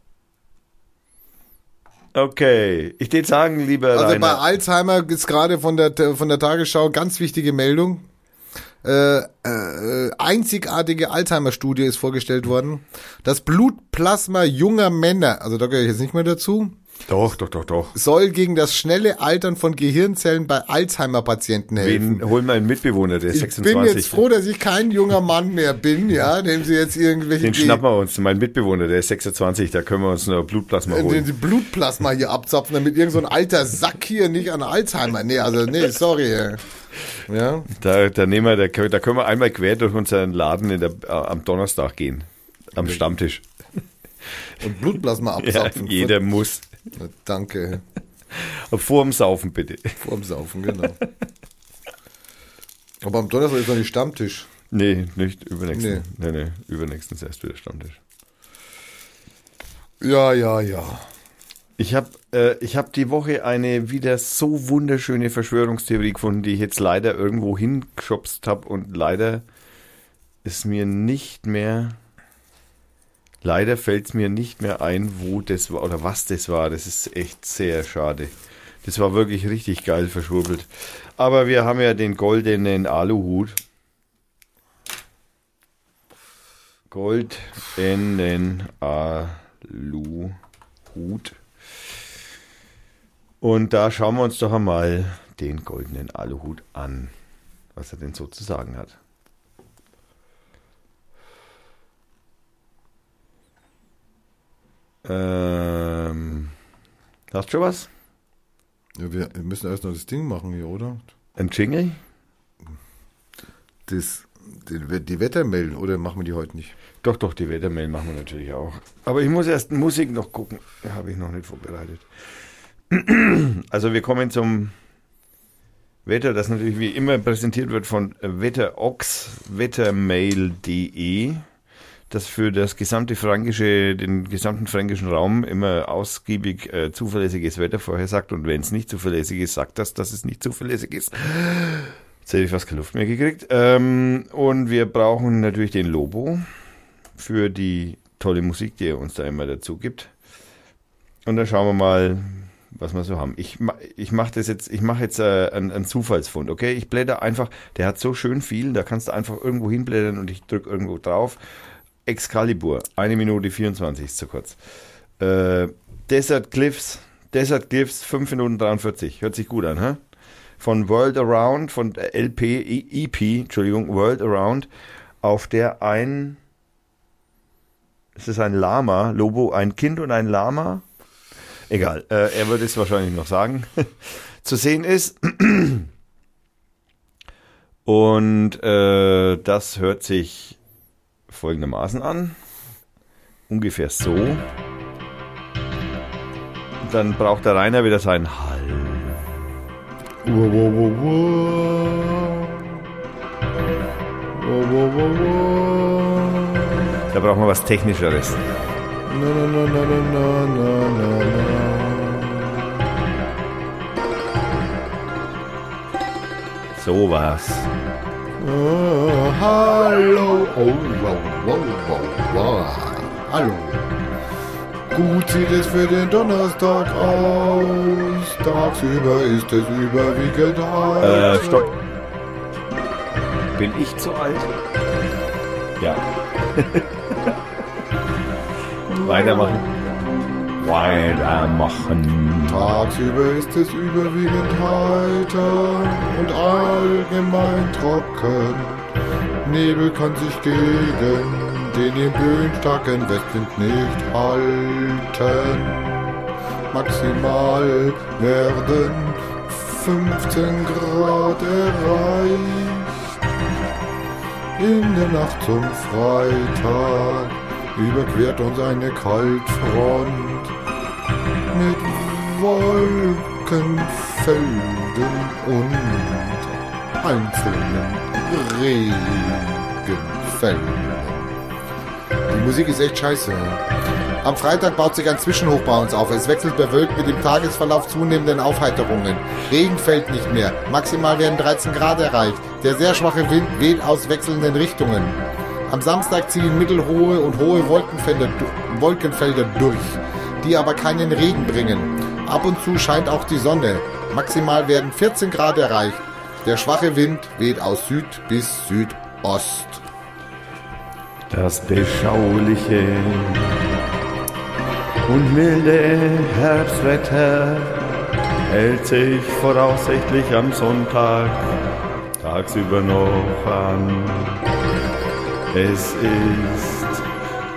Okay, ich würde sagen, lieber Also bei Rainer, Alzheimer ist gerade von der, von der Tagesschau ganz wichtige Meldung. Äh, äh, einzigartige Alzheimer-Studie ist vorgestellt worden. Das Blutplasma junger Männer, also da gehöre ich jetzt nicht mehr dazu, doch, doch, doch, doch. soll gegen das schnelle Altern von Gehirnzellen bei Alzheimer-Patienten helfen. Wen holen wir einen Mitbewohner, der ist Ich 26. bin jetzt froh, dass ich kein junger Mann mehr bin, ja, dem sie jetzt irgendwelche Den Ge- schnappen wir uns, mein Mitbewohner, der ist 26, da können wir uns nur Blutplasma den holen. sie Blutplasma hier abzapfen, damit irgend so ein alter Sack hier nicht an Alzheimer. Nee, also nee, sorry. ey. Ja. Da, da, nehmen wir, da, können- da können wir einmal quer durch unseren Laden in der, äh, am Donnerstag gehen. Am Stammtisch. Und Blutplasma Ja, abzapfen. jeder muss. Danke. Vor dem Saufen bitte. Vorm Saufen, genau. Aber am Donnerstag ist noch nicht Stammtisch. Nee, nicht übernächsten. Nee, nee, übernächstens erst wieder Stammtisch. Ja, ja, ja. Ich habe äh, ich hab die Woche eine wieder so wunderschöne Verschwörungstheorie gefunden, die ich jetzt leider irgendwo hingeschubst habe und leider ist mir nicht mehr, leider fällt es mir nicht mehr ein, wo das war oder was das war. Das ist echt sehr schade. Das war wirklich richtig geil verschwurbelt. Aber wir haben ja den goldenen Aluhut. Goldenen Aluhut. Und da schauen wir uns doch einmal den goldenen Aluhut an, was er denn so zu sagen hat. Ähm, hast du schon was? Ja, wir müssen erst noch das Ding machen hier, oder? Ein Jingle? Das, die, die Wettermail, oder machen wir die heute nicht? Doch, doch, die Wettermail machen wir natürlich auch. Aber ich muss erst Musik noch gucken. Habe ich noch nicht vorbereitet. Also wir kommen zum Wetter, das natürlich wie immer präsentiert wird von Wetterox, wettermail.de, das für das gesamte fränkische, den gesamten fränkischen Raum immer ausgiebig äh, zuverlässiges Wetter vorhersagt und wenn es nicht zuverlässig ist, sagt das, dass es nicht zuverlässig ist. Jetzt hätte ich fast keine Luft mehr gekriegt. Ähm, und wir brauchen natürlich den Lobo für die tolle Musik, die er uns da immer dazu gibt. Und dann schauen wir mal, was wir so haben. Ich, ich mache das jetzt, ich mache jetzt äh, einen, einen Zufallsfund, okay? Ich blätter einfach, der hat so schön viel, da kannst du einfach irgendwo hinblättern und ich drücke irgendwo drauf. Excalibur, eine Minute 24 ist zu kurz. Äh, Desert Cliffs, Desert Cliffs, 5 Minuten 43, hört sich gut an, hä? Von World Around, von LP, EP, Entschuldigung, World Around, auf der ein, es ist ein Lama, Lobo, ein Kind und ein Lama, Egal, äh, er würde es wahrscheinlich noch sagen. Zu sehen ist. Und äh, das hört sich folgendermaßen an. Ungefähr so. Und dann braucht der Rainer wieder seinen Hall. Da brauchen wir was Technischeres. Na, na, Ah, hallo. Oh, wow, wow, wow, wow. Hallo. Gut sieht es für den Donnerstag aus. Tagsüber ist es überwiegend heiß. Äh, stopp. Bin ich zu alt? Ja. Weitermachen. Weitermachen. Tagsüber ist es überwiegend heiter und allgemein trocken. Nebel kann sich gegen den im Böen starken Westwind nicht halten. Maximal werden 15 Grad erreicht. In der Nacht zum Freitag überquert uns eine Kaltfront mit Wolkenfelden und einzelnen Regenfällen. Die Musik ist echt scheiße. Am Freitag baut sich ein Zwischenhoch bei uns auf. Es wechselt bewölkt mit dem Tagesverlauf zunehmenden Aufheiterungen. Regen fällt nicht mehr. Maximal werden 13 Grad erreicht. Der sehr schwache Wind weht aus wechselnden Richtungen. Am Samstag ziehen mittelhohe und hohe Wolkenfelder, Wolkenfelder durch, die aber keinen Regen bringen. Ab und zu scheint auch die Sonne. Maximal werden 14 Grad erreicht. Der schwache Wind weht aus Süd bis Südost. Das beschauliche und milde Herbstwetter hält sich voraussichtlich am Sonntag tagsüber noch an. Es ist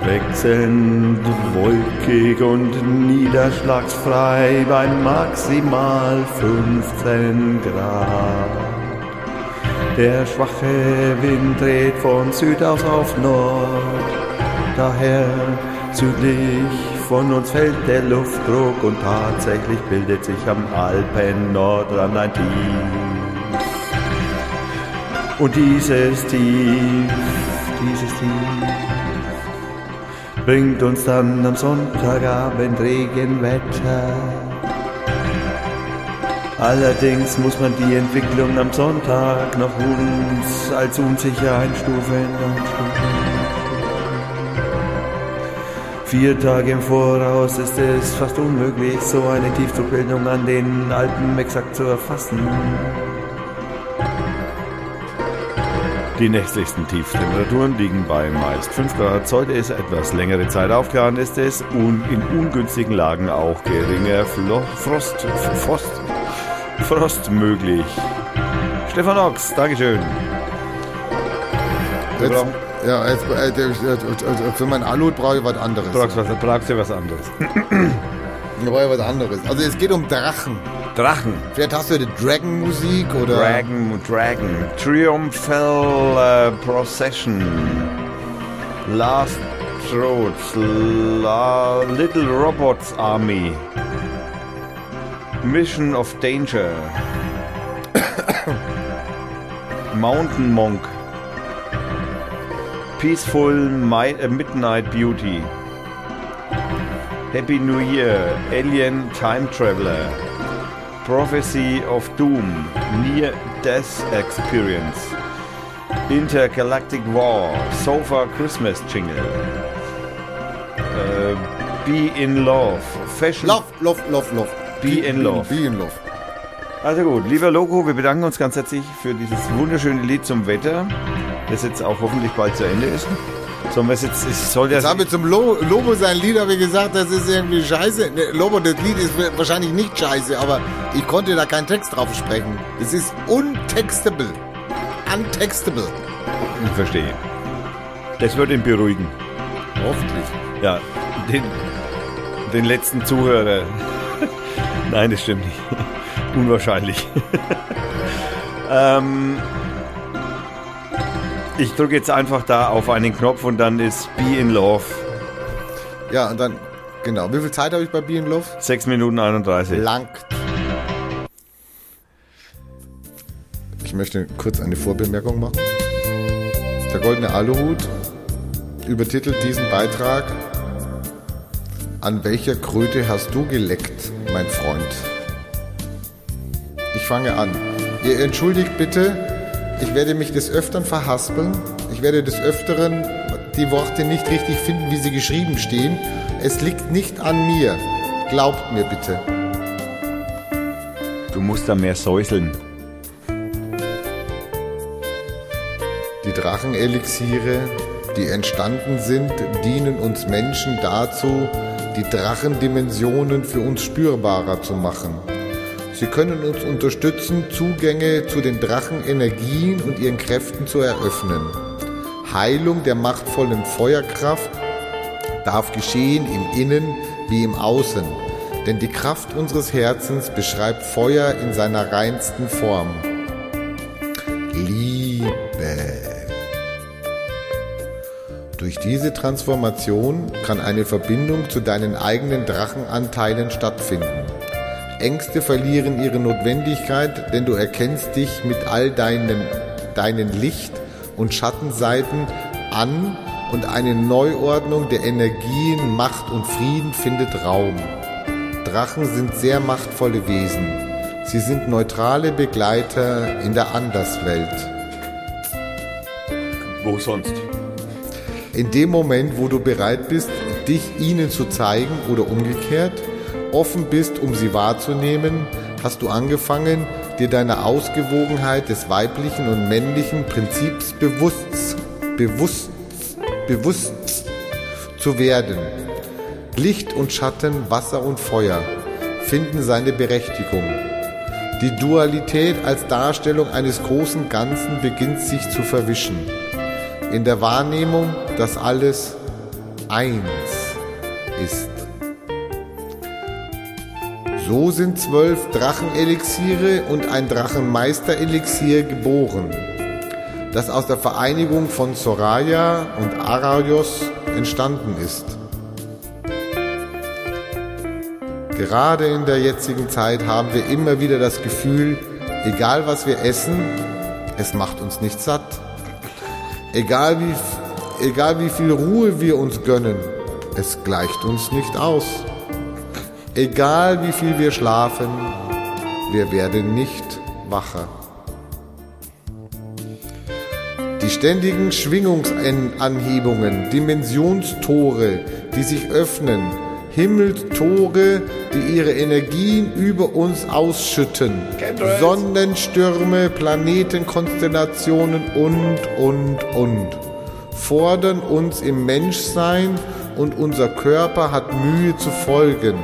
wechselnd wolkig und niederschlagsfrei bei maximal 15 Grad. Der schwache Wind dreht von Süd aus auf Nord. Daher südlich von uns fällt der Luftdruck und tatsächlich bildet sich am Alpen-Nordrand ein Tief. Und dieses Tief, dieses Tief bringt uns dann am Sonntagabend Regenwetter. Allerdings muss man die Entwicklung am Sonntag noch uns als unsicher einstufen. Vier Tage im Voraus ist es fast unmöglich, so eine Tiefdruckbildung an den Alpen exakt zu erfassen. Die nächtlichsten Tiefstemperaturen liegen bei meist 5 Grad. Sollte es etwas längere Zeit aufgehört, ist es un in ungünstigen Lagen auch geringer Flo Frost, Frost, Frost möglich. Stefan Ochs, Dankeschön. Jetzt, Ja, jetzt, äh, äh, für mein Aluhut brauche ich was anderes. Brauchst, was, brauchst du was anderes? Ich brauche was anderes. Also es geht um Drachen. Drachen. Vielleicht hast du die Dragon-Musik oder... Dragon, Dragon. Triumphal äh, Procession. Last Throats. La Little Robots Army. Mission of Danger. Mountain Monk. Peaceful Mi äh, Midnight Beauty. Happy New Year. Alien Time Traveler. Prophecy of Doom. Near Death Experience. Intergalactic War. Sofa Christmas Jingle. Äh, Be in Love. Fashion. Love, love, love, love. Be in love. Be in love. Also gut, lieber Loco, wir bedanken uns ganz herzlich für dieses wunderschöne Lied zum Wetter, das jetzt auch hoffentlich bald zu Ende ist. Sollen wir es jetzt, soll Jetzt ja, habe ich zum Lo Lobo sein Lied habe ich gesagt, das ist irgendwie scheiße. Ne, Lobo, das Lied ist wahrscheinlich nicht scheiße, aber ich konnte da keinen Text drauf sprechen. Das ist untextable. Untextable. ich verstehe. Das wird ihn beruhigen. Hoffentlich. Ja, den, den letzten Zuhörer. Nein, das stimmt nicht. Unwahrscheinlich. ähm, ich drücke jetzt einfach da auf einen Knopf und dann ist Be in Love. Ja, und dann, genau. Wie viel Zeit habe ich bei Be in Love? 6 Minuten 31. Langt. Ich möchte kurz eine Vorbemerkung machen. Der goldene Aluhut übertitelt diesen Beitrag An welcher Kröte hast du geleckt, mein Freund? Ich fange an. Ihr entschuldigt bitte, ich werde mich des Öfteren verhaspeln. Ich werde des Öfteren die Worte nicht richtig finden, wie sie geschrieben stehen. Es liegt nicht an mir. Glaubt mir bitte. Du musst da mehr säuseln. Die Drachenelixiere, die entstanden sind, dienen uns Menschen dazu, die Drachendimensionen für uns spürbarer zu machen. Sie können uns unterstützen, Zugänge zu den Drachenenergien und ihren Kräften zu eröffnen. Heilung der machtvollen Feuerkraft darf geschehen im Innen wie im Außen, denn die Kraft unseres Herzens beschreibt Feuer in seiner reinsten Form. Liebe. Durch diese Transformation kann eine Verbindung zu deinen eigenen Drachenanteilen stattfinden. Ängste verlieren ihre Notwendigkeit, denn du erkennst dich mit all deinen, deinen Licht- und Schattenseiten an und eine Neuordnung der Energien, Macht und Frieden findet Raum. Drachen sind sehr machtvolle Wesen. Sie sind neutrale Begleiter in der Anderswelt. Wo sonst? In dem Moment, wo du bereit bist, dich ihnen zu zeigen oder umgekehrt, offen bist, um sie wahrzunehmen, hast du angefangen, dir deiner Ausgewogenheit des weiblichen und männlichen Prinzips bewusst, bewusst, bewusst zu werden. Licht und Schatten, Wasser und Feuer finden seine Berechtigung. Die Dualität als Darstellung eines großen Ganzen beginnt sich zu verwischen. In der Wahrnehmung, dass alles eins ist. So sind zwölf Drachenelixiere und ein Drachenmeisterelixier geboren, das aus der Vereinigung von Soraya und Araios entstanden ist. Gerade in der jetzigen Zeit haben wir immer wieder das Gefühl, egal was wir essen, es macht uns nicht satt. Egal wie, egal wie viel Ruhe wir uns gönnen, es gleicht uns nicht aus. Egal wie viel wir schlafen, wir werden nicht wacher. Die ständigen Schwingungsanhebungen, Dimensionstore, die sich öffnen, Himmelstore, die ihre Energien über uns ausschütten, Sonnenstürme, Planetenkonstellationen und, und, und, fordern uns im Menschsein und unser Körper hat Mühe zu folgen,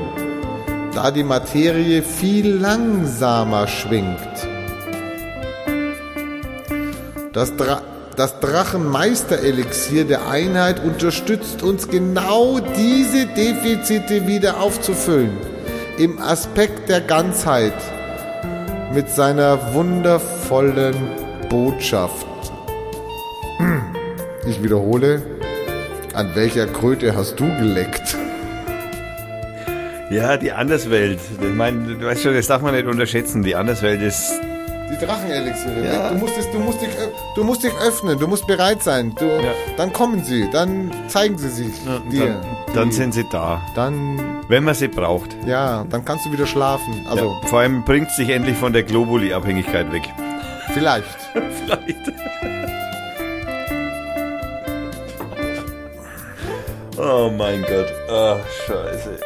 da die Materie viel langsamer schwingt. Das, Dra Das Drachenmeister-Elixier der Einheit unterstützt uns genau diese Defizite wieder aufzufüllen. Im Aspekt der Ganzheit. Mit seiner wundervollen Botschaft. Ich wiederhole, an welcher Kröte hast du geleckt? Ja, die Anderswelt. Ich meine, du weißt schon, das darf man nicht unterschätzen. Die Anderswelt ist. Die Drachenelixiere. Ja. Du, musst es, du, musst dich, du musst dich öffnen, du musst bereit sein. Du, Dann kommen sie, dann zeigen sie sich dir. Dann, dann sind sie da. Dann, Wenn man sie braucht. ja, dann kannst du wieder schlafen. Also, ja, vor allem bringt sich endlich von der Globuli-Abhängigkeit weg. vielleicht. Vielleicht. Oh mein Gott. Ach, scheiße.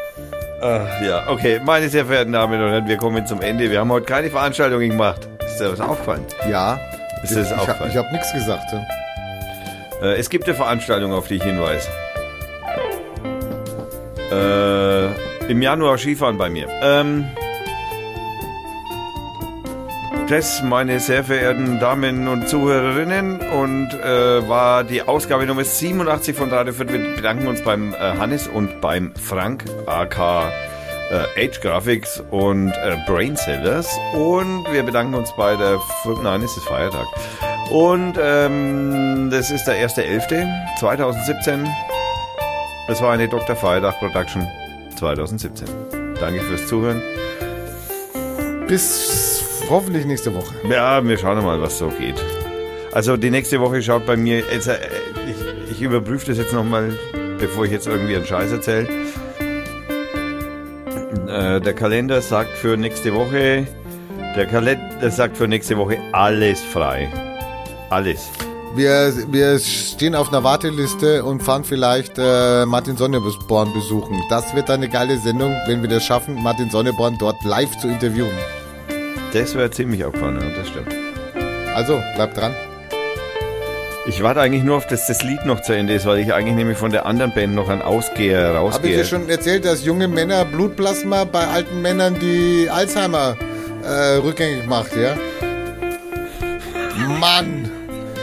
Ach, ja, okay. Meine sehr verehrten Damen und Herren, wir kommen zum Ende. Wir haben heute keine Veranstaltungen gemacht. Ist dir was aufgefallen? Ja. Ist das ich habe aufgefallen? ich hab nichts gesagt. ja. Äh, es gibt eine Veranstaltung, auf die ich hinweise. Äh, Im Januar Skifahren bei mir. Ähm, das, meine sehr verehrten Damen und Zuhörerinnen, und äh, war die Ausgabe Nummer 87 von Radio Fürth. Wir bedanken uns beim äh, Hannes und beim Frank, AK äh, Age Graphics und äh, Brainsellers. Und wir bedanken uns bei der, Für- nein, es ist Feiertag. Und ähm, das ist der 1.11.2017. Das war eine Dr. Feiertag Production 2017. Danke fürs Zuhören. Bis hoffentlich nächste Woche. Ja, wir schauen mal, was so geht. Also die nächste Woche schaut bei mir, jetzt, äh, ich, ich überprüfe das jetzt nochmal, bevor ich jetzt irgendwie einen Scheiß erzähle. Äh, der Kalender sagt für nächste Woche, der Kalender sagt für nächste Woche alles frei. Alles. Wir, wir stehen auf einer Warteliste und fahren vielleicht äh, Martin Sonneborn besuchen. Das wird eine geile Sendung, wenn wir das schaffen, Martin Sonneborn dort live zu interviewen. Das wäre ziemlich aufgefallen, ja, das stimmt. Also, bleibt dran. Ich warte eigentlich nur auf, dass das Lied noch zu Ende ist, weil ich eigentlich nämlich von der anderen Band noch einen Ausgeher Habe ich rausgehe. dir schon erzählt, dass junge Männer Blutplasma bei alten Männern die Alzheimer äh, rückgängig macht, ja? Mann,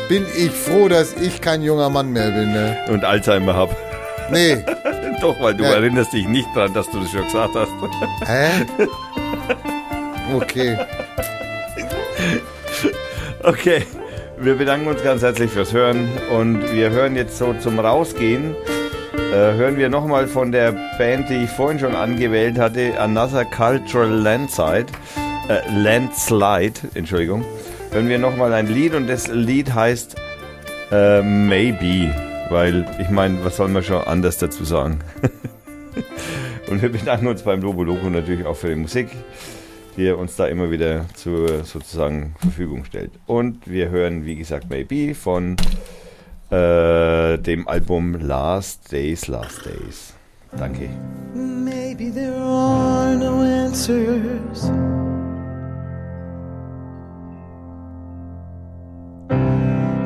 bin ich froh, dass ich kein junger Mann mehr bin, ne? Und Alzheimer hab. Nee. Doch, weil du Ja. erinnerst dich nicht dran, dass du das schon gesagt hast. Hä? Okay. Okay, wir bedanken uns ganz herzlich fürs Hören und wir hören jetzt so zum Rausgehen, äh, hören wir nochmal von der Band, die ich vorhin schon angewählt hatte, Another Cultural Landslide, äh, Landslide, Entschuldigung, hören wir nochmal ein Lied und das Lied heißt äh, Maybe, weil ich meine, was soll man schon anders dazu sagen? und wir bedanken uns beim Lobo Loco natürlich auch für die Musik die er uns da immer wieder zur sozusagen Verfügung stellt. Und wir hören, wie gesagt, Maybe von äh, dem Album Last Days, Last Days. Danke. Maybe there are no answers.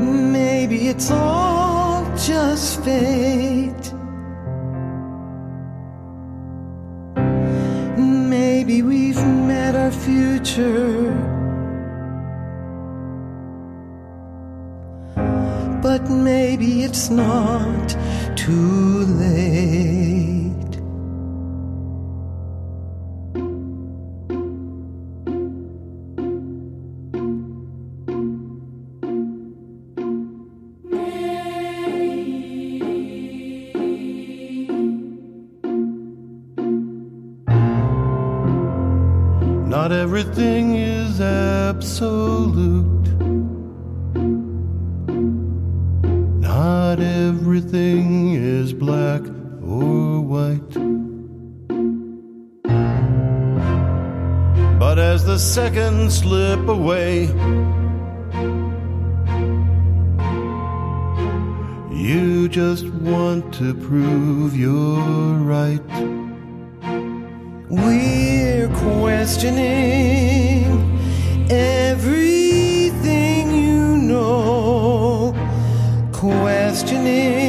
Maybe it's all just fate. Maybe we've our future. But maybe it's not too late. Everything is absolute. Not everything is black or white. But as the seconds slip away, you just want to prove you're right. We're questioning everything you know, questioning